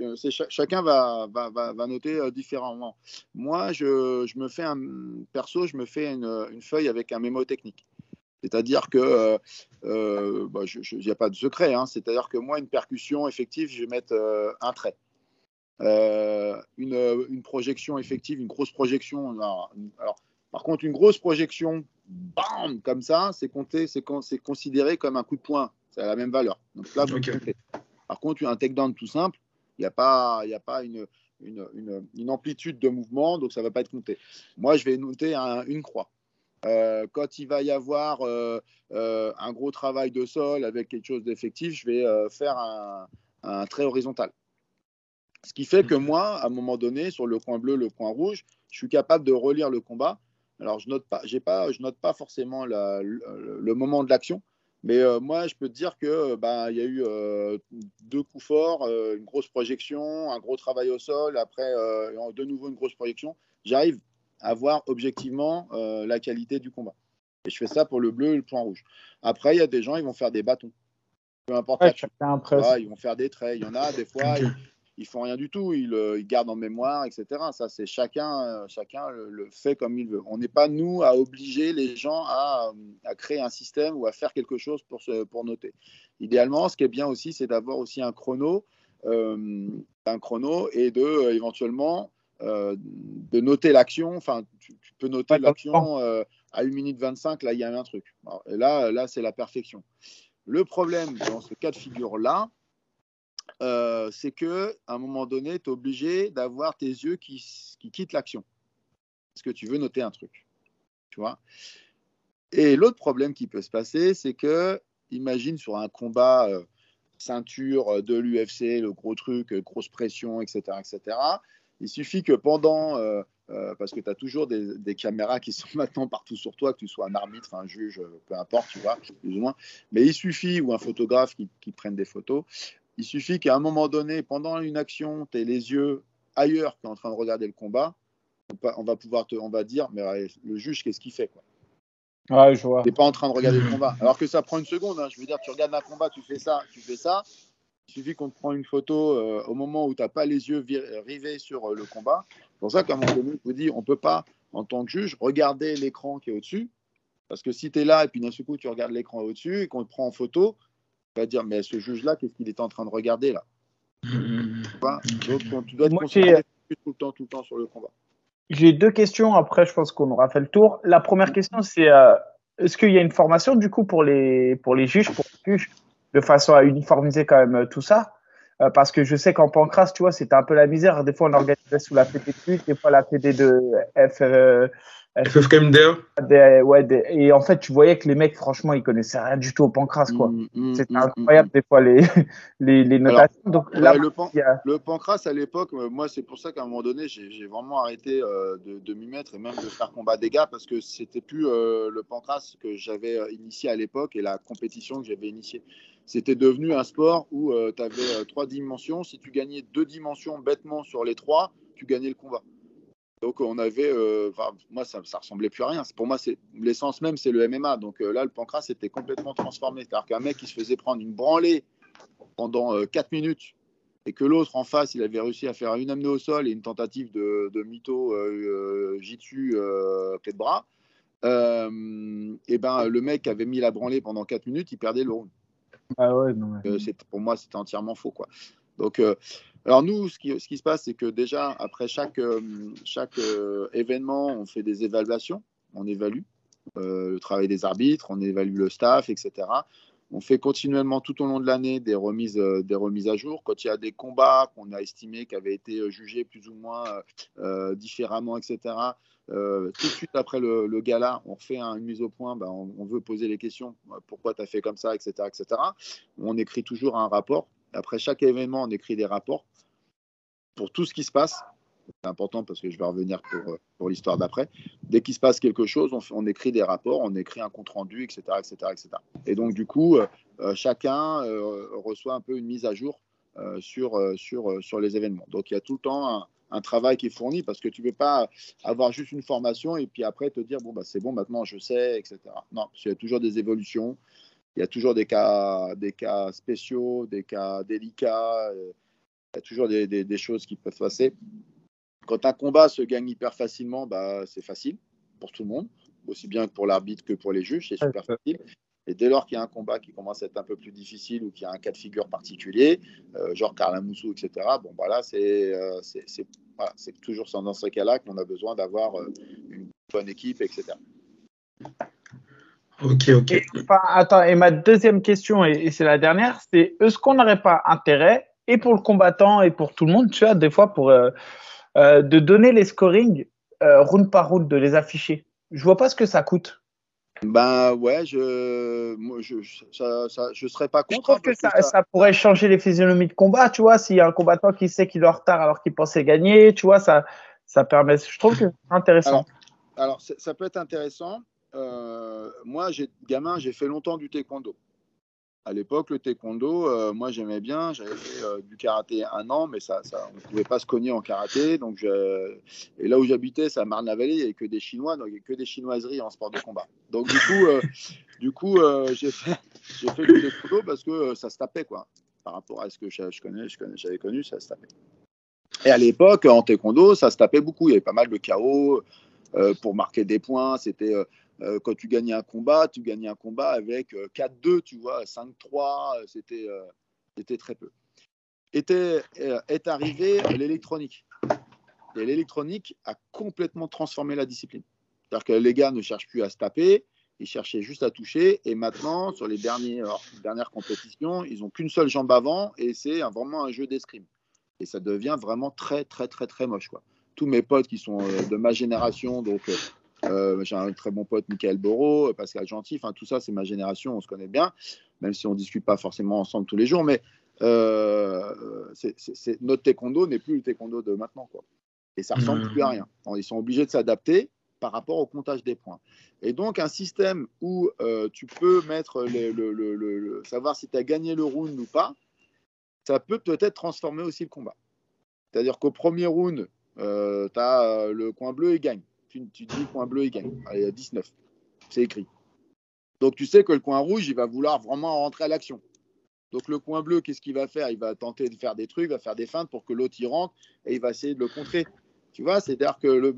[SPEAKER 4] Euh, chacun va, va, va, va noter différemment. Moi, je, je, me fais un. Perso, je me fais une, une feuille avec un mémo technique. C'est-à-dire que il bah, n'y a pas de secret. Hein, C'est-à-dire que moi, une percussion effective, je vais mettre un trait. Euh, une, une, projection effective, une grosse projection. Alors, par contre, une grosse projection, bam, comme ça, c'est compté, c'est considéré comme un coup de poing. C'est à la même valeur. Donc là, okay. Par contre, un takedown tout simple, il n'y a pas, y a pas une, une, une, une, amplitude de mouvement, donc ça ne va pas être compté. Moi, je vais noter un, une croix. Euh, quand il va y avoir euh, euh, un gros travail de sol avec quelque chose d'effectif, je vais euh, faire un, un, trait horizontal. Ce qui fait que mhm. moi, à un moment donné, sur le coin bleu, le coin rouge, je suis capable de relire le combat. Alors, je note pas, j'ai pas, je note pas forcément la, le, le, moment de l'action, mais euh, moi, je peux te dire que bah, y a eu euh, deux coups forts, euh, une grosse projection, un gros travail au sol, après de nouveau une grosse projection. J'arrive à voir objectivement la qualité du combat. Et je fais ça pour le bleu et le point rouge. Après, il y a des gens, ils vont faire des bâtons. Peu importe.
[SPEAKER 1] Ouais,
[SPEAKER 4] la
[SPEAKER 1] aussi.
[SPEAKER 4] ils vont faire des traits. Il y en a, des fois, ils, ils font rien du tout. Ils, euh, ils gardent en mémoire, etc. Ça, c'est chacun, euh, chacun le, le fait comme il veut. On n'est pas, nous, à obliger les gens à, à créer un système ou à faire quelque chose pour, se, pour noter. Idéalement, ce qui est bien aussi, c'est d'avoir aussi un chrono, euh, un chrono et de euh, éventuellement euh, de noter l'action. Enfin, tu, tu peux noter
[SPEAKER 1] Ouais,
[SPEAKER 4] l'action euh, à 1 minute 25. Là, il y a un truc. Alors, et là, là, c'est la perfection. Le problème dans ce cas de figure-là, euh, c'est que à un moment donné, tu es obligé d'avoir tes yeux qui, qui quittent l'action. Parce que tu veux noter un truc. Tu vois? Et l'autre problème qui peut se passer, c'est que, imagine sur un combat euh, ceinture de l'UFC, le gros truc, euh, grosse pression, etc., etc., il suffit que pendant, parce que tu as toujours des, caméras qui sont maintenant partout sur toi, que tu sois un arbitre, un juge, peu importe, tu vois, plus ou moins, mais il suffit, ou un photographe qui, qui prenne des photos, il suffit qu'à un moment donné, pendant une action, tu aies les yeux ailleurs qu'en train de regarder le combat, on va- pouvoir te, on va dire, mais le juge, qu'est-ce qu'il fait quoi?
[SPEAKER 1] Ouais, je vois.
[SPEAKER 4] Tu n'es pas en train de regarder le combat. Alors que ça prend une seconde. hein. Je veux dire, tu regardes un combat, tu fais ça, tu fais ça. Il suffit qu'on te prend une photo euh, au moment où tu n'as pas les yeux rivés sur euh, le combat. C'est pour ça qu'à un moment donné, je vous dis, on ne peut pas, en tant que juge, regarder l'écran qui est au-dessus. Parce que si tu es là et puis d'un seul coup, tu regardes l'écran au-dessus et qu'on te prend en photo, dire, mais ce juge-là, qu'est-ce qu'il est en train de regarder là?
[SPEAKER 2] Mhm.
[SPEAKER 4] Tu vois Donc, on- tu dois te
[SPEAKER 1] Moi,
[SPEAKER 4] concentrer
[SPEAKER 1] j'ai-
[SPEAKER 4] tout le temps, tout le temps sur le combat.
[SPEAKER 1] J'ai deux questions. Après, je pense qu'on aura fait le tour. La première question, c'est euh, est-ce qu'il y a une formation du coup pour les pour les juges, pour les juges, de façon à uniformiser quand même euh, tout ça? Euh, Parce que je sais qu'en Pancras, tu vois, c'était un peu la misère. Des fois, on organisait sous la PD de lutte, des fois la PD de F. euh, ouais, des- et en fait, tu voyais que les mecs, franchement, ils connaissaient rien du tout au Pancras, quoi.
[SPEAKER 4] Mm, mm,
[SPEAKER 1] C'était
[SPEAKER 4] mm,
[SPEAKER 1] incroyable des fois les les, les notations. Donc là,
[SPEAKER 4] le, pan-
[SPEAKER 1] a-
[SPEAKER 4] Le pancras à l'époque, euh, moi c'est pour ça qu'à un moment donné j'ai j'ai vraiment arrêté euh, de, de m'y mettre et même de faire combat des gars parce que c'était plus euh, le pancras que j'avais initié à l'époque et la compétition que j'avais initiée. C'était devenu un sport où tu avais trois dimensions. Si tu gagnais deux dimensions bêtement sur les trois, tu gagnais le combat. Donc on avait, euh, moi ça, ça ressemblait plus à rien. Pour moi l'essence même c'est le MMA. Donc euh, là le pancras était complètement transformé. C'est-à-dire qu'un mec qui se faisait prendre une branlée pendant 4 minutes et que l'autre en face, il avait réussi à faire une amenée au sol et une tentative de, de mytho euh, euh, jitsu euh, clé de bras, euh, et ben le mec avait mis la branlée pendant 4 minutes, il perdait le round.
[SPEAKER 1] Ah
[SPEAKER 4] pour moi, c'était entièrement faux. Quoi. Donc, euh, alors nous, ce qui, ce qui se passe, c'est que déjà, après chaque, euh, chaque euh, événement, on fait des évaluations, on évalue le travail des arbitres, on évalue le staff, etc. On fait continuellement tout au long de l'année des remises, des remises à jour. Quand il y a des combats qu'on a estimés qui avaient été jugés plus ou moins différemment, etc. euh, tout de suite après le, gala, on fait un- une mise au point. Ben, on, veut poser les questions. euh, Pourquoi tu as fait comme ça, etc., etc. On écrit toujours un rapport. Après chaque événement, on écrit des rapports pour tout ce qui se passe. C'est important parce que je vais revenir pour, euh, l'histoire d'après. Dès qu'il se passe quelque chose, on, écrit des rapports, on écrit un compte rendu, etc., etc., etc. Et donc du coup, chacun reçoit un peu une mise à jour sur, sur les événements. Donc il y a tout le temps un, un travail qui est fourni parce que tu ne peux pas avoir juste une formation et puis après te dire bon bah c'est bon maintenant je sais, etc. Non, parce qu'il y a toujours des évolutions. Il y a toujours des cas, des cas spéciaux, des cas délicats. euh, Il y a toujours des, des- des choses qui peuvent se passer. Quand un combat se gagne hyper facilement, bah, c'est facile pour tout le monde, aussi bien pour l'arbitre que pour les juges, c'est super facile. Et dès lors qu'il y a un combat qui commence à être un peu plus difficile ou qu'il y a un cas de figure particulier, euh, genre Carla Moussou, etc., bon, voilà, c'est euh, c'est- voilà, toujours dans ce cas-là qu'on a besoin d'avoir euh, une bonne équipe, etc.
[SPEAKER 2] Ok, ok.
[SPEAKER 1] Et, enfin, attends, et ma deuxième question, et, et c'est la dernière, c'est est-ce qu'on n'aurait pas intérêt, et pour le combattant et pour tout le monde, tu vois, des fois, pour euh, euh, de donner les scorings euh, round par round, de les afficher? Je vois pas ce que ça coûte.
[SPEAKER 4] Ben ouais, je, moi, je, ça, ça- je serais pas
[SPEAKER 1] Je
[SPEAKER 4] contre.
[SPEAKER 1] trouve
[SPEAKER 4] hein,
[SPEAKER 1] que ça, ça pourrait changer les physionomies de combat, tu vois, s'il y a un combattant qui sait qu'il est en retard alors qu'il pensait gagner, tu vois, ça, ça permet. Je trouve que c'est intéressant.
[SPEAKER 4] Alors, ça peut être intéressant. Euh, moi, j'ai gamin, j'ai fait longtemps du taekwondo. À l'époque, le taekwondo, euh, moi j'aimais bien. J'avais fait euh, du karaté un an, mais ça, on ne pouvait pas se cogner en karaté. Donc. Et là où j'habitais, c'est à Marne-la-Vallée, il n'y avait que des Chinois, donc il n'y avait que des chinoiseries en sport de combat. Donc du coup, euh, du coup j'ai fait, fait du taekwondo parce que ça se tapait, quoi. Par rapport à ce que je, je j'avais connu, ça se tapait. Et à l'époque, en taekwondo, ça se tapait beaucoup. Il y avait pas mal de chaos pour marquer des points. C'était euh, quand tu gagnais un combat, tu gagnais un combat avec 4-2, euh, tu vois, 5-3, euh, c'était, c'était très peu. Est arrivé l'électronique. Et l'électronique a complètement transformé la discipline. C'est-à-dire que les gars ne cherchent plus à se taper, ils cherchaient juste à toucher. Et maintenant, sur les dernières, dernières compétitions, ils n'ont qu'une seule jambe avant et c'est vraiment un jeu d'escrime. Et ça devient vraiment très, très, très, très moche. Quoi. Tous mes potes qui sont de ma génération, donc j'ai un très bon pote, Michael Borot, Pascal Gentil. Enfin, tout ça, c'est ma génération, on se connaît bien, même si on ne discute pas forcément ensemble tous les jours. Mais euh, notre taekwondo n'est plus le taekwondo de maintenant. Quoi. Et ça ressemble mmh. plus à rien. Ils sont obligés de s'adapter par rapport au comptage des points. Et donc, un système où euh, tu peux mettre le, savoir si tu as gagné le round ou pas, ça peut peut-être transformer aussi le combat. C'est-à-dire qu'au premier round, tu as le coin bleu et gagne tu, dis coin bleu, il gagne. Allez, a 19. C'est écrit. Donc tu sais que le coin rouge, il va vouloir vraiment rentrer à l'action. Donc le coin bleu, qu'est-ce qu'il va faire? Il va tenter de faire des trucs, il va faire des feintes pour que l'autre y rentre et il va essayer de le contrer. Tu vois, c'est-à-dire que le,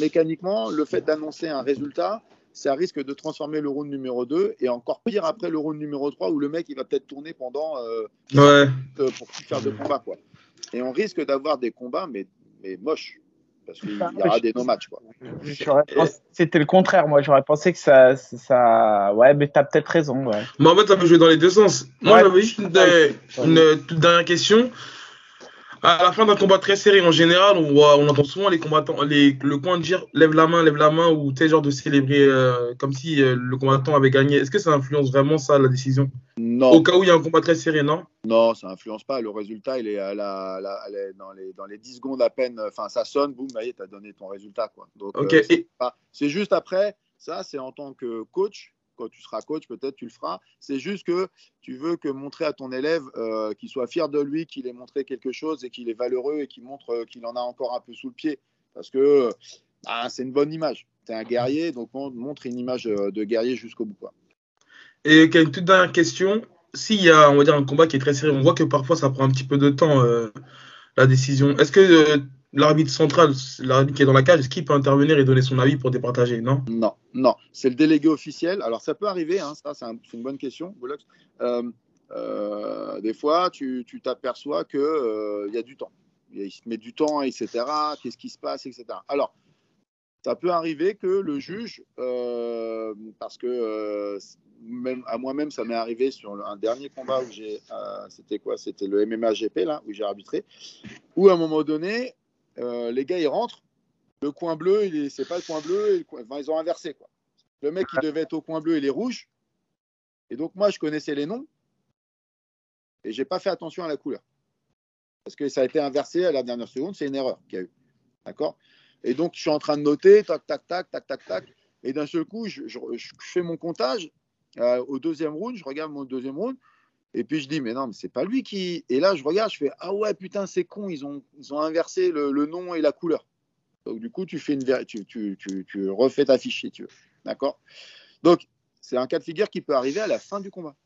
[SPEAKER 4] mécaniquement, le fait d'annoncer un résultat, ça risque de transformer le round numéro 2 et encore pire après le round numéro 3 où le mec il va peut-être tourner pendant euh,
[SPEAKER 2] ouais.
[SPEAKER 4] pour plus faire de combat quoi. Et on risque d'avoir des combats mais, mais moches parce qu'il y aura des no-matchs.
[SPEAKER 1] C'était le contraire, moi. J'aurais pensé que ça, ça. Ouais, mais t'as peut-être raison. Ouais.
[SPEAKER 2] Mais en fait, ça peut jouer dans les deux sens. Moi, j'avais juste une, une, toute dernière question à la fin d'un combat très serré, en général, on, on entend souvent les combattants, les, le coin de dire lève la main, lève la main, ou tel genre de célébrer euh, comme si euh, le combattant avait gagné. Est-ce que ça influence vraiment ça, la décision?
[SPEAKER 4] Non.
[SPEAKER 2] Au cas où il y a un combat très serré, non?
[SPEAKER 4] Non, ça influence pas. Le résultat, il est, à la, dans, les, dans les 10 secondes à peine. Enfin, ça sonne, boum, tu as donné ton résultat. Quoi. Donc,
[SPEAKER 2] euh,
[SPEAKER 4] c'est juste après, ça, c'est en tant que coach, quand tu seras coach, peut-être tu le feras. C'est juste que tu veux que montrer à ton élève euh, qu'il soit fier de lui, qu'il ait montré quelque chose et qu'il est valeureux et qu'il montre euh, qu'il en a encore un peu sous le pied. Parce que bah, c'est une bonne image. Tu es un guerrier, donc montre une image euh, de guerrier jusqu'au bout. Quoi.
[SPEAKER 2] Et une toute dernière question. S'il y a, on va dire, un combat qui est très sérieux, on voit que parfois ça prend un petit peu de temps, la décision. Est-ce que l'arbitre central, l'arbitre qui est dans la cage, est-ce qu'il peut intervenir et donner son avis pour départager Non?
[SPEAKER 4] Non, non. C'est le délégué officiel. Alors, ça peut arriver, hein, ça, c'est une bonne question, euh, euh, des fois, tu t'aperçois qu'il euh, y a du temps. Il se met du temps, etc. Qu'est-ce qui se passe, etc. Alors, ça peut arriver que le juge, parce que même, à moi-même, ça m'est arrivé sur un dernier combat où j'ai, c'était quoi? C'était le MMA GP là, où j'ai arbitré, où à un moment donné, euh, les gars, ils rentrent. Le coin bleu, c'est pas le coin bleu. ils ont inversé. Quoi. Le mec, qui devait être au coin bleu, il est rouge. Et donc, moi, je connaissais les noms. Et j'ai pas fait attention à la couleur. Parce que ça a été inversé à la dernière seconde. C'est une erreur qu'il y a eu. D'accord? Et donc, je suis en train de noter, tac, tac, tac, tac, tac, tac. Et d'un seul coup, je, fais mon comptage. Euh, au deuxième round, je regarde mon deuxième round. Et puis je dis, mais non, mais c'est pas lui qui. Et là, je regarde, je fais, ah ouais, putain, c'est con, ils ont, ils ont inversé le, nom et la couleur. Donc du coup, tu, fais une, tu, tu, tu, tu refais ta fiche si tu veux. D'accord? Donc, c'est un cas de figure qui peut arriver à la fin du combat.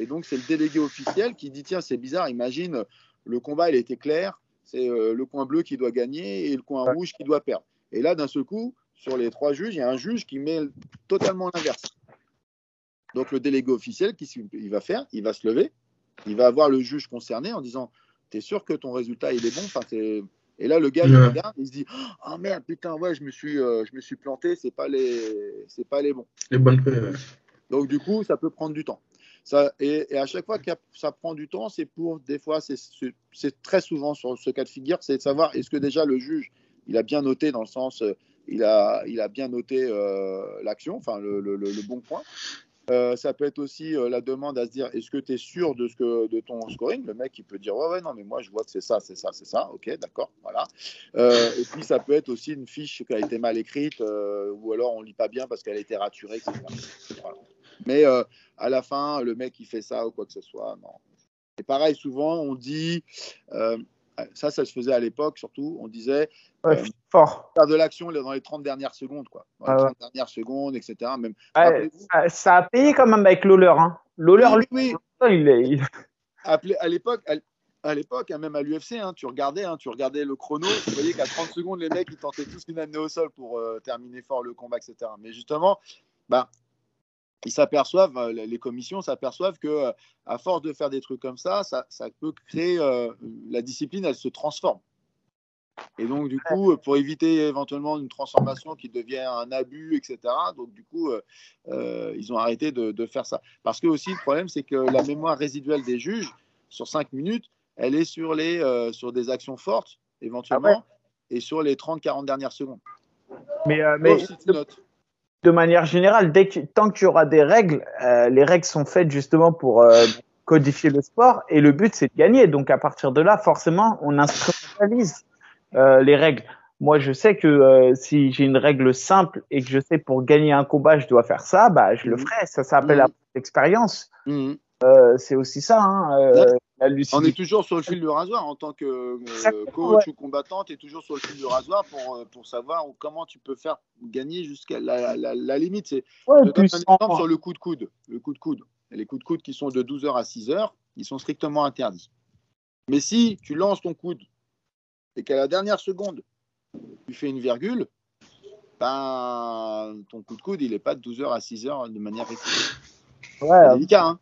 [SPEAKER 4] Et donc, c'est le délégué officiel qui dit, tiens, c'est bizarre, imagine, le combat, il était clair, c'est euh, le coin bleu qui doit gagner et le coin rouge qui doit perdre. Et là, d'un seul coup, sur les trois juges, il y a un juge qui met totalement l'inverse. Donc le délégué officiel, qu'est-ce qu'il va faire? Il va se lever, il va avoir le juge concerné en disant T'es sûr que ton résultat il est bon? Enfin, Et là, le gars, il regarde, il se dit Oh merde, putain, ouais, je me suis, euh, je me suis planté, c'est pas les, c'est pas les bons.
[SPEAKER 2] Les bonnes
[SPEAKER 4] Donc, du coup, ça peut prendre du temps. Ça, et, à chaque fois que ça prend du temps, c'est pour, des fois, c'est très souvent sur ce cas de figure, c'est de savoir est-ce que déjà le juge, il a bien noté dans le sens, euh, il a, il a bien noté euh, l'action, enfin le, le, le, bon point? Euh, ça peut être aussi euh, la demande à se dire est-ce que tu es sûr de, ce que, de ton scoring? Le mec, il peut dire ouais, ouais, non, mais moi, je vois que c'est ça, c'est ça, c'est ça. Ok, d'accord, voilà. Euh, et puis, ça peut être aussi une fiche qui a été mal écrite ou alors on lit pas bien parce qu'elle a été raturée, etc. Mais à la fin, le mec, il fait ça ou quoi que ce soit. Non. Et pareil, souvent, on dit, ça, ça se faisait à l'époque surtout, on disait
[SPEAKER 1] Ouais,
[SPEAKER 4] Euh,
[SPEAKER 1] fort.
[SPEAKER 4] faire de l'action dans les 30 dernières secondes, quoi. Dans les
[SPEAKER 1] Ah ouais.
[SPEAKER 4] 30 dernières secondes, etc. Même,
[SPEAKER 1] Ouais, ça, ça a payé quand même avec Lawler. Hein. Lawler,
[SPEAKER 4] Oui,
[SPEAKER 1] lui,
[SPEAKER 4] oui,
[SPEAKER 1] il est.
[SPEAKER 4] à l'époque, à, l'époque, hein, même à l'UFC, hein, tu regardais, hein, tu regardais le chrono, tu voyais qu'à 30 secondes, les mecs, ils tentaient tous une amenée au sol pour euh, terminer fort le combat, etc. Mais justement, bah, ils s'aperçoivent, euh, les commissions s'aperçoivent que euh, à force de faire des trucs comme ça, ça, ça peut créer euh, la discipline, elle se transforme. Et donc, du coup, pour éviter éventuellement une transformation qui devient un abus, etc., donc du coup, euh, euh, ils ont arrêté de, de faire ça. Parce que aussi, le problème, c'est que la mémoire résiduelle des juges, sur 5 minutes, elle est sur, les, sur des actions fortes, éventuellement, et sur les 30-40 dernières secondes.
[SPEAKER 1] Mais,
[SPEAKER 4] tu notes.
[SPEAKER 1] De manière générale, dès que, tant qu'il y aura des règles, euh, les règles sont faites justement pour euh, codifier le sport et le but c'est de gagner. Donc à partir de là, forcément, on instrumentalise euh, les règles. Moi, je sais que euh, si j'ai une règle simple et que je sais pour gagner un combat, je dois faire ça, bah je le
[SPEAKER 4] Mhm.
[SPEAKER 1] ferai. Ça s'appelle l'expérience. Euh, c'est aussi ça, hein, euh, la
[SPEAKER 4] On est toujours sur le fil du rasoir en tant que euh, coach ou combattant, tu es toujours sur le fil du rasoir pour, pour savoir comment tu peux faire gagner jusqu'à la, la- la limite. C'est
[SPEAKER 1] Ouais,
[SPEAKER 4] un exemple sur le coup de coude. Le coup de coude. Les coups de coude qui sont de 12h à 6h, ils sont strictement interdits. Mais si tu lances ton coude et qu'à la dernière seconde, tu fais une virgule, ben, ton coup de coude, il n'est pas de 12h à 6h de manière régulière.
[SPEAKER 1] ouais,
[SPEAKER 4] C'est délicat, hein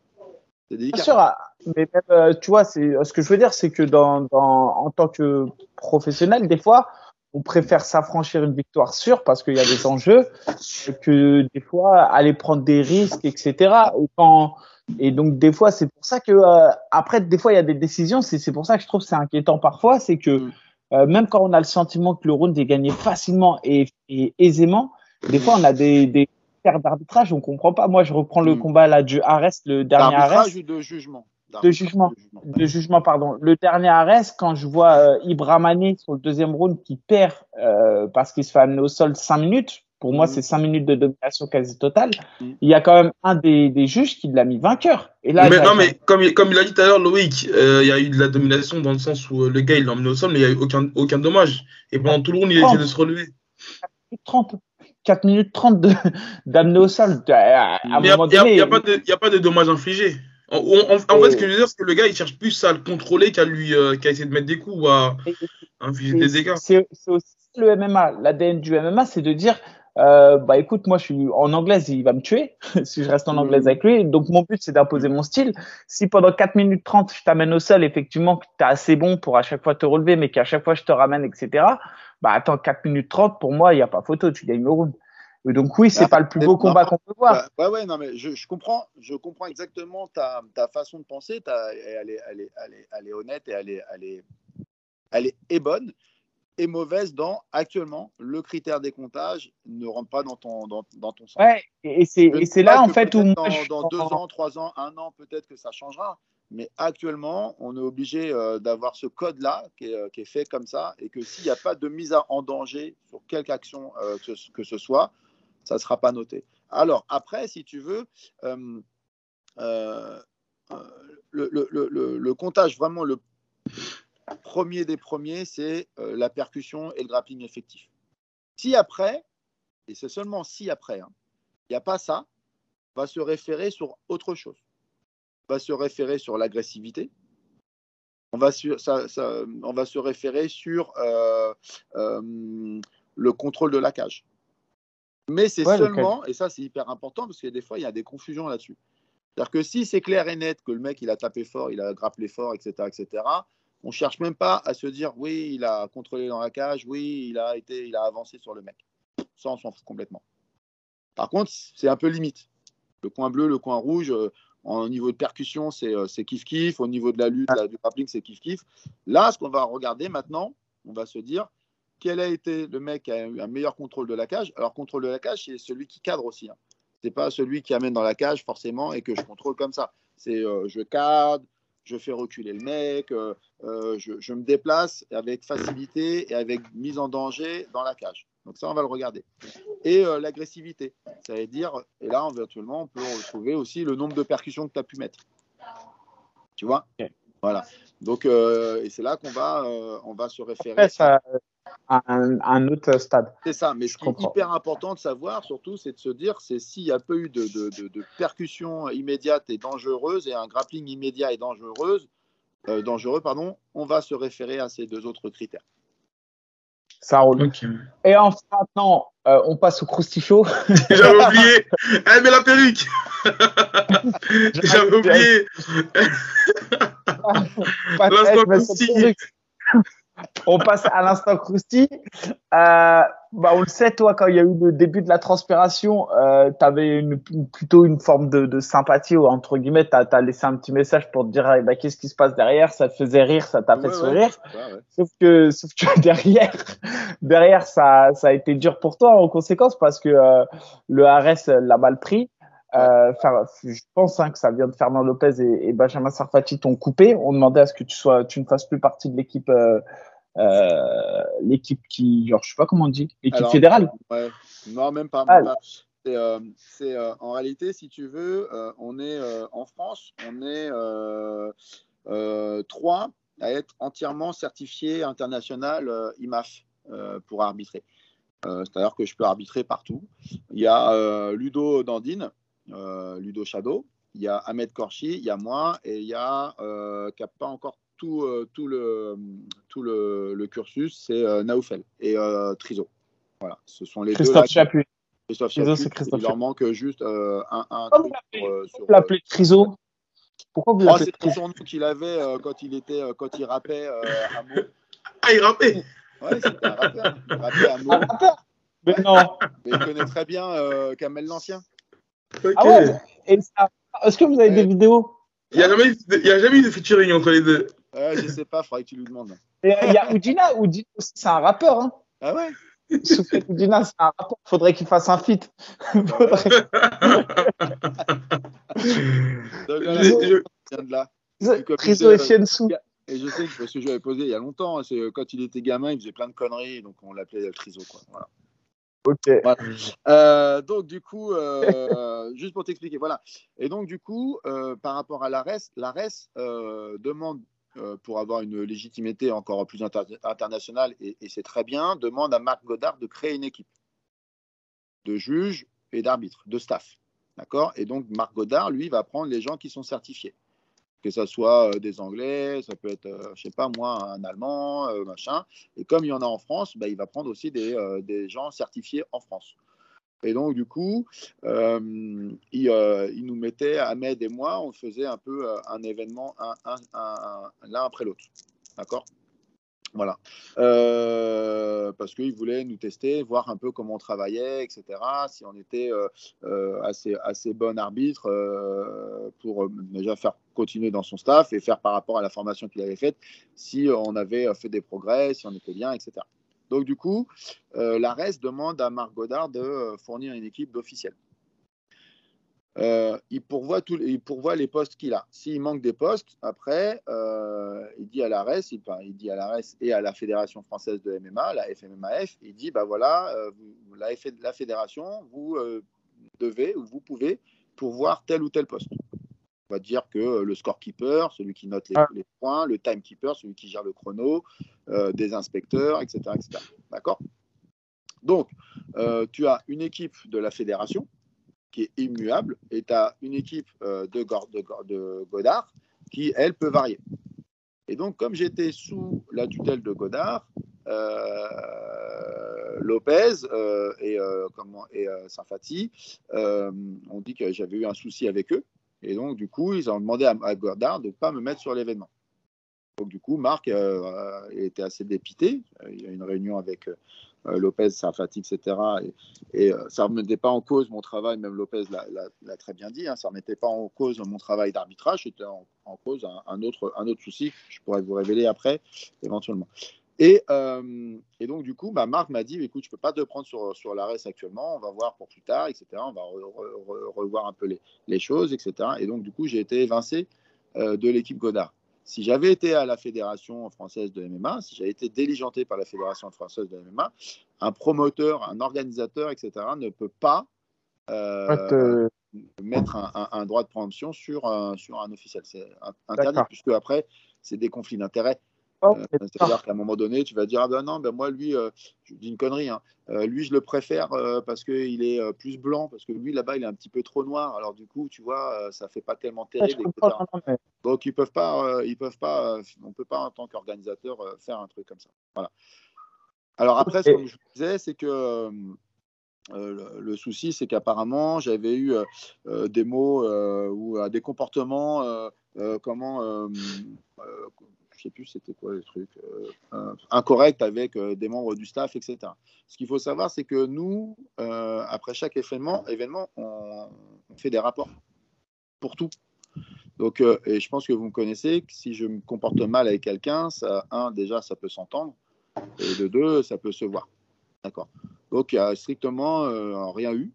[SPEAKER 1] Bien sûr, ah, mais même, euh, tu vois, c'est ce que je veux dire, c'est que dans, dans, en tant que professionnel, des fois, on préfère s'affranchir une victoire sûre parce qu'il y a des enjeux que des fois aller prendre des risques, etc. Et, quand, et donc des fois, c'est pour ça que euh, après, des fois, il y a des décisions. C'est pour ça que je trouve que c'est inquiétant parfois, c'est que
[SPEAKER 4] Mm.
[SPEAKER 1] euh, même quand on a le sentiment que le round est gagné facilement et, et aisément, des fois, on a des, des d'arbitrage, on comprend pas. Moi, je reprends le
[SPEAKER 4] Mm.
[SPEAKER 1] combat là du Arrest, le dernier Arrest
[SPEAKER 4] D'arbitrage ou de jugement?
[SPEAKER 1] De jugement.
[SPEAKER 4] De jugement.
[SPEAKER 1] de jugement, pardon. Le dernier arrêt, quand je vois euh, sur le deuxième round qui perd euh, parce qu'il se fait amener au sol cinq minutes, pour moi,
[SPEAKER 4] Mhm.
[SPEAKER 1] c'est cinq minutes de domination quasi totale.
[SPEAKER 4] Mhm.
[SPEAKER 1] Il y a quand même un des, des juges qui l'a mis vainqueur. Et là,
[SPEAKER 2] mais non, mais comme, il- comme il a dit tout à l'heure, Loïc, euh, il y a eu de la domination dans le sens où euh, le gars il l'a emmené au sol, mais il n'y a eu aucun, aucun dommage. Et pendant tout le round, il a essayé de se relever.
[SPEAKER 1] 30, 4 minutes 30 de- d'amener au sol. À, à un
[SPEAKER 2] Mais il n'y a, pas de, y a pas de dommages infligés. En, fait, ce que je veux dire, c'est que le gars il cherche plus à le contrôler qu'à lui euh, qu'à essayer de mettre des coups ou à infliger des dégâts.
[SPEAKER 1] C'est aussi le MMA. L'ADN du MMA, c'est de dire, euh, bah écoute, moi je suis en anglaise, il va me tuer si je reste en anglaise
[SPEAKER 4] Mhm.
[SPEAKER 1] avec lui. Donc mon but, c'est d'imposer mon style. Si pendant 4 minutes 30, je t'amène au sol, effectivement, que tu es assez bon pour à chaque fois te relever, mais qu'à chaque fois je te ramène, etc. Bah attends, 4 minutes 30, pour moi, il n'y a pas photo, tu gagnes le round. Et donc oui, c'est
[SPEAKER 4] Ah,
[SPEAKER 1] pas le plus beau combat qu'on peut voir.
[SPEAKER 4] Bah, ouais, ouais, non, mais je, je comprends, je comprends exactement ta, ta façon de penser. ta- elle, est, elle, est, elle, est, elle est honnête et elle est, elle est, elle est, est bonne et mauvaise dans actuellement le critère des comptages ne rentre pas dans ton, dans, dans ton sens.
[SPEAKER 1] Ouais, et c'est là en fait où moi,
[SPEAKER 4] dans, dans deux ans, trois ans, un an, peut-être que ça changera. Mais actuellement, on est obligé euh, d'avoir ce code-là euh, qui est fait comme ça et que s'il n'y a pas de mise en danger sur quelque action euh, que, ce- soit, ça ne sera pas noté. Alors, après, si tu veux, le, comptage, vraiment le premier des premiers, c'est la percussion et le grappling effectif. Si après, et c'est seulement si après, hein, il n'y a pas ça, on va se référer sur autre chose. On va se référer sur l'agressivité. On va, sur- ça- ça- on va se référer sur euh, euh, le contrôle de la cage. Mais c'est
[SPEAKER 1] Ouais,
[SPEAKER 4] seulement, et ça c'est hyper important parce que des fois il y a des confusions là-dessus. C'est-à-dire que si c'est clair et net que le mec il a tapé fort, il a grappelé fort, etc., etc., on cherche même pas à se dire oui, il a contrôlé dans la cage, oui, il a été, il a avancé sur le mec. Ça, on s'en fout complètement. Par contre, c'est un peu limite. Le coin bleu, le coin rouge, euh, au niveau de percussion, c'est euh, kiff-kiff. Au niveau de la lutte, la- du grappling, c'est kiff-kiff. Là, ce qu'on va regarder maintenant, on va se dire quel a été le mec qui a eu un meilleur contrôle de la cage? Alors, contrôle de la cage, c'est celui qui cadre aussi. Hein. C'est pas celui qui amène dans la cage forcément et que je contrôle comme ça. C'est euh, je cadre, je fais reculer le mec, euh, euh, je, je me déplace avec facilité et avec mise en danger dans la cage. Donc ça, on va le regarder. Et euh, l'agressivité, ça veut dire, et là, virtuellement, on peut retrouver aussi le nombre de percussions que tu as pu mettre. Tu vois? Voilà. Donc, euh, et c'est là qu'on va, euh, on va se référer.
[SPEAKER 1] Ça à un, un autre stade.
[SPEAKER 4] C'est ça, mais ce qui est hyper important de savoir, surtout, c'est de se dire, c'est s'il n'y a pas eu de, de, de, de percussion immédiate et dangereuse et un grappling immédiat et dangereuse, dangereux, pardon, on va se référer à ces deux autres critères.
[SPEAKER 1] Ça roule. Et enfin, maintenant, euh, on passe au crustichaud.
[SPEAKER 2] J'avais oublié. Elle met la perruque. J'avais oublié. L'instant croustille.
[SPEAKER 1] On passe à l'instant croustille. Euh, bah, on le sait, toi, quand il y a eu le début de la transpiration, euh, tu avais une, plutôt une forme de, de sympathie, ou entre guillemets, tu as, laissé un petit message pour te dire eh ben, qu'est-ce qui se passe derrière, ça te faisait rire, ça t'a fait
[SPEAKER 4] Ouais,
[SPEAKER 1] sourire.
[SPEAKER 4] Ouais, ouais.
[SPEAKER 1] Sauf que, sauf que derrière, derrière ça, ça a été dur pour toi en conséquence parce que euh, le Ares l'a mal pris. Euh, je pense hein, que ça vient de Fernand Lopez et, et Benjamin Sarfati t'ont coupé. On demandait à ce que tu sois, tu ne fasses plus partie de l'équipe, euh, euh, l'équipe qui, genre, je sais pas comment on dit, l'équipe
[SPEAKER 4] Alors,
[SPEAKER 1] fédérale.
[SPEAKER 4] Ouais. Non, même pas.
[SPEAKER 1] Ah.
[SPEAKER 4] même pas. C'est, c'est, en réalité, si tu veux, on est en France, on est trois à être entièrement certifiés international IMAF pour arbitrer. C'est-à-dire que je peux arbitrer partout. Il y a Ludo Dandine, Ludo Shadow, il y a Ahmed Korchi, il y a moi et il y a euh, qui n'a pas encore tout, euh, tout, le, tout le, le cursus, c'est euh, Naoufel et euh, Triso. Voilà, ce sont les deux là.
[SPEAKER 1] Christophe.
[SPEAKER 4] Christophe
[SPEAKER 1] Triso, c'est Christophe
[SPEAKER 4] il leur manque juste euh, un, un
[SPEAKER 1] Pourquoi
[SPEAKER 4] truc
[SPEAKER 1] vous
[SPEAKER 4] sur, euh,
[SPEAKER 1] l'appelez Triso Pourquoi vous
[SPEAKER 4] Oh,
[SPEAKER 1] l'appelez
[SPEAKER 4] c'était
[SPEAKER 1] Triso
[SPEAKER 4] son nom qu'il avait euh, quand il était euh, quand il rappait euh, à Meaux.
[SPEAKER 2] Ah, il rappait.
[SPEAKER 4] Ouais, c'était un rappeur. Il rappait à
[SPEAKER 1] rappeur Mais non.
[SPEAKER 4] Mais il connaît très bien euh, Kamel l'Ancien.
[SPEAKER 1] Ah ouais Et ça- Est-ce que vous avez des vidéos
[SPEAKER 2] Il n'y a, jamais eu de- il y a jamais eu de featuring entre les deux.
[SPEAKER 4] Ouais, je sais pas, faudrait que tu lui demandes.
[SPEAKER 1] Euh, Il y a Oudina. Oudina aussi, c'est un rappeur. Hein.
[SPEAKER 4] Ah ouais?
[SPEAKER 1] Soufiane Oudina, c'est un rappeur. Faudrait qu'il fasse un feat. Faudrait-
[SPEAKER 4] Donc, voilà,
[SPEAKER 2] Je-
[SPEAKER 4] de là.
[SPEAKER 1] et
[SPEAKER 4] je sais que parce que je l'avais posé il y a longtemps, c'est euh, quand il était gamin, il faisait plein de conneries, donc on l'appelait le Triso. Quoi. Voilà.
[SPEAKER 1] Ok.
[SPEAKER 4] Euh, donc du coup, euh, juste pour t'expliquer, voilà. Et donc du coup, euh, par rapport à l'ARES, l'ARES demande, pour avoir une légitimité encore plus inter- internationale, et, et c'est très bien, demande à Marc Godard de créer une équipe de juges et d'arbitres, de staff. D'accord? Et donc Marc Godard, lui, va prendre les gens qui sont certifiés. Que ce soit euh, des Anglais, ça peut être, euh, je sais pas moi, un Allemand, euh, machin. Et comme il y en a en France, bah, il va prendre aussi des, des gens certifiés en France. Et donc, du coup, euh, nous mettait, Ahmed et moi, on faisait un peu un événement un- un- un- l'un après l'autre. D'accord? Voilà. Euh, parce qu'il voulait nous tester, voir un peu comment on travaillait, etc. Si on était euh, euh, assez, assez bon arbitre pour déjà faire continuer dans son staff et faire par rapport à la formation qu'il avait faite, si on avait fait des progrès, si on était bien, etc. Donc, du coup, l'ARES demande à Marc Godard de fournir une équipe d'officiels. Euh, il, pourvoit les- il pourvoit les postes qu'il a. S'il manque des postes, après, euh, il dit à l'ARES, il, il dit à l'ARES et à la Fédération française de MMA, la FMMAF, il dit, bah voilà, euh, vous- la, F- la fédération, vous devez ou vous pouvez pourvoir tel ou tel poste. On va dire que le scorekeeper, celui qui note les,
[SPEAKER 1] Ah.
[SPEAKER 4] les points, le timekeeper, celui qui gère le chrono, des inspecteurs, etc. etc. D'accord? Donc, tu as une équipe de la fédération qui est immuable et tu as une équipe euh, de, Godard qui, elle, peut varier. Et donc, comme j'étais sous la tutelle de Godard, euh, Lopez euh, et, comment, et euh, ont dit que j'avais eu un souci avec eux. Et donc, du coup, ils ont demandé à, à Godard de ne pas me mettre sur l'événement. Donc, du coup, Marc était assez dépité. Il y a une réunion avec Lopez, Sarfati, etc. Et, euh, ça ne remettait pas en cause mon travail, même Lopez l'a- très bien dit, hein, ça ne remettait pas en cause mon travail d'arbitrage, c'était en, cause un, autre, un autre souci que je pourrais vous révéler après, éventuellement. Et, euh, donc, du coup, bah, Marc m'a dit écoute, je ne peux pas te prendre sur, sur actuellement, on va voir pour plus tard, etc. On va re- re- re- revoir un peu les, choses, etc. Et donc, du coup, j'ai été évincé euh, de l'équipe Godard. Si j'avais été à la Fédération française de MMA, si j'avais été diligenté par la Fédération française de MMA, un promoteur, un organisateur, etc., ne peut pas euh,
[SPEAKER 1] Euh,
[SPEAKER 4] mettre un, un- un droit de préemption sur un, sur un officiel. C'est interdit, puisque après, c'est des conflits d'intérêts.
[SPEAKER 1] Oh,
[SPEAKER 4] Euh, C'est-à-dire qu'à un moment donné, tu vas dire Ah ben non, ben moi, lui, euh, je dis une connerie, hein, euh, lui, je le préfère euh, parce qu'il est plus blanc, parce que lui, là-bas, il est un petit peu trop noir. Alors, du coup, tu vois, ça fait pas tellement terrible.
[SPEAKER 1] non, mais-
[SPEAKER 4] Donc, ils peuvent pas, ils peuvent pas, on peut pas, en tant qu'organisateur, faire un truc comme ça. Voilà. Alors, après, ce que je disais, c'est que. euh, le, le souci, c'est qu'apparemment, j'avais eu euh, des mots euh, ou des comportements, comment, plus c'était quoi les trucs, euh, incorrects avec euh, des membres du staff, etc. Ce qu'il faut savoir, c'est que nous, euh, après chaque événement, événement on, fait des rapports pour tout. Donc, et je pense que vous me connaissez, que si je me comporte mal avec quelqu'un, ça, un, déjà, ça peut s'entendre, et de deux, ça peut se voir. D'accord. Donc, il n'y a strictement rien eu.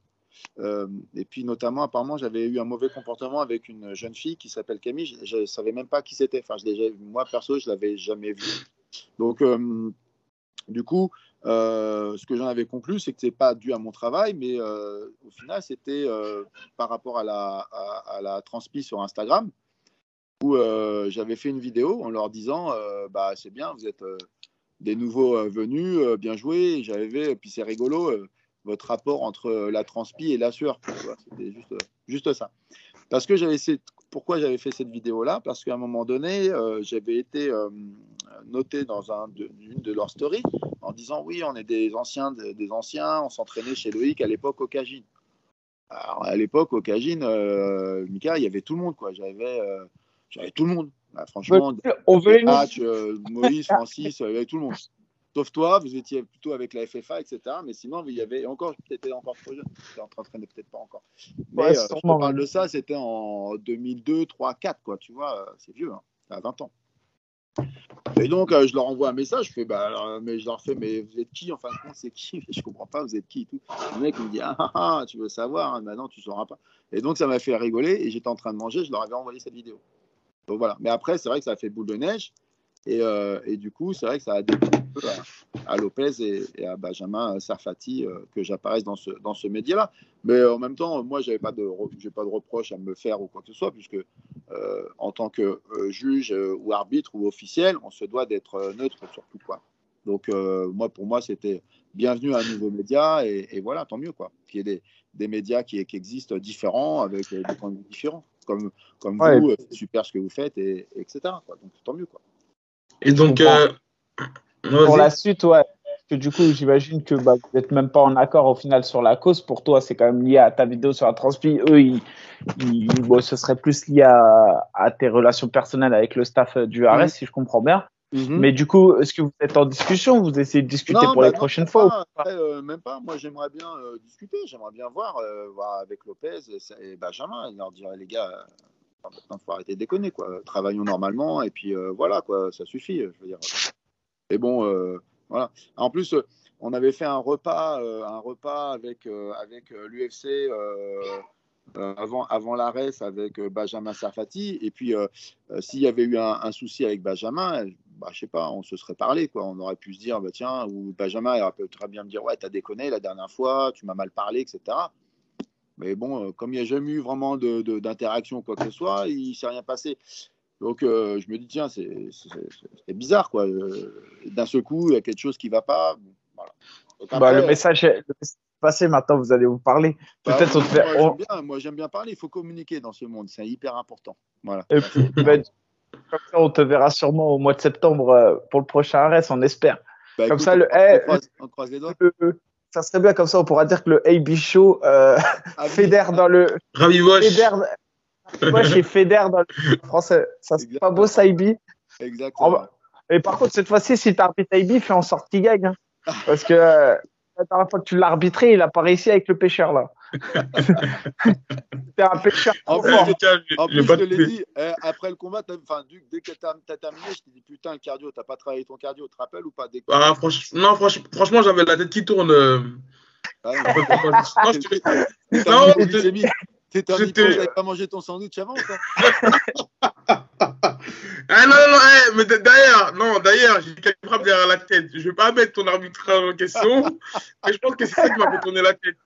[SPEAKER 4] Euh, et puis, notamment, apparemment, j'avais eu un mauvais comportement avec une jeune fille qui s'appelle Camille. Je ne savais même pas qui c'était. Enfin, moi, perso, je ne l'avais jamais vue. Donc, euh, du coup, euh, ce que j'en avais conclu, c'est que ce n'est pas dû à mon travail, mais au final, c'était par rapport à la, à, transpi sur Instagram, où j'avais fait une vidéo en leur disant bah, C'est bien, vous êtes. des nouveaux venus, bien joué. J'avais, puis c'est rigolo, votre rapport entre euh, la transpi et la sueur. C'était juste, euh, juste ça. Parce que j'avais cette- pourquoi j'avais fait cette vidéo-là? Parce qu'à un moment donné, euh, j'avais été euh, noté dans un de, une de leurs stories en disant oui, on est des anciens, des, des anciens, on s'entraînait chez Loïc à l'époque au Cagine. Alors à l'époque au Cagine, euh, Mika, il y avait tout le monde quoi. J'avais, j'avais tout le monde. Bah, franchement,
[SPEAKER 1] On veut
[SPEAKER 4] Moïse, Francis, euh, avec tout le monde. Sauf toi, vous étiez plutôt avec la FFA, etc. Mais sinon, il y avait encore, étais encore trop jeune. Tu en traînais peut-être pas encore. Mais
[SPEAKER 1] Ouais,
[SPEAKER 4] euh, je te parle de ça, c'était en 2002, 3, 4, quoi. Tu vois, euh, c'est vieux, hein. à 20 ans. Et donc, euh, je leur envoie un message. Je fais, bah, alors, mais je leur fais, mais vous êtes qui En fin de compte, c'est qui? Je comprends pas, vous êtes qui et tout. Le mec il me dit, ah, ah, ah, tu veux savoir hein, Maintenant, tu sauras pas. Et donc, ça m'a fait rigoler. Et j'étais en train de manger. Je leur avais envoyé cette vidéo. Donc voilà. Mais après, c'est vrai que ça a fait boule de neige. Et, euh, et du coup, c'est vrai que ça a un peu à, à Lopez et, et à Benjamin Sarfati euh, que j'apparaisse dans ce, dans ce média-là. Mais euh, en même temps, moi, je n'ai pas, de pas de reproche à me faire ou quoi que ce soit, puisque euh, en tant que euh, juge euh, ou arbitre ou officiel, on se doit d'être euh, neutre sur tout. Quoi. Donc, euh, moi, pour moi, c'était bienvenue à un nouveau média et, et voilà, tant mieux. Quoi. Qu'il y ait des, des médias qui, qui existent différents, avec euh, des points de vue différents. Comme, comme
[SPEAKER 1] Ouais.
[SPEAKER 4] vous, euh, c'est super ce que vous faites, et, et etc. Quoi. Donc, tant mieux. Quoi.
[SPEAKER 2] Et donc, euh,
[SPEAKER 1] Pour la suite, ouais. Parce que du coup, j'imagine que bah, vous n'êtes même pas en accord au final sur la cause. Pour toi, c'est quand même lié à ta vidéo sur la transpi. Eux, ils, ils- bon, ce serait plus lié à, à tes relations personnelles avec le staff euh, du RS,
[SPEAKER 4] Mhm.
[SPEAKER 1] si je comprends bien.
[SPEAKER 4] Mais
[SPEAKER 1] Mais du coup, est-ce que vous êtes en discussion Vous essayez de discuter pour les prochaines fois ou
[SPEAKER 4] pas, après, euh, même pas. Moi, j'aimerais bien euh, discuter. J'aimerais bien voir, euh, voir avec Lopez et, et Benjamin. Il leur dirait, les gars, maintenant, faut arrêter de déconner. Quoi. Travaillons normalement. Et puis, euh, voilà, quoi, ça suffit. Je veux dire. Et bon, euh, voilà. En plus, euh, on avait fait un repas, un repas avec, avec l'UFC. avant, avant l'arrêt avec Benjamin Sarfati. Et puis, s'il y avait eu un, souci avec Benjamin, bah, je sais pas, on se serait parlé. Quoi. On aurait pu se dire, bah, tiens, ou Benjamin il aurait pu très bien me dire, ouais, t'as déconné la dernière fois, tu m'as mal parlé, etc. Mais bon, euh, comme il n'y a jamais eu vraiment d'interaction ou quoi que ce soit, il ne s'est rien passé. Donc, euh, je me dis, tiens, c'est bizarre, quoi. Euh, D'un seul coup, il y a quelque chose qui ne va pas. Bon, voilà. Donc
[SPEAKER 1] Bah,
[SPEAKER 4] après,
[SPEAKER 1] le message est le message est passé. Maintenant, vous allez vous parler.
[SPEAKER 4] bah,
[SPEAKER 1] Peut-être te fait-
[SPEAKER 4] moi, j'aime bien, parler. Il faut communiquer dans ce monde. C'est hyper important. Voilà.
[SPEAKER 1] Et puis, bah, comme ça, on te verra sûrement au mois de septembre pour le prochain RS, on espère.
[SPEAKER 4] Bah,
[SPEAKER 1] Comme
[SPEAKER 4] écoute,
[SPEAKER 1] ça, le-
[SPEAKER 4] on, croise, on croise les doigts.
[SPEAKER 1] Le- ça serait bien comme ça, on pourra dire que le AB Show euh,
[SPEAKER 4] Ah,
[SPEAKER 1] fédère dans le
[SPEAKER 2] Ravivoche.
[SPEAKER 1] fédère. Moi, j'ai fédère dans le français. Ça c'est pas beau, ça, IB.
[SPEAKER 4] Exactement.
[SPEAKER 1] Et par contre, cette fois-ci, si tu arbitres IB, fais en sorte qu'il gagne. hein. Parce que euh, la dernière fois que tu l'as arbitré, il a pas réussi avec le pêcheur là. C'était un pêcheur
[SPEAKER 4] En plus. En plus,
[SPEAKER 2] pas
[SPEAKER 4] je te l'ai dit, eh, après le combat, t'as- enfin, du- dès que tu as, terminé, je t'ai dit putain, le cardio, t'as pas travaillé ton cardio, tu te rappelles ou pas dès que-
[SPEAKER 2] Ah, franch- Non, franch- franchement, j'avais la tête qui tourne. euh,
[SPEAKER 4] Ah, non.
[SPEAKER 2] je te-
[SPEAKER 4] T'es
[SPEAKER 2] Non, c'était-
[SPEAKER 4] hypo, t'avais pas mangé ton sandwich avant ou quoi
[SPEAKER 2] Ah non, non, non, eh, mais d'ailleurs, non, d'ailleurs, j'ai quelques frappes derrière la tête. Je vais pas mettre ton arbitrage en question, mais je pense que c'est ça qui m'a fait tourner la tête.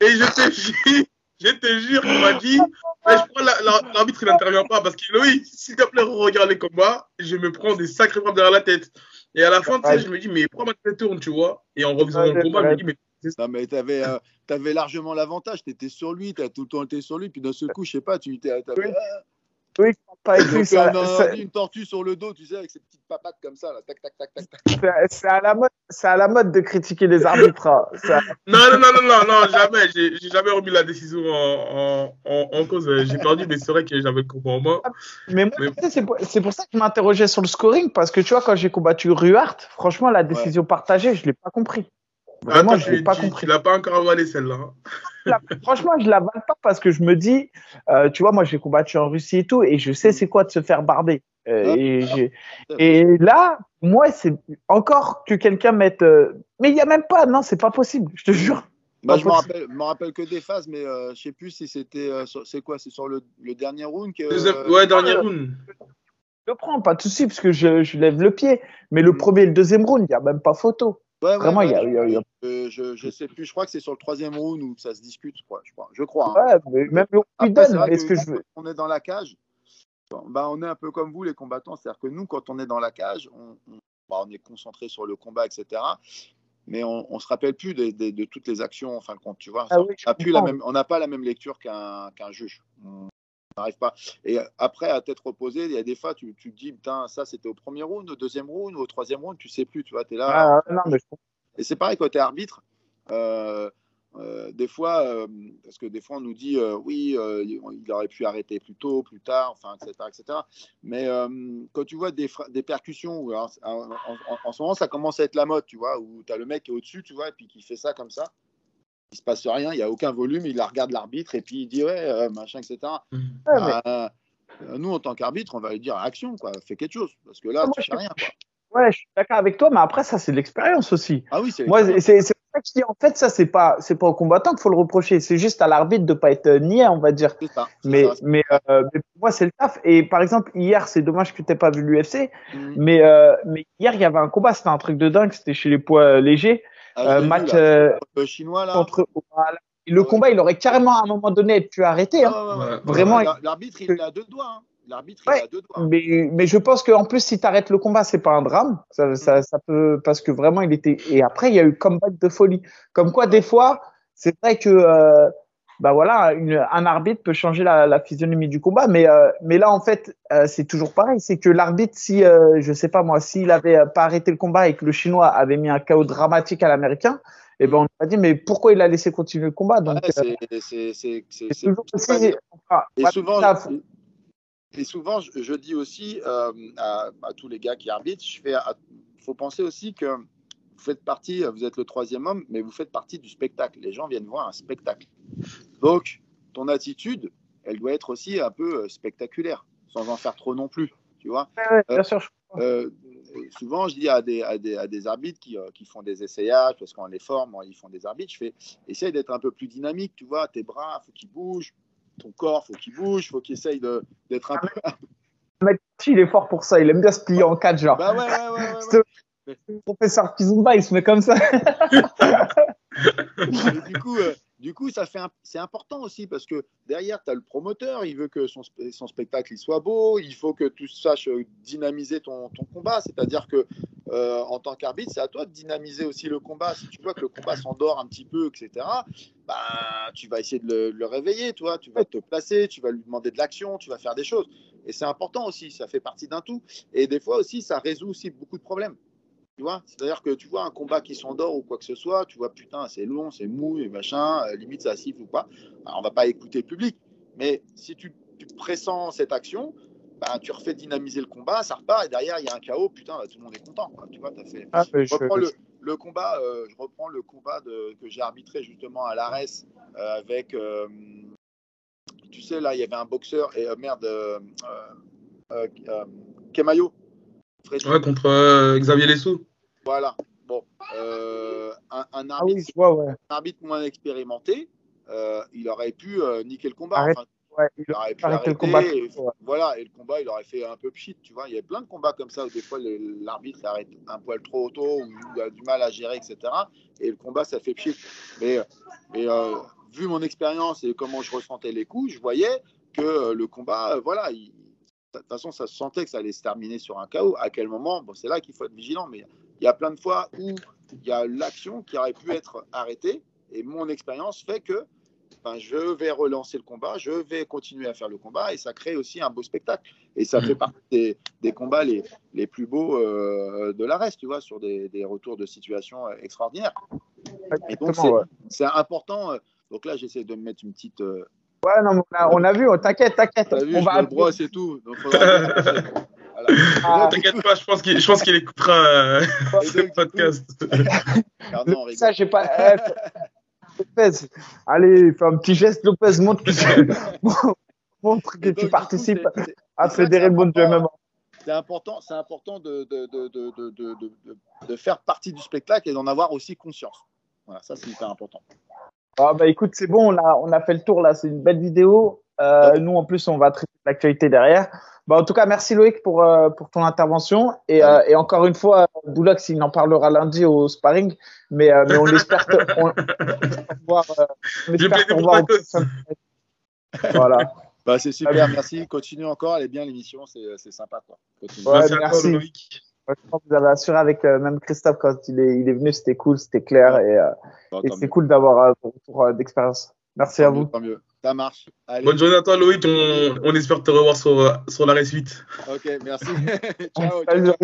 [SPEAKER 2] Et je te jure, je te jure, il m'a dit, mais je crois la- la- l'arbitre, il n'intervient pas parce que Loïc, s'il te plaît, regarde les combats, je me prends des sacrées frappes derrière la tête. Et à la fin, tu sais, je me dis, mais pourquoi ma tête tourne, tu vois? Et en refaisant
[SPEAKER 1] Ouais,
[SPEAKER 2] le combat, je me dis, mais
[SPEAKER 4] Non, mais t'avais euh, t'avais largement l'avantage. T'étais sur lui, t'as tout le temps été sur lui. Puis d'un seul coup, je sais pas, tu t'es.
[SPEAKER 1] Oui. Oui, pas écrit,
[SPEAKER 4] dit une tortue sur le dos, tu sais, avec ses petites papates comme ça, là. Tac, tac, tac, tac, tac.
[SPEAKER 1] c'est- c'est à la mode, c'est à la mode de critiquer les arbitres. hein. Ça-
[SPEAKER 2] Non, non, non, non, non, non, jamais. J'ai jamais remis la décision en, en, en, en cause. J'ai perdu, mais c'est vrai que j'avais le combat en main.
[SPEAKER 1] Mais moi,
[SPEAKER 2] Mais-
[SPEAKER 1] tu sais, c'est pour, c'est pour ça que je m'interrogeais sur le scoring, parce que tu vois, quand j'ai combattu Ruart, franchement, la décision partagée, je l'ai pas compris. Vraiment,
[SPEAKER 2] Attends,
[SPEAKER 1] je l'ai
[SPEAKER 2] tu,
[SPEAKER 1] pas
[SPEAKER 2] tu,
[SPEAKER 1] compris.
[SPEAKER 2] tu l'as pas encore avalé celle-là. hein.
[SPEAKER 1] Franchement, je l'avale pas parce que je me dis, euh, tu vois, moi, j'ai combattu en Russie et tout, et je sais c'est quoi de se faire barber. Euh,
[SPEAKER 4] Ouais.
[SPEAKER 1] et, j'ai- et là, moi, c'est encore que quelqu'un mette. euh, Mais il y a même pas, non, c'est pas possible, je te jure.
[SPEAKER 4] Bah, je me rappelle, me rappelle que des phases, mais euh, je sais plus si c'était. euh, c'est quoi C'est sur le, le dernier round que.
[SPEAKER 2] Deuxième- ouais, dernier round.
[SPEAKER 1] Je le prends, pas de souci, parce que je, je lève le pied. Mais le
[SPEAKER 4] Mm.
[SPEAKER 1] premier et le deuxième round, il y a même pas photo.
[SPEAKER 4] Ouais,
[SPEAKER 1] Vraiment, il y a-
[SPEAKER 4] ouais,
[SPEAKER 1] il y a- il y a-
[SPEAKER 4] euh, je, je sais plus, je crois que c'est sur le troisième round où ça se discute, je crois. Je crois, je crois, hein.
[SPEAKER 1] Mais même le
[SPEAKER 4] Après,
[SPEAKER 1] lui
[SPEAKER 4] c'est
[SPEAKER 1] donne.
[SPEAKER 4] vrai
[SPEAKER 1] Mais ce que
[SPEAKER 4] que
[SPEAKER 1] je veux.
[SPEAKER 4] on est dans la cage, bah, on est un peu comme vous, les combattants. C'est-à-dire que nous, quand on est dans la cage, on, on- bah, on est concentré sur le combat, etc. Mais on ne se rappelle plus de, de- de toutes les actions, en fin de compte, tu vois.
[SPEAKER 1] Ah oui,
[SPEAKER 4] on n'a pas la même lecture qu'un juge. On n'arrive pas. Et après, à tête reposée, il y a des fois, tu, tu te dis, putain, ça c'était au premier round, au deuxième round, ou au troisième round, tu sais plus, tu vois, tu es là.
[SPEAKER 1] Ah, non, mais.
[SPEAKER 4] Et c'est pareil quand tu es arbitre. euh, euh, des fois, euh, parce que des fois on nous dit euh, oui, il aurait pu arrêter plus tôt, plus tard, enfin, etc. etc. Mais quand tu vois des, des percussions, où, alors, en, en- en ce moment ça commence à être la mode, tu vois, où tu as le mec qui est au-dessus, tu vois, et puis qui fait ça comme ça. Il se passe rien, il n'y a aucun volume, il la regarde l'arbitre et puis il dit ouais, euh, machin, etc.
[SPEAKER 1] Ouais, mais-
[SPEAKER 4] Ah, euh, nous, en tant qu'arbitre, on va lui dire action, quoi, fais quelque chose, parce que là,
[SPEAKER 1] moi,
[SPEAKER 4] tu
[SPEAKER 1] je
[SPEAKER 4] fais rien. Quoi.
[SPEAKER 1] Ouais, je suis d'accord avec toi, mais après, ça, c'est de l'expérience aussi.
[SPEAKER 4] Ah oui, c'est
[SPEAKER 1] Moi, c'est c'est pour ça que je dis, en fait, ça, c'est pas, c'est pas au combattant qu'il faut le reprocher. C'est juste à l'arbitre de pas être niais, on va dire.
[SPEAKER 4] c'est ça.
[SPEAKER 1] Mais,
[SPEAKER 4] ça.
[SPEAKER 1] mais, euh, mais pour moi, c'est le taf. Et par exemple, hier, c'est dommage que tu pas vu l'UFC,
[SPEAKER 4] Mhm.
[SPEAKER 1] mais, euh, mais hier, il y avait un combat, c'était un truc de dingue, c'était chez les poids légers.
[SPEAKER 4] Ah,
[SPEAKER 1] Euh,
[SPEAKER 4] vu,
[SPEAKER 1] euh,
[SPEAKER 4] Le chinois là.
[SPEAKER 1] contre. voilà. Et Le
[SPEAKER 4] Ouais.
[SPEAKER 1] combat, il aurait carrément à un moment donné pu arrêter. Hein.
[SPEAKER 4] Ah, ouais, ouais, ouais.
[SPEAKER 1] Vraiment,
[SPEAKER 4] L'ar- L'arbitre, il est à deux doigts. hein. L'arbitre, il
[SPEAKER 1] Ouais.
[SPEAKER 4] est à deux doigts.
[SPEAKER 1] Mais, mais je pense qu'en plus, si tu arrêtes le combat, c'est pas un drame. Ça, ça, ça peut, parce que vraiment, il était. Et après, il y a eu comeback de folie. Comme quoi, des fois, c'est vrai que, euh, bah voilà, une- un arbitre peut changer la, la physionomie du combat. Mais, euh, mais là, en fait, euh, c'est toujours pareil. C'est que l'arbitre, si, euh, je sais pas moi, s'il avait euh, pas arrêté le combat et que le Chinois avait mis un chaos dramatique à l'américain, eh ben, on aurait dit, mais pourquoi il a laissé continuer le combat? Donc,
[SPEAKER 4] Ouais,
[SPEAKER 1] euh,
[SPEAKER 4] c'est- c'est-
[SPEAKER 1] toujours aussi. enfin,
[SPEAKER 4] Et souvent, et souvent, je, je dis aussi euh, à, à tous les gars qui arbitrent, je fais, il faut penser aussi que vous faites partie, vous êtes le troisième homme, mais vous faites partie du spectacle. Les gens viennent voir un spectacle. Donc, ton attitude, elle doit être aussi un peu euh, spectaculaire, sans en faire trop non plus. Tu vois
[SPEAKER 1] ouais, ouais, bien sûr,
[SPEAKER 4] Euh, souvent, je dis à des, à des, à des arbitres qui, euh, qui font des essayages, parce qu'on les forme, ils font des arbitres, je fais essaye d'être un peu plus dynamique, tu vois, tes bras, faut qu'ils bougent, ton corps, faut qu'il bouge, faut qu'il essaye d'être un peu.
[SPEAKER 1] Mec, il est fort pour ça. Il aime bien se plier en quatre, genre.
[SPEAKER 4] Bah ouais, ouais, ouais.
[SPEAKER 1] Le professeur Kizumba, il se met comme ça.
[SPEAKER 4] Du coup, euh, du coup, ça fait c'est important aussi parce que derrière, tu as le promoteur, il veut que son, son spectacle il soit beau, il faut que tu saches euh, dynamiser ton, ton combat. C'est-à-dire que euh, en tant qu'arbitre, c'est à toi de dynamiser aussi le combat. Si tu vois que le combat s'endort un petit peu, etc., bah, tu vas essayer de le, le réveiller, toi. Tu vas te placer, tu vas lui demander de l'action, tu vas faire des choses. Et c'est important aussi, ça fait partie d'un tout. Et des fois aussi, ça résout aussi beaucoup de problèmes. Tu vois C'est-à-dire que tu vois un combat qui s'endort ou quoi que ce soit, tu vois, putain, c'est long, c'est mou et machin, euh, limite ça siffle ou pas. Alors, on va pas écouter le public. Mais si tu, tu pressens cette action, bah, tu refais dynamiser le combat, ça repart et derrière il y a un chaos, putain, bah, tout le monde est content. quoi. Tu vois, as fait.
[SPEAKER 1] Ah, mais
[SPEAKER 4] Je
[SPEAKER 1] je-
[SPEAKER 4] reprends le, le combat, euh, je reprends le combat de, que j'ai arbitré justement à l'ARES euh, avec, euh, tu sais, là, il y avait un boxeur et euh, merde, euh, euh, euh, Kemayo.
[SPEAKER 2] Ouais, contre euh, Xavier Lessou.
[SPEAKER 4] Voilà. Bon, euh, un, un
[SPEAKER 1] Ah oui,
[SPEAKER 4] arbitre,
[SPEAKER 1] je vois, ouais.
[SPEAKER 4] un arbitre moins expérimenté, euh, il aurait pu euh, niquer le combat.
[SPEAKER 1] Arrête.
[SPEAKER 4] Enfin,
[SPEAKER 1] Ouais, il
[SPEAKER 4] Il aurait pu arrêter.
[SPEAKER 1] le combat.
[SPEAKER 4] et,
[SPEAKER 1] Ouais.
[SPEAKER 4] Voilà, et le combat, il aurait fait un peu pchit, tu vois. Il y a plein de combats comme ça où des fois l'arbitre arrête un poil trop tôt, ou il a du mal à gérer, etc. Et le combat, ça fait pchit. Mais, mais vu mon expérience et comment je ressentais les coups, je voyais que le combat, voilà, il- de toute façon, ça se sentait que ça allait se terminer sur un chaos. À quel moment? Bon, c'est là qu'il faut être vigilant. Mais il y a plein de fois où il y a l'action qui aurait pu être arrêtée. Et mon expérience fait que ben, je vais relancer le combat, je vais continuer à faire le combat. Et ça crée aussi un beau spectacle. Et ça fait partie des, des combats les, les plus beaux euh, de la reste, tu vois, sur des, des retours de situation euh, extraordinaires. Et donc, c'est
[SPEAKER 1] ouais.
[SPEAKER 4] c'est important. euh, donc là, j'essaie de me mettre une petite. euh,
[SPEAKER 1] Ouais, non, on a, on a vu, oh, t'inquiète, t'inquiète. On va
[SPEAKER 4] me brosse et tout. Donc,
[SPEAKER 1] Ah,
[SPEAKER 2] T'inquiète pas, je pense qu'il je pense qu'il écoutera euh, ce podcast.
[SPEAKER 1] Ça, j'ai pas. eh, Lopez, allez, fais un petit geste, Lopez, montre que, montre que
[SPEAKER 4] donc,
[SPEAKER 1] tu participes
[SPEAKER 4] coup, c'est- c'est-
[SPEAKER 1] à fédérer le monde du
[SPEAKER 4] c'est
[SPEAKER 1] MMA.
[SPEAKER 4] c'est important, c'est important de, de, de, de, de, de, de- de faire partie du spectacle et d'en avoir aussi conscience. Voilà, ça c'est hyper important.
[SPEAKER 1] Ah, bah écoute, c'est bon, on a, on a fait le tour là, c'est une belle vidéo. Euh, nous, en plus, on va traiter l'actualité derrière. Bah, en tout cas, merci Loïc pour, euh, pour ton intervention. Et, euh, et encore une fois, Boulox, il en parlera lundi au sparring. Mais, euh, mais on espère te, on, euh, on espère te revoir Voilà.
[SPEAKER 4] Bah, c'est super, merci. Continue encore, elle est bien l'émission, c'est c'est sympa. Quoi.
[SPEAKER 1] Ouais,
[SPEAKER 2] Merci à toi,
[SPEAKER 1] merci.
[SPEAKER 2] Loïc.
[SPEAKER 1] Franchement, vous avez assuré avec euh, même Christophe quand il est, il est venu, c'était cool, c'était clair et, euh,
[SPEAKER 4] Bon,
[SPEAKER 1] et c'est
[SPEAKER 4] mieux,
[SPEAKER 1] cool d'avoir euh, ton retour euh, d'expérience. Merci à vous.
[SPEAKER 4] tant mieux. Ça marche. Allez,
[SPEAKER 2] Bonne journée à toi, Loïc. On, on espère te revoir sur, sur la suite.
[SPEAKER 4] ok, merci. ciao, ciao.